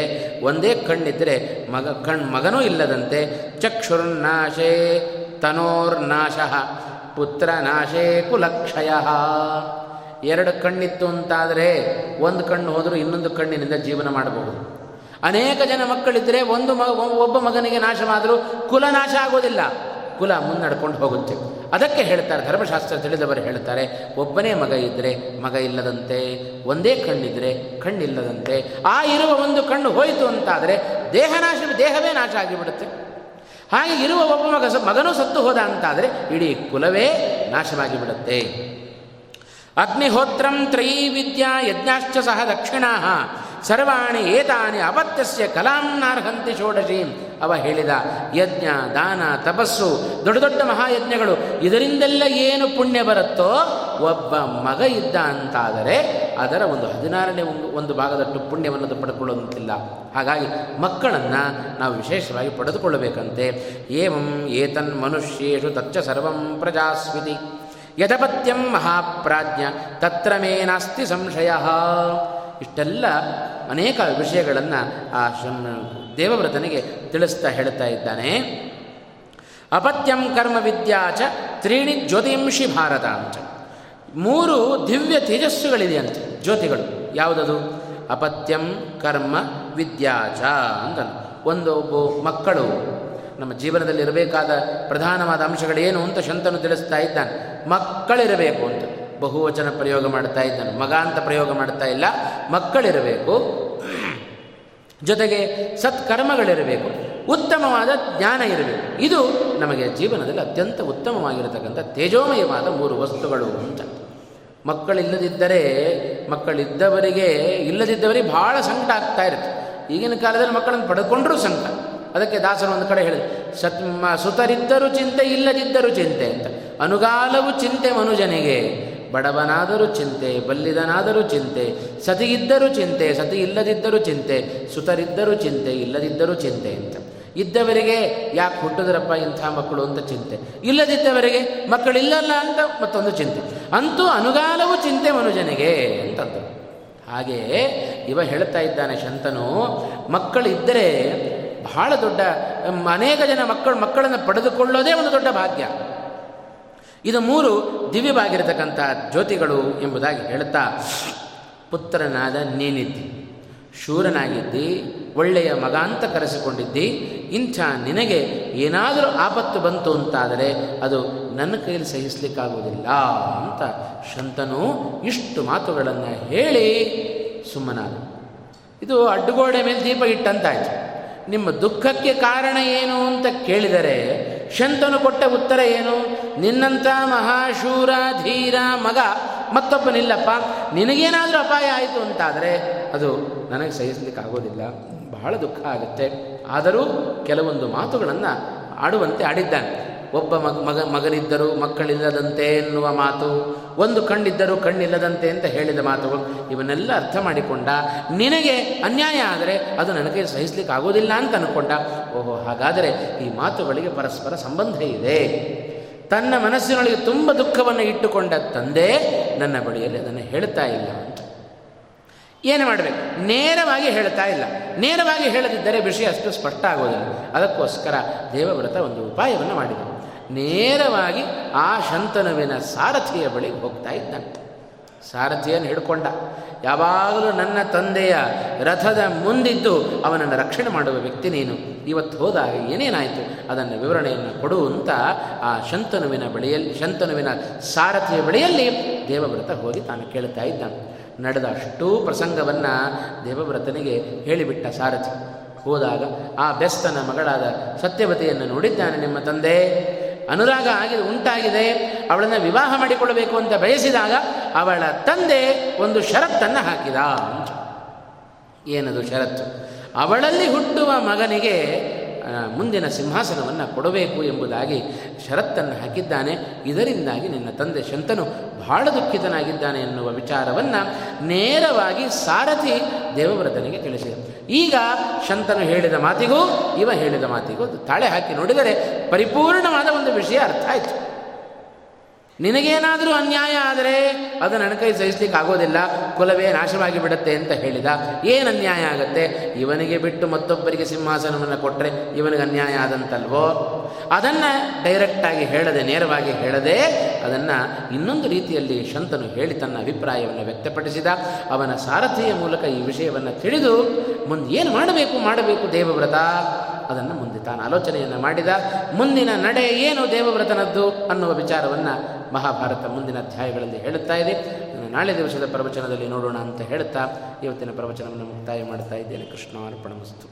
ಒಂದೇ ಕಣ್ಣಿದ್ರೆ ಮಗ, ಕಣ್ ಮಗನೂ ಇಲ್ಲದಂತೆ, ಚಕ್ಷುರ್ನಾಶೇ ತನೋರ್ನಾಶ. ಪುತ್ರ ನಾಶೇ ಕುಲಕ್ಷಯ. ಎರಡು ಕಣ್ಣಿತ್ತು ಅಂತಾದರೆ ಒಂದು ಕಣ್ಣು ಹೋದರೂ ಇನ್ನೊಂದು ಕಣ್ಣಿನಿಂದ ಜೀವನ ಮಾಡಬಹುದು. ಅನೇಕ ಜನ ಮಕ್ಕಳಿದ್ದರೆ ಒಂದು ಒಬ್ಬ ಮಗನಿಗೆ ನಾಶವಾದರೂ ಕುಲ ನಾಶ ಆಗೋದಿಲ್ಲ. ಕುಲ ಮುನ್ನಡ್ಕೊಂಡು ಹೋಗುತ್ತೆ. ಅದಕ್ಕೆ ಹೇಳ್ತಾರೆ, ಧರ್ಮಶಾಸ್ತ್ರ ತಿಳಿದವರು ಹೇಳ್ತಾರೆ, ಒಬ್ಬನೇ ಮಗ ಇದ್ದರೆ ಮಗ ಇಲ್ಲದಂತೆ, ಒಂದೇ ಕಣ್ಣಿದ್ರೆ ಕಣ್ಣಿಲ್ಲದಂತೆ, ಆ ಇರುವ ಒಂದು ಕಣ್ಣು ಹೋಯಿತು ಅಂತಾದರೆ ದೇಹ ನಾಶ, ದೇಹವೇ ನಾಶ ಆಗಿಬಿಡುತ್ತೆ. ಹಾಗೆ ಇರುವ ಒಬ್ಬ ಮಗ ಮಗನೂ ಸತ್ತು ಹೋದ ಅಂತಾದರೆ ಇಡೀ ಕುಲವೇ ನಾಶವಾಗಿ ಬಿಡುತ್ತೆ ಅಗ್ನಿಹೋತ್ರಂ ತ್ರಯೀ ವಿದ್ಯಾ ಯಜ್ಞಾಶ್ಚ ಸಹ ದಕ್ಷಿಣಾ ಸರ್ವಾಣಿ ಏತಾನಿ ಅಪತ್ಯಸ್ಯ ಕಲಾಂನಾರ್ಹಂತಿ ಷೋಡಶಿ ಅವ ಹೇಳಿದ ಯಜ್ಞ, ದಾನ, ತಪಸ್ಸು, ದೊಡ್ಡ ದೊಡ್ಡ ಮಹಾಯಜ್ಞಗಳು, ಇದರಿಂದೆಲ್ಲ ಏನು ಪುಣ್ಯ ಬರುತ್ತೋ ಒಬ್ಬ ಮಗ ಇದ್ದ ಅಂತಾದರೆ ಅದರ ಒಂದು ಹದಿನಾರನೇ ಒಂದು ಒಂದು ಭಾಗದಷ್ಟು ಪುಣ್ಯವನ್ನು ಪಡೆದುಕೊಳ್ಳುವಂತಿಲ್ಲ ಹಾಗಾಗಿ ಮಕ್ಕಳನ್ನು ನಾವು ವಿಶೇಷವಾಗಿ ಪಡೆದುಕೊಳ್ಳಬೇಕಂತೆ. ಏವಂ ಏತನ್ ಮನುಷ್ಯೇಷು ತಚ್ಚ ಸರ್ವಂ ಪ್ರಜಾಸ್ವಿತಿ. ಯಥಪತ್ಯಂ ಮಹಾಪ್ರಾಜ್ಞ, ತತ್ರ ಮೇ ನಾಸ್ತಿ ಸಂಶಯ. ಇಷ್ಟೆಲ್ಲ ಅನೇಕ ವಿಷಯಗಳನ್ನು ಆ ದೇವವ್ರತನಿಗೆ ತಿಳಿಸ್ತಾ ಹೇಳ್ತಾ ಇದ್ದಾನೆ. ಅಪತ್ಯಂ ಕರ್ಮ ವಿದ್ಯಾಚ ತ್ರೀಣಿ ಜ್ಯೋತಿಂಷಿ ಭಾರತ ಅಂತ. ಮೂರು ದಿವ್ಯ ತೇಜಸ್ಸುಗಳಿದೆಯಂತೆ ಜ್ಯೋತಿಗಳು. ಯಾವುದದು? ಅಪತ್ಯಂ ಕರ್ಮ ವಿದ್ಯಾಚ ಅಂತ ಒಂದು ಒಬ್ಬ ಮಕ್ಕಳು ನಮ್ಮ ಜೀವನದಲ್ಲಿ ಇರಬೇಕಾದ ಪ್ರಧಾನವಾದ ಅಂಶಗಳೇನು ಅಂತ ಶಂತನು ತಿಳಿಸ್ತಾ ಇದ್ದಾನೆ. ಮಕ್ಕಳಿರಬೇಕು ಅಂತ. ಬಹುವಚನ ಪ್ರಯೋಗ ಮಾಡ್ತಾ ಇದ್ದಾನೆ. ಮಗ ಅಂತ ಪ್ರಯೋಗ ಮಾಡ್ತಾ ಇಲ್ಲ. ಮಕ್ಕಳಿರಬೇಕು. ಜೊತೆಗೆ ಸತ್ಕರ್ಮಗಳಿರಬೇಕು. ಉತ್ತಮವಾದ ಜ್ಞಾನ ಇರಬೇಕು. ಇದು ನಮಗೆ ಜೀವನದಲ್ಲಿ ಅತ್ಯಂತ ಉತ್ತಮವಾಗಿರತಕ್ಕಂಥ ತೇಜೋಮಯವಾದ ಮೂರು ವಸ್ತುಗಳು ಅಂತ. ಮಕ್ಕಳಿಲ್ಲದಿದ್ದರೆ, ಮಕ್ಕಳಿದ್ದವರಿಗೆ ಇಲ್ಲದಿದ್ದವರಿಗೆ ಭಾಳ ಸಂಕಟ ಆಗ್ತಾ ಇರುತ್ತೆ. ಈಗಿನ ಕಾಲದಲ್ಲಿ ಮಕ್ಕಳನ್ನು ಪಡೆದುಕೊಂಡರೂ ಸಂಕಟ. ಅದಕ್ಕೆ ದಾಸರು ಒಂದು ಕಡೆ ಹೇಳಿದೆ ಸತ್ ಸುತರಿದ್ದರೂ ಚಿಂತೆ, ಇಲ್ಲದಿದ್ದರೂ ಚಿಂತೆ ಅಂತ. ಅನುಗಾಲವು ಚಿಂತೆ ಮನುಜನಿಗೆ. ಬಡವನಾದರೂ ಚಿಂತೆ, ಬಲ್ಲಿದನಾದರೂ ಚಿಂತೆ, ಸತಿಗಿದ್ದರೂ ಚಿಂತೆ ಸತಿ ಇಲ್ಲದಿದ್ದರೂ ಚಿಂತೆ, ಸುತರಿದ್ದರೂ ಚಿಂತೆ, ಇಲ್ಲದಿದ್ದರೂ ಚಿಂತೆ ಅಂತ. ಇದ್ದವರಿಗೆ ಯಾಕೆ ಹುಟ್ಟಿದ್ರಪ್ಪ ಇಂಥ ಮಕ್ಕಳು ಅಂತ ಚಿಂತೆ. ಇಲ್ಲದಿದ್ದವರಿಗೆ ಮಕ್ಕಳಿಲ್ಲಲ್ಲ ಅಂತ ಮತ್ತೊಂದು ಚಿಂತೆ. ಅಂತೂ ಅನುಗಾಲವು ಚಿಂತೆ ಮನುಜನಿಗೆ ಅಂತಂದು ಹಾಗೆಯೇ ಇವ ಹೇಳ್ತಾ ಇದ್ದಾನೆ ಶಂತನು, ಮಕ್ಕಳಿದ್ದರೆ ಬಹಳ ದೊಡ್ಡ ಅನೇಕ ಜನ ಮಕ್ಕಳು ಮಕ್ಕಳನ್ನು ಪಡೆದುಕೊಳ್ಳೋದೇ ಒಂದು ದೊಡ್ಡ ಭಾಗ್ಯ. ಇದು ಮೂರು ದಿವ್ಯವಾಗಿರತಕ್ಕಂಥ ಜ್ಯೋತಿಗಳು ಎಂಬುದಾಗಿ ಹೇಳ್ತಾ ಪುತ್ರನಾದ ನೀನಿದ್ದಿ, ಶೂರನಾಗಿದ್ದಿ, ಒಳ್ಳೆಯ ಮಗ ಅಂತ ಕರೆಸಿಕೊಂಡಿದ್ದಿ, ಇಂಥ ನಿನಗೆ ಏನಾದರೂ ಆಪತ್ತು ಬಂತು ಅಂತಾದರೆ ಅದು ನನ್ನ ಕೈಯಲ್ಲಿ ಸಹಿಸಲಿಕ್ಕಾಗುವುದಿಲ್ಲ ಅಂತ ಶಂತನು ಇಷ್ಟು ಮಾತುಗಳನ್ನು ಹೇಳಿ ಸುಮ್ಮನಾದ. ಇದು ಅಡ್ಡುಗೋಡೆ ಮೇಲೆ ದೀಪ ಇಟ್ಟಂತಾಯ್ತು. ನಿಮ್ಮ ದುಃಖಕ್ಕೆ ಕಾರಣ ಏನು ಅಂತ ಕೇಳಿದರೆ, ಶಂತನು ಕೊಟ್ಟ ಉತ್ತರ ಏನು? ನಿನ್ನಂಥ ಮಹಾಶೂರ ಧೀರ ಮಗ ಮತ್ತೊಬ್ಬನಿಲ್ಲಪ್ಪ. ನಿನಗೇನಾದರೂ ಅಪಾಯ ಆಯಿತು ಅಂತಾದರೆ ಅದು ನನಗೆ ಸಹಿಸಲಿಕ್ಕೆ ಆಗೋದಿಲ್ಲ ಬಹಳ ದುಃಖ ಆಗುತ್ತೆ. ಆದರೂ ಕೆಲವೊಂದು ಮಾತುಗಳನ್ನು ಆಡುವಂತೆ ಆಡಿದ್ದಾನೆ. ಒಬ್ಬ ಮಗ ಮಗ, ಮಗನಿದ್ದರೂ ಮಕ್ಕಳಿಲ್ಲದಂತೆ ಎನ್ನುವ ಮಾತು, ಒಂದು ಕಣ್ಣಿದ್ದರೂ ಕಣ್ಣಿಲ್ಲದಂತೆ ಅಂತ ಹೇಳಿದ ಮಾತುಗಳು, ಇವನ್ನೆಲ್ಲ ಅರ್ಥ ಮಾಡಿಕೊಂಡ. ನಿನಗೆ ಅನ್ಯಾಯ ಆದರೆ ಅದು ನನಗೆ ಸಹಿಸಲಿಕ್ಕೆ ಆಗೋದಿಲ್ಲ ಅಂತ ಅನ್ಕೊಂಡ. ಓಹೋ, ಹಾಗಾದರೆ ಈ ಮಾತುಗಳಿಗೆ ಪರಸ್ಪರ ಸಂಬಂಧ ಇದೆ. ತನ್ನ ಮನಸ್ಸಿನೊಳಗೆ ತುಂಬ ದುಃಖವನ್ನು ಇಟ್ಟುಕೊಂಡ ತಂದೆ ನನ್ನ ಬಳಿಯಲ್ಲಿ ಅದನ್ನು ಹೇಳ್ತಾ ಇಲ್ಲ ಅಂತ. ಏನು ಮಾಡಬೇಕು? ನೇರವಾಗಿ ಹೇಳ್ತಾ ಇಲ್ಲ. ನೇರವಾಗಿ ಹೇಳದಿದ್ದರೆ ವಿಷಯ ಅಷ್ಟು ಸ್ಪಷ್ಟ ಆಗೋದಿಲ್ಲ. ಅದಕ್ಕೋಸ್ಕರ ದೇವವ್ರತ ಒಂದು ಉಪಾಯವನ್ನು ಮಾಡಿದರು ನೇರವಾಗಿ ಆ ಶಂತನುವಿನ ಸಾರಥಿಯ ಬಳಿಗೆ ಹೋಗ್ತಾ ಇದ್ದಾನೆ ಸಾರಥಿಯನ್ನು ಹಿಡ್ಕೊಂಡ. ಯಾವಾಗಲೂ ನನ್ನ ತಂದೆಯ ರಥದ ಮುಂದಿದ್ದು ಅವನನ್ನು ರಕ್ಷಣೆ ಮಾಡುವ ವ್ಯಕ್ತಿ ನೀನು. ಇವತ್ತು ಹೋದಾಗ ಏನೇನಾಯಿತು? ಅದನ್ನು ವಿವರಣೆಯನ್ನು ಕೊಡು ಅಂತ ಆ ಶಂತನುವಿನ ಬಳಿಯಲ್ಲಿ, ಶಂತನುವಿನ ಸಾರಥಿಯ ಬಳಿಯಲ್ಲಿ ದೇವವ್ರತ ಹೋಗಿ ತಾನು ಕೇಳ್ತಾ ಇದ್ದಾನೆ ನಡೆದ ಅಷ್ಟೂ ಪ್ರಸಂಗವನ್ನು ದೇವವ್ರತನಿಗೆ ಹೇಳಿಬಿಟ್ಟ ಸಾರಥಿ. ಹೋದಾಗ ಆ ಬೆಸ್ತನ ಮಗಳಾದ ಸತ್ಯವತಿಯನ್ನು ನೋಡಿದ್ದಾನೆ ನಿಮ್ಮ ತಂದೆ. ಅನುರಾಗ ಆಗಿದೆ, ಉಂಟಾಗಿದೆ. ಅವಳನ್ನು ವಿವಾಹ ಮಾಡಿಕೊಳ್ಳಬೇಕು ಅಂತ ಬಯಸಿದಾಗ ಅವಳ ತಂದೆ ಒಂದು ಷರತ್ತನ್ನು ಹಾಕಿದ. ಏನದು ಷರತ್ತು? ಅವಳಲ್ಲಿ ಹುಟ್ಟುವ ಮಗನಿಗೆ ಮುಂದಿನ ಸಿಂಹಾಸನವನ್ನು ಕೊಡಬೇಕು ಎಂಬುದಾಗಿ ಷರತ್ತನ್ನು ಹಾಕಿದ್ದಾನೆ. ಇದರಿಂದಾಗಿ ನಿನ್ನ ತಂದೆ ಶಂತನು ಬಹಳ ದುಃಖಿತನಾಗಿದ್ದಾನೆ ಎನ್ನುವ ವಿಚಾರವನ್ನು ನೇರವಾಗಿ ಸಾರಥಿ ದೇವವ್ರತನಿಗೆ ತಿಳಿಸಿದ. ಈಗ ಶಂತನು ಹೇಳಿದ ಮಾತಿಗೂ, ಇವ ಹೇಳಿದ ಮಾತಿಗೂ ತಾಳೆ ಹಾಕಿ ನೋಡಿದರೆ ಪರಿಪೂರ್ಣವಾದ ಒಂದು ವಿಷಯ ಅರ್ಥ ಆಯಿತು. ನಿನಗೇನಾದರೂ ಅನ್ಯಾಯ ಆದರೆ ಅದು ನನ್ನ ಕೈ ಸಹಿಸ್ಲಿಕ್ಕೆ ಆಗೋದಿಲ್ಲ, ಕುಲವೇ ನಾಶವಾಗಿ ಬಿಡುತ್ತೆ ಅಂತ ಹೇಳಿದ. ಏನು ಅನ್ಯಾಯ ಆಗುತ್ತೆ? ಇವನಿಗೆ ಬಿಟ್ಟು ಮತ್ತೊಬ್ಬರಿಗೆ ಸಿಂಹಾಸನವನ್ನು ಕೊಟ್ಟರೆ ಇವನಿಗೆ ಅನ್ಯಾಯ ಆದಂತಲ್ವೋ? ಅದನ್ನು ಡೈರೆಕ್ಟಾಗಿ ಹೇಳದೆ, ನೇರವಾಗಿ ಹೇಳದೆ, ಅದನ್ನು ಇನ್ನೊಂದು ರೀತಿಯಲ್ಲಿ ಶಂತನು ಹೇಳಿ ತನ್ನ ಅಭಿಪ್ರಾಯವನ್ನು ವ್ಯಕ್ತಪಡಿಸಿದ. ಅವನ ಸಾರಥಿಯ ಮೂಲಕ ಈ ವಿಷಯವನ್ನು ತಿಳಿದು, ಮುಂದೆ ಏನು ಮಾಡಬೇಕು ಮಾಡಬೇಕು ದೇವವ್ರತ? ಅದನ್ನು ಮುಂದೆ ತಾನು ಆಲೋಚನೆಯನ್ನು ಮಾಡಿದ. ಮುಂದಿನ ನಡೆ ಏನು ದೇವವ್ರತನದ್ದು ಅನ್ನುವ ವಿಚಾರವನ್ನು ಮಹಾಭಾರತ ಮುಂದಿನ ಅಧ್ಯಾಯಗಳಲ್ಲಿ ಹೇಳುತ್ತಾ ಇದೆ. ನಾಳೆ ದಿವಸದ ಪ್ರವಚನದಲ್ಲಿ ನೋಡೋಣ ಅಂತ ಹೇಳುತ್ತಾ ಇವತ್ತಿನ ಪ್ರವಚನವನ್ನು ಮುಕ್ತಾಯ ಮಾಡ್ತಾ ಇದ್ದೇನೆ. ಕೃಷ್ಣಾರ್ಪಣ ವಸ್ತು